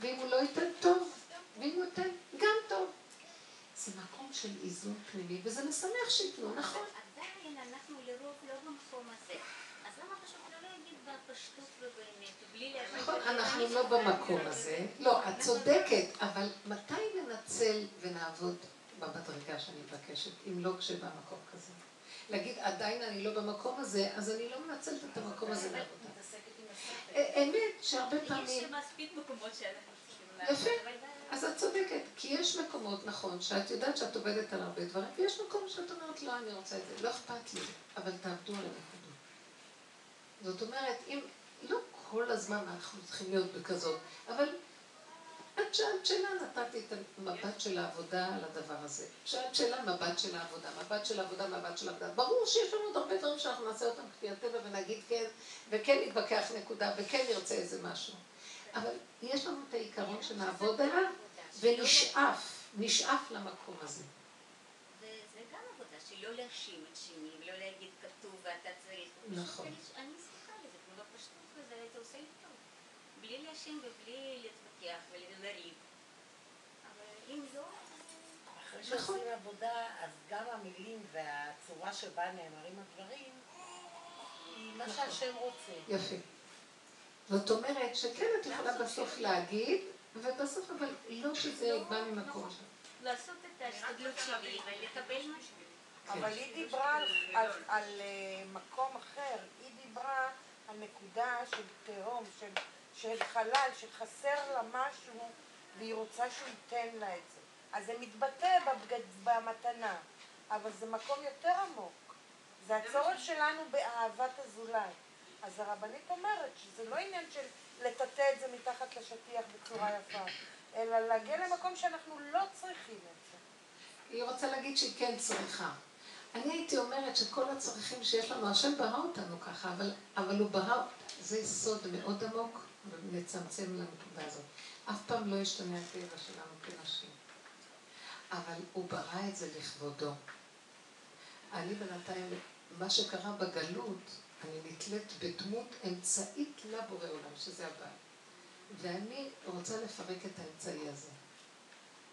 ואם הוא לא ייתן, טוב. ואם הוא ייתן, גם טוב. זה מקום של איזון פנימי, וזה משמח שייתנו, נכון. עדיין אנחנו לרוב לא במקום הזה. ובאמת, בלי להגיד... נכון, אנחנו לא במקום הזה. לא, את צודקת, אבל מתי ננצל ונעבוד במדרגה שאני מבקשת, אם לא כשבמקום כזה? להגיד, עדיין אני לא במקום הזה, אז אני לא מנצלת את המקום הזה לעבודה. אה, אמת, שהרבה יש פעמים... מספיק מקומות שאנחנו צריכים יפה. לעבוד, אבל אז את צודקת, כי יש מקומות, נכון, שאת יודעת שאת עובדת על הרבה דברים, ויש מקום שאת אומרת, לא, אני רוצה את זה, לא אכפת לי, אבל תעבדו על הנקודות. זאת אומרת, אם, לא כל הזמן אנחנו צריכים להיות בכזאת, אבל את שאלת שאלה, נתתי את המבט של העבודה על הדבר הזה. שאלת שאלה, מבט של העבודה, מבט של העבודה, מבט של העבודה. ברור שיש לנו עוד הרבה דברים שאנחנו נעשה אותם כפי הטבע ונגיד כן, וכן נתווכח נקודה, וכן נרצה איזה משהו. אבל יש לנו את העיקרון שנעבוד עליו, ונשאף, נשאף למקום הזה. וזה גם עבודה שלא להאשים את שני, ולא להגיד כתוב ואתה צריך. נכון. פשוט אני שמחה לזה, כמו זה עושה לי טוב. בלי להאשים ובלי להתווכח ולריב. אבל אם לא, אחרי. שעושים עבודה, אז גם המילים והצורה שבה נאמרים הדברים, היא מה. שהשם רוצה. יפה. זאת אומרת שכן את יכולה בסוף להגיד, ובסוף אבל לא שזה בא ממקום שם. לעשות את ההשתדלות שלי ולקבל משהו. אבל היא דיברה על, מקום אחר, היא דיברה על נקודה של תהום, של, של חלל, שחסר לה משהו והיא רוצה שהוא ייתן לה את זה. אז זה מתבטא בבגד, במתנה, אבל זה מקום יותר עמוק. זה הצורך שלנו באהבת הזולת. אז הרבנית אומרת שזה לא עניין של לטאטא את זה מתחת לשטיח בצורה יפה, אלא להגיע למקום שאנחנו לא צריכים את זה. היא רוצה להגיד שהיא כן צריכה. אני הייתי אומרת שכל הצרכים שיש לנו, השם ברא אותנו ככה, אבל, אבל הוא ברא, זה סוד מאוד עמוק, ונצמצם לנקודה הזאת. אף פעם לא ישתנה הטבע שלנו כנשים. אבל הוא ברא את זה לכבודו. אני בינתיים, מה שקרה בגלות, אני נתלית בדמות אמצעית לבורא עולם, שזה הבעל. ואני רוצה לפרק את האמצעי הזה.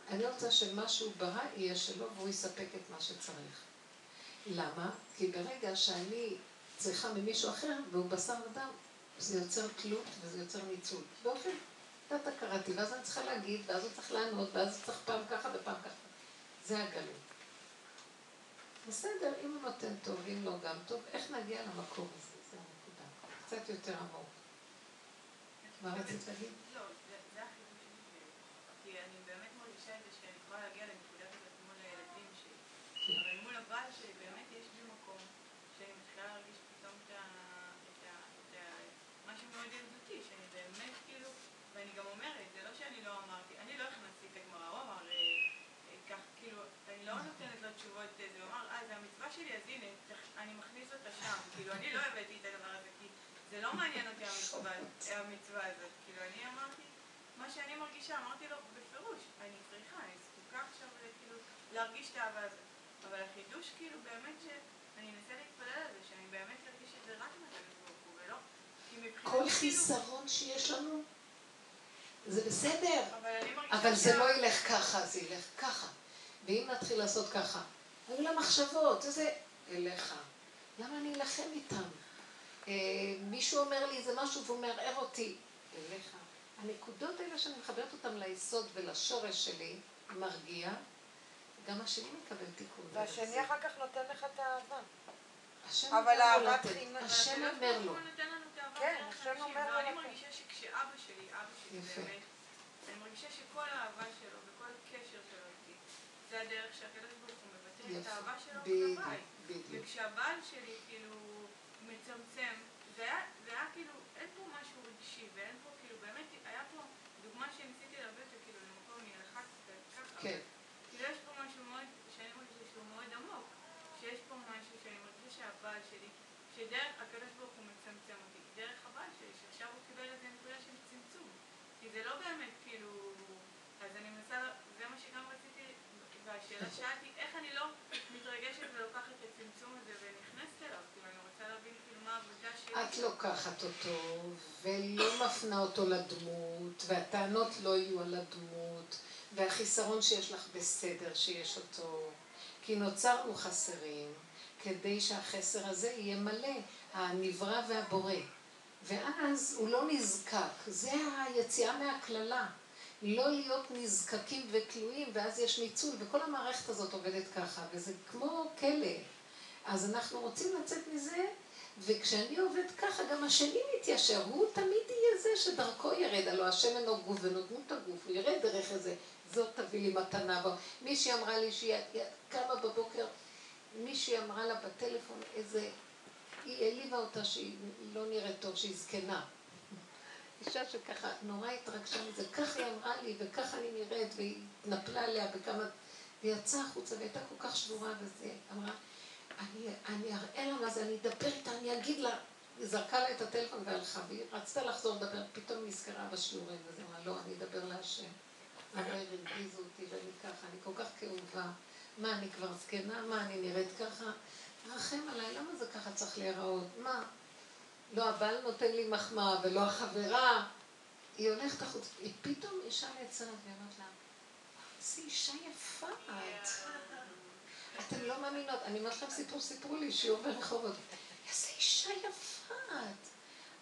אני רוצה שמה שהוא ברא יהיה שלו והוא יספק את מה שצריך. למה? כי ברגע שאני צריכה ממישהו אחר והוא בשר ודם, זה יוצר תלות וזה יוצר ניצול. באופן, תת הכרתי, ואז אני צריכה להגיד, ואז הוא צריך לענות, ואז הוא צריך פעם ככה ופעם ככה. זה הגלות. בסדר, אם הוא נותן טוב, אם לא גם טוב, איך נגיע למקום הזה? זה הנקודה. קצת יותר עמוק. מה רצית להגיד? לא, זה זה החידוש שלי, כי אני באמת מרגישה את זה שאני יכולה להגיע לנקודה כזאת מול הילדים שלי. כן. אבל מול הבעל שלי באמת יש לי מקום שאני מתחילה להרגיש פתאום את ה... את ה... את ה... משהו מאוד ילדותי, שאני באמת כאילו... ואני גם אומרת, זה לא שאני לא אמרתי, אני לא הכנסתי את הגמרא, הוא אמר אה, אה, כך, כאילו, אני לא נותנת לו תשובות, אה, זה הוא אמר, אה, זה המצווה שלי, אז הנה, אני מכניס אותה שם. כאילו, אני לא הבאתי את הדבר הזה, כי זה לא מעניין אותי המצווה, המצווה הזאת. כאילו, אני אמרתי, מה שאני מרגישה, אמרתי לו בפירוש, אני צריכה, אני זקוקה עכשיו כאילו להרגיש את האהבה הזאת. אבל החידוש כאילו באמת שאני אנסה להתפלל על זה, שאני באמת ארגיש את זה רק מהקדוש ברוך הוא, ולא... כל. חיסרון שיש לנו, זה בסדר. אבל אני אבל זה לא ילך ככה, זה ילך ככה. ואם נתחיל לעשות ככה, היו לה מחשבות, זה אליך. למה אני אלחם איתם? אה, מישהו אומר לי איזה משהו והוא מערער אותי, אליך. הנקודות האלה שאני מחברת אותן ליסוד ולשורש שלי, מרגיע, גם השני מקבל תיקון. והשני אחר כך נותן לך את האהבה. השם אבל לו אהבת לתת. השם אומר לו. האהבה כן, השם אומר לו ואני לתת. מרגישה שכשאבא שלי, אבא שלי. באמת, אני מרגישה שכל האהבה שלו וכל הקשר שלו איתי, זה הדרך שהקדוש ברוך הוא את יפה. האהבה שלו. בדיוק. וכשהבעל שלי כאילו מצמצם, זה היה, זה היה כאילו, אין פה משהו רגשי, ואין פה כאילו, באמת, היה פה דוגמה שניסיתי להביא אותה כאילו למקום מלחץ ככה. כן. כאילו יש פה משהו מאוד, שאני מרגישה שהוא מאוד עמוק, שיש פה משהו שאני מרגישה שהבעל שלי, שדרך הקדוש ברוך הוא מצמצם אותי, דרך הבעל שלי, שעכשיו הוא קיבל איזה נקודה של צמצום. כי זה לא באמת כאילו, אז אני מנסה, זה מה שגם רציתי, והשאלה שאלתי, איך אני לא מתרגשת ולוקחת את הצמצום הזה ונכנסת אליו, כאילו אני רוצה להבין כאילו מה העבודה שלי. את לוקחת אותו ולא מפנה אותו לדמות, והטענות לא יהיו על הדמות, והחיסרון שיש לך בסדר שיש אותו, כי נוצרנו חסרים, כדי שהחסר הזה יהיה מלא, הנברא והבורא. ואז הוא לא נזקק, זה היציאה מהקללה. לא להיות נזקקים וכלואים, ואז יש ניצול, וכל המערכת הזאת עובדת ככה, וזה כמו כלא. אז אנחנו רוצים לצאת מזה, וכשאני עובד ככה, גם השני מתיישר, הוא תמיד יהיה זה שדרכו ירד, הלוא השם אינו גוף ואינו דמות הגוף, הוא ירד דרך איזה, זאת תביא לי מתנה. בו. מישהי אמרה לי שהיא היא קמה בבוקר, מישהי אמרה לה בטלפון איזה, היא העליבה אותה שהיא לא נראית טוב, שהיא זקנה. אישה שככה נורא התרגשה מזה, ככה היא אמרה לי, וככה אני נראית, והיא התנפלה עליה בכמה... והיא יצאה החוצה, והייתה כל כך שבורה, וזה, אמרה, אני, אני אראה לה מה זה, אני אדבר איתה, אני אגיד לה. היא זרקה לה את הטלפון והלכה, והיא רצתה לחזור לדבר, פתאום נזכרה בשיעורים, וזה אמרה, לא, אני אדבר להשם. למה הרגיזו אותי, ואני ככה, אני כל כך כאובה. מה, אני כבר זקנה? מה, אני נראית ככה? רחם עליי, למה זה ככה צריך להיראות? מה? לא הבעל נותן לי מחמאה ולא החברה. היא הולכת החוצה, היא פתאום אישה נעצרת ואומרת לה, איזה אישה יפה את. אתם לא מאמינות, אני אומרת לכם סיפור, סיפרו לי, שיעור ברחובות. איזה אישה יפה את.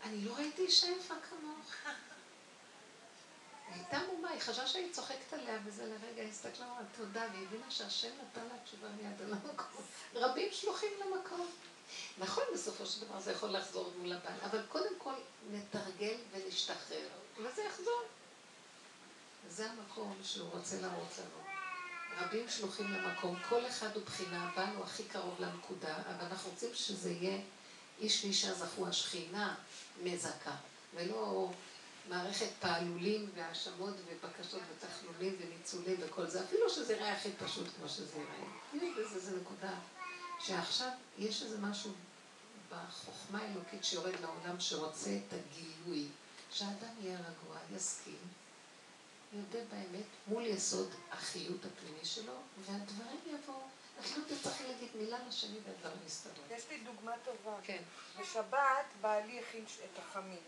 אני לא ראיתי אישה יפה כמוך. היא הייתה מומה, היא חשבה שאני צוחקת עליה, וזה לרגע הסתכלה, אמרה תודה, והיא הבינה שהשם נתן לה תשובה מיד על המקום. רבים שלוחים למקום. נכון, בסופו של דבר זה יכול לחזור מול הבעל, אבל קודם כל נתרגל ונשתחרר, וזה יחזור. זה המקום שהוא רוצה להראות לנו. רבים שלוחים למקום, כל אחד הוא בחינה, הבעל הוא הכי קרוב לנקודה, אבל אנחנו רוצים שזה יהיה איש ואישה זכו השכינה מזכה, ולא מערכת פעלולים והאשמות ובקשות ותחלולים וניצולים וכל זה, אפילו שזה יראה הכי פשוט כמו שזה יראה. בזה איזו נקודה שעכשיו יש איזה משהו בחוכמה האלוקית שיורד לעולם שרוצה את הגילוי, שהאדם יהיה רגוע, יסכים, יודה באמת מול יסוד החיות הפנימי שלו, והדברים יבואו. את לא תצטרכי להגיד מילה לשני והדברים יסתדרו. יש לי דוגמה טובה. כן. בשבת בעלי הכין את החמין.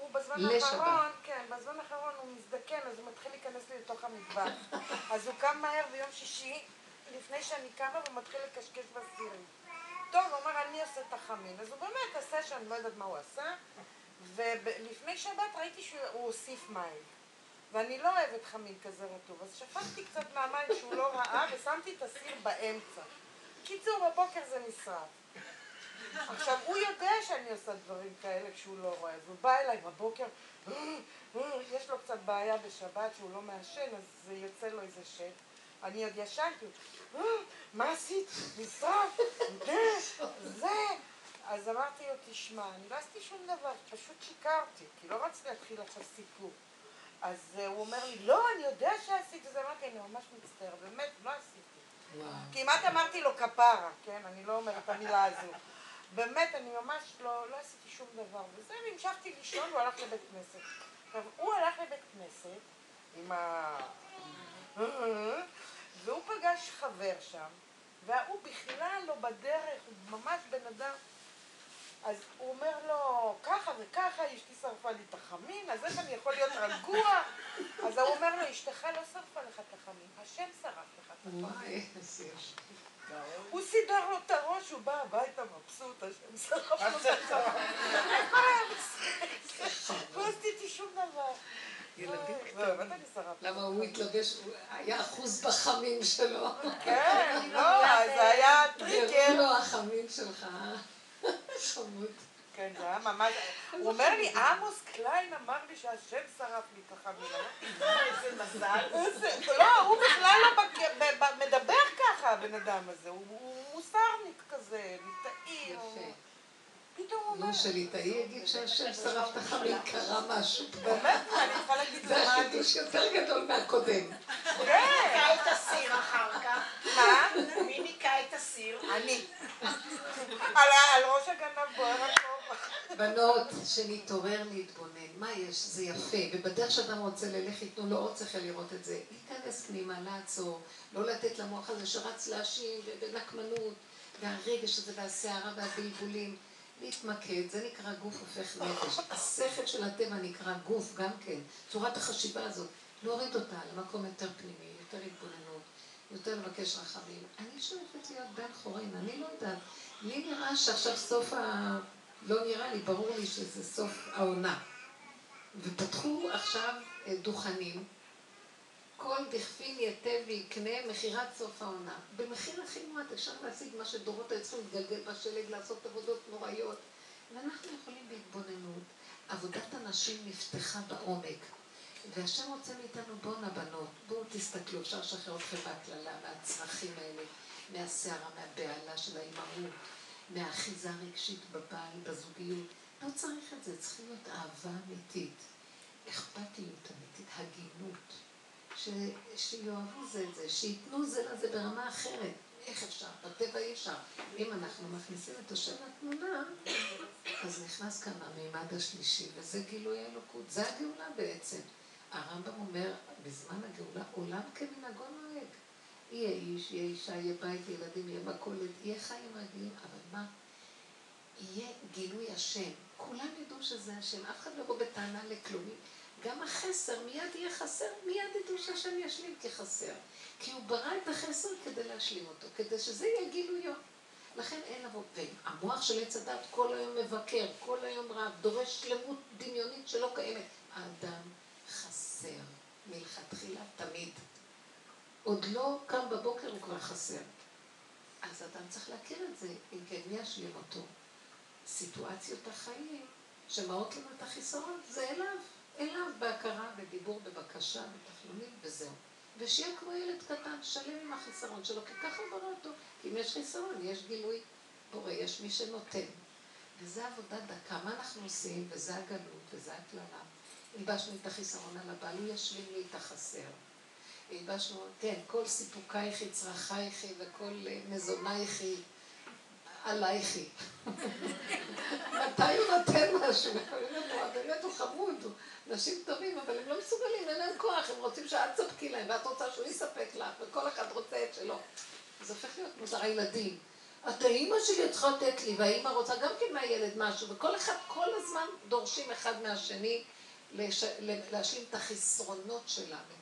הוא בזמן. האחרון, כן, בזמן האחרון הוא מזדקן, אז הוא מתחיל להיכנס לי לתוך המטבח. <laughs> אז הוא קם מהר ביום שישי, לפני שאני קמה, והוא מתחיל לקשקש בסירים. טוב, הוא אמר, אני עושה את החמין. אז הוא באמת עשה שאני לא יודעת מה הוא עשה, ולפני שבת ראיתי שהוא הוסיף מים. ואני לא אוהבת חמין כזה רטוב, אז שפכתי קצת מהמים שהוא לא ראה ושמתי את הסיר באמצע. קיצור, בבוקר זה נשרף. עכשיו, הוא יודע שאני עושה דברים כאלה כשהוא לא רואה, אז הוא בא אליי בבוקר, יש לו קצת בעיה בשבת שהוא לא מעשן, אז זה יוצא לו איזה שט. אני עוד ישנתי, מה עשית? נשרף? זה. אז אמרתי לו, תשמע, אני לא עשיתי שום דבר, פשוט שיקרתי, כי לא רציתי להתחיל עכשיו סיפור. אז אה, הוא אומר לי, לא, אני יודע שעשיתי, אז אמרתי, אני ממש מצטער, באמת, לא עשיתי. כמעט אמרתי לו כפרה, כן? אני לא אומרת את המילה הזו. באמת, אני ממש לא, לא עשיתי שום דבר. וזה, והמשכתי לישון, והוא הלך לבית כנסת. עכשיו, הוא הלך לבית כנסת עם ה... והוא פגש חבר שם, והוא בכלל לא בדרך, הוא ממש בן אדם. אז הוא אומר לו, ככה וככה, אשתי שרפה לי את החמין, אז איך אני יכול להיות רגוע? אז הוא אומר לו, אשתך לא שרפה לך את החמין, השם שרף לך את החמין. הוא סידר לו את הראש, הוא בא הביתה מבסוט, השם שרף לו את החמין. <laughs> <laughs> לא עשיתי שום דבר. ילדים לא, קטנים. למה הוא התלבש, היה אחוז בחמין שלו. כן, <laughs> לא, זה היה טריקר. לו החמין שלך. <laughs> חמוד. כן, זה היה ממש... הוא אומר לי, עמוס קליין אמר לי שהשם שרף לי את. אמרתי, איזה מזל. <laughs> לא, הוא בכלל לא מדבר ככה, הבן אדם הזה. הוא- מוסרניק כזה, ליטאי. הוא- יפה. פתאום הוא אומר... נו, שליטאי יגיד שהשם שרף את החמין, קרה משהו. באמת, אני צריכה להגיד זה. החידוש יותר גדול מהקודם. כן, ניקה את הסיר אחר כך. מה? מי ניקה את הסיר? אני. על ראש הגנב בוער הכובע. בנות, שנתעורר להתבונן, מה יש? זה יפה, ובדרך שאדם רוצה ללך, ייתנו לו עוד שכל לראות את זה. להיכנס פנימה, לעצור, לא לתת למוח הזה שרץ להאשים, ובנקמנות, והרגש הזה, והסערה והבלבולים. להתמקד, זה נקרא גוף הופך נפש. השכל של הטבע נקרא גוף גם כן. צורת החשיבה הזאת, להוריד אותה למקום יותר פנימי, יותר התבוננות, יותר לבקש רחמים. אני שואפת להיות בן חורין, אני לא יודעת. לי נראה שעכשיו סוף ה... לא נראה לי, ברור לי שזה סוף העונה. ופתחו עכשיו אה, דוכנים, כל דכפין ייתן ויקנה מכירת סוף העונה. במחיר הכי מועט אפשר להשיג מה שדורות היו צריכים להתגלגל בשלג, לעשות עבודות נוראיות. ואנחנו יכולים בהתבוננות. עבודת הנשים נפתחה בעומק. והשם רוצה מאיתנו, בואנה בנות, בואו תסתכלו, אפשר לשחרר אתכם מהקללה, מהצרכים האלה, מהסערה, מהבהלה של האימהות, מהאחיזה הרגשית בבעל, בזוגיות. לא צריך את זה, צריכה להיות אהבה אמיתית, אכפתיות אמיתית, הגינות. ש... שיאהבו זה את זה, שייתנו זה לזה ברמה אחרת. איך אפשר? בטבע אי אפשר. אם אנחנו מכניסים את השם לתמונה, אז נכנס כאן המימד השלישי, וזה גילוי האלוקות. זה הגאולה בעצם. הרמב"ם אומר, בזמן הגאולה, עולם כמנהגו נוהג. יהיה איש, יהיה אישה, יהיה בית, ילדים, יהיה מכולת, יהיה חיים רגילים, אבל מה? יהיה גילוי השם. כולם ידעו שזה השם, אף אחד לא יבוא בטענה לכלום. גם החסר מיד יהיה חסר, מיד ידעו שהשם ישלים כחסר. כי הוא ברא את החסר כדי להשלים אותו, כדי שזה יהיה גילויו. לכן אין לבוא, והמוח של עץ הדת כל היום מבקר, כל היום רב, דורש שלמות דמיונית שלא קיימת. האדם חסר, מלכתחילה תמיד. עוד לא קם בבוקר הוא כבר חסר. אז אדם צריך להכיר את זה, אם כן, מי ישלים אותו? סיטואציות החיים שמראות לנו את החיסרון, זה אליו, אליו בהכרה, בדיבור, בבקשה, בתחלומים וזהו. ושיהיה כמו ילד קטן, שלם עם החיסרון שלו, כי ככה ברא אותו. כי אם יש חיסרון, יש גילוי בורא, יש מי שנותן. וזה עבודה דקה. מה אנחנו עושים? וזה הגלות, וזה הקללה. הלבשנו את החיסרון על הבעל, הוא ישלים לי את החסר. הלבשנו, כן, כל סיפוקייכי, צרכייכי וכל אה, מזונייכי, עלייכי. מתי הוא נותן משהו? באמת הוא חמוד, הוא נשים טובים, אבל הם לא מסוגלים, אין להם כוח, הם רוצים שאת תספקי להם, ואת רוצה שהוא יספק לך, וכל אחד רוצה את שלו. זה הופך להיות מוזר הילדים. את האימא שלי צריכה לתת לי, והאימא רוצה גם כן מהילד משהו, וכל אחד כל הזמן דורשים אחד מהשני. להשלים את החסרונות שלנו.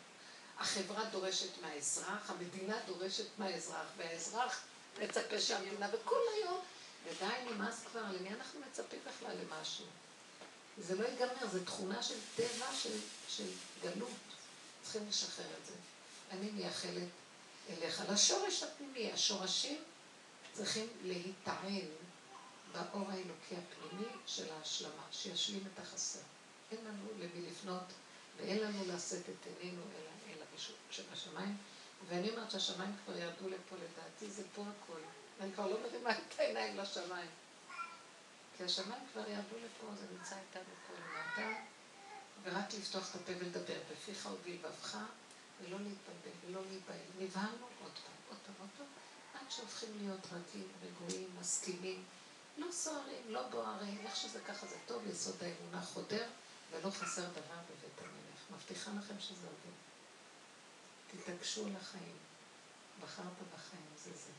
החברה דורשת מהאזרח, המדינה דורשת מהאזרח, והאזרח מצפה שהמדינה, וכל היום, ודי נמאס כבר, למי אנחנו מצפים בכלל למשהו? זה לא ייגמר, זו תכונה של טבע של, של גלות. צריכים לשחרר את זה. אני מייחלת אליך. לשורש הפנימי, השורשים צריכים להיטען באור האלוקי הפנימי של ההשלמה, שישלים את החסר. אין לנו למי לפנות ואין לנו לשאת את עינינו אלא אל הרשות שבשמיים. ואני אומרת שהשמיים כבר ירדו לפה, לדעתי זה פה הכל. אני כבר לא מרימה את העיניים לשמיים. כי השמיים כבר ירדו לפה, זה נמצא איתנו פה למטה, ורק לפתוח את הפה ולדבר בפיך ובלבבך, ולא להתבלבל ולא להיבהל. נבהלנו עוד פעם, עוד פעם, עוד פעם, עד שהופכים להיות רגילים, רגועים, מסכימים, לא סוערים, לא בוערים, איך שזה ככה זה טוב, יסוד האמונה חודר, ולא חסר דבר בבית המלך. מבטיחה לכם שזה עובד. תתעקשו על החיים. בחרת בחיים, זה זה.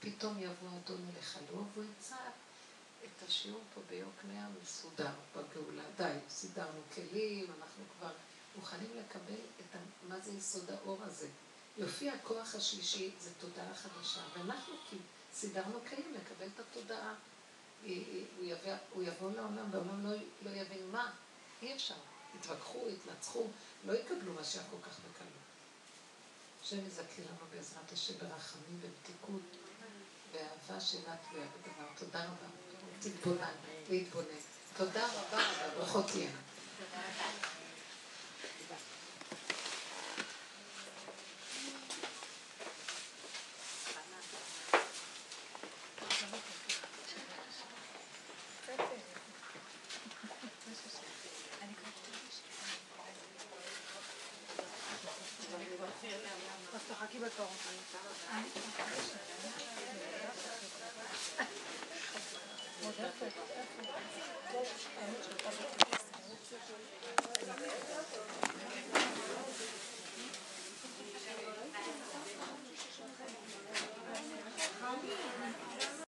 פתאום יבוא אדון אליך לא, והוא ימצא את השיעור פה ביוקנעם מסודר בגאולה. די, סידרנו כלים, אנחנו כבר מוכנים לקבל את ה... מה זה יסוד האור הזה. יופיע הכוח השלישי, זה תודעה חדשה, ואנחנו כי סידרנו כלים לקבל את התודעה. הוא יבוא, הוא יבוא לעולם, והעולם לא, לא יבין מה, אי אפשר. יתווכחו, יתנצחו, לא יקבלו משיח כל כך בקלות. השם יזכה לנו בעזרת השם ברחמים ובתיקות, באהבה שאינה תלויה בדבר. תודה רבה. תתבונן, להתבונן. תודה רבה רבה, ברכות תהיינה.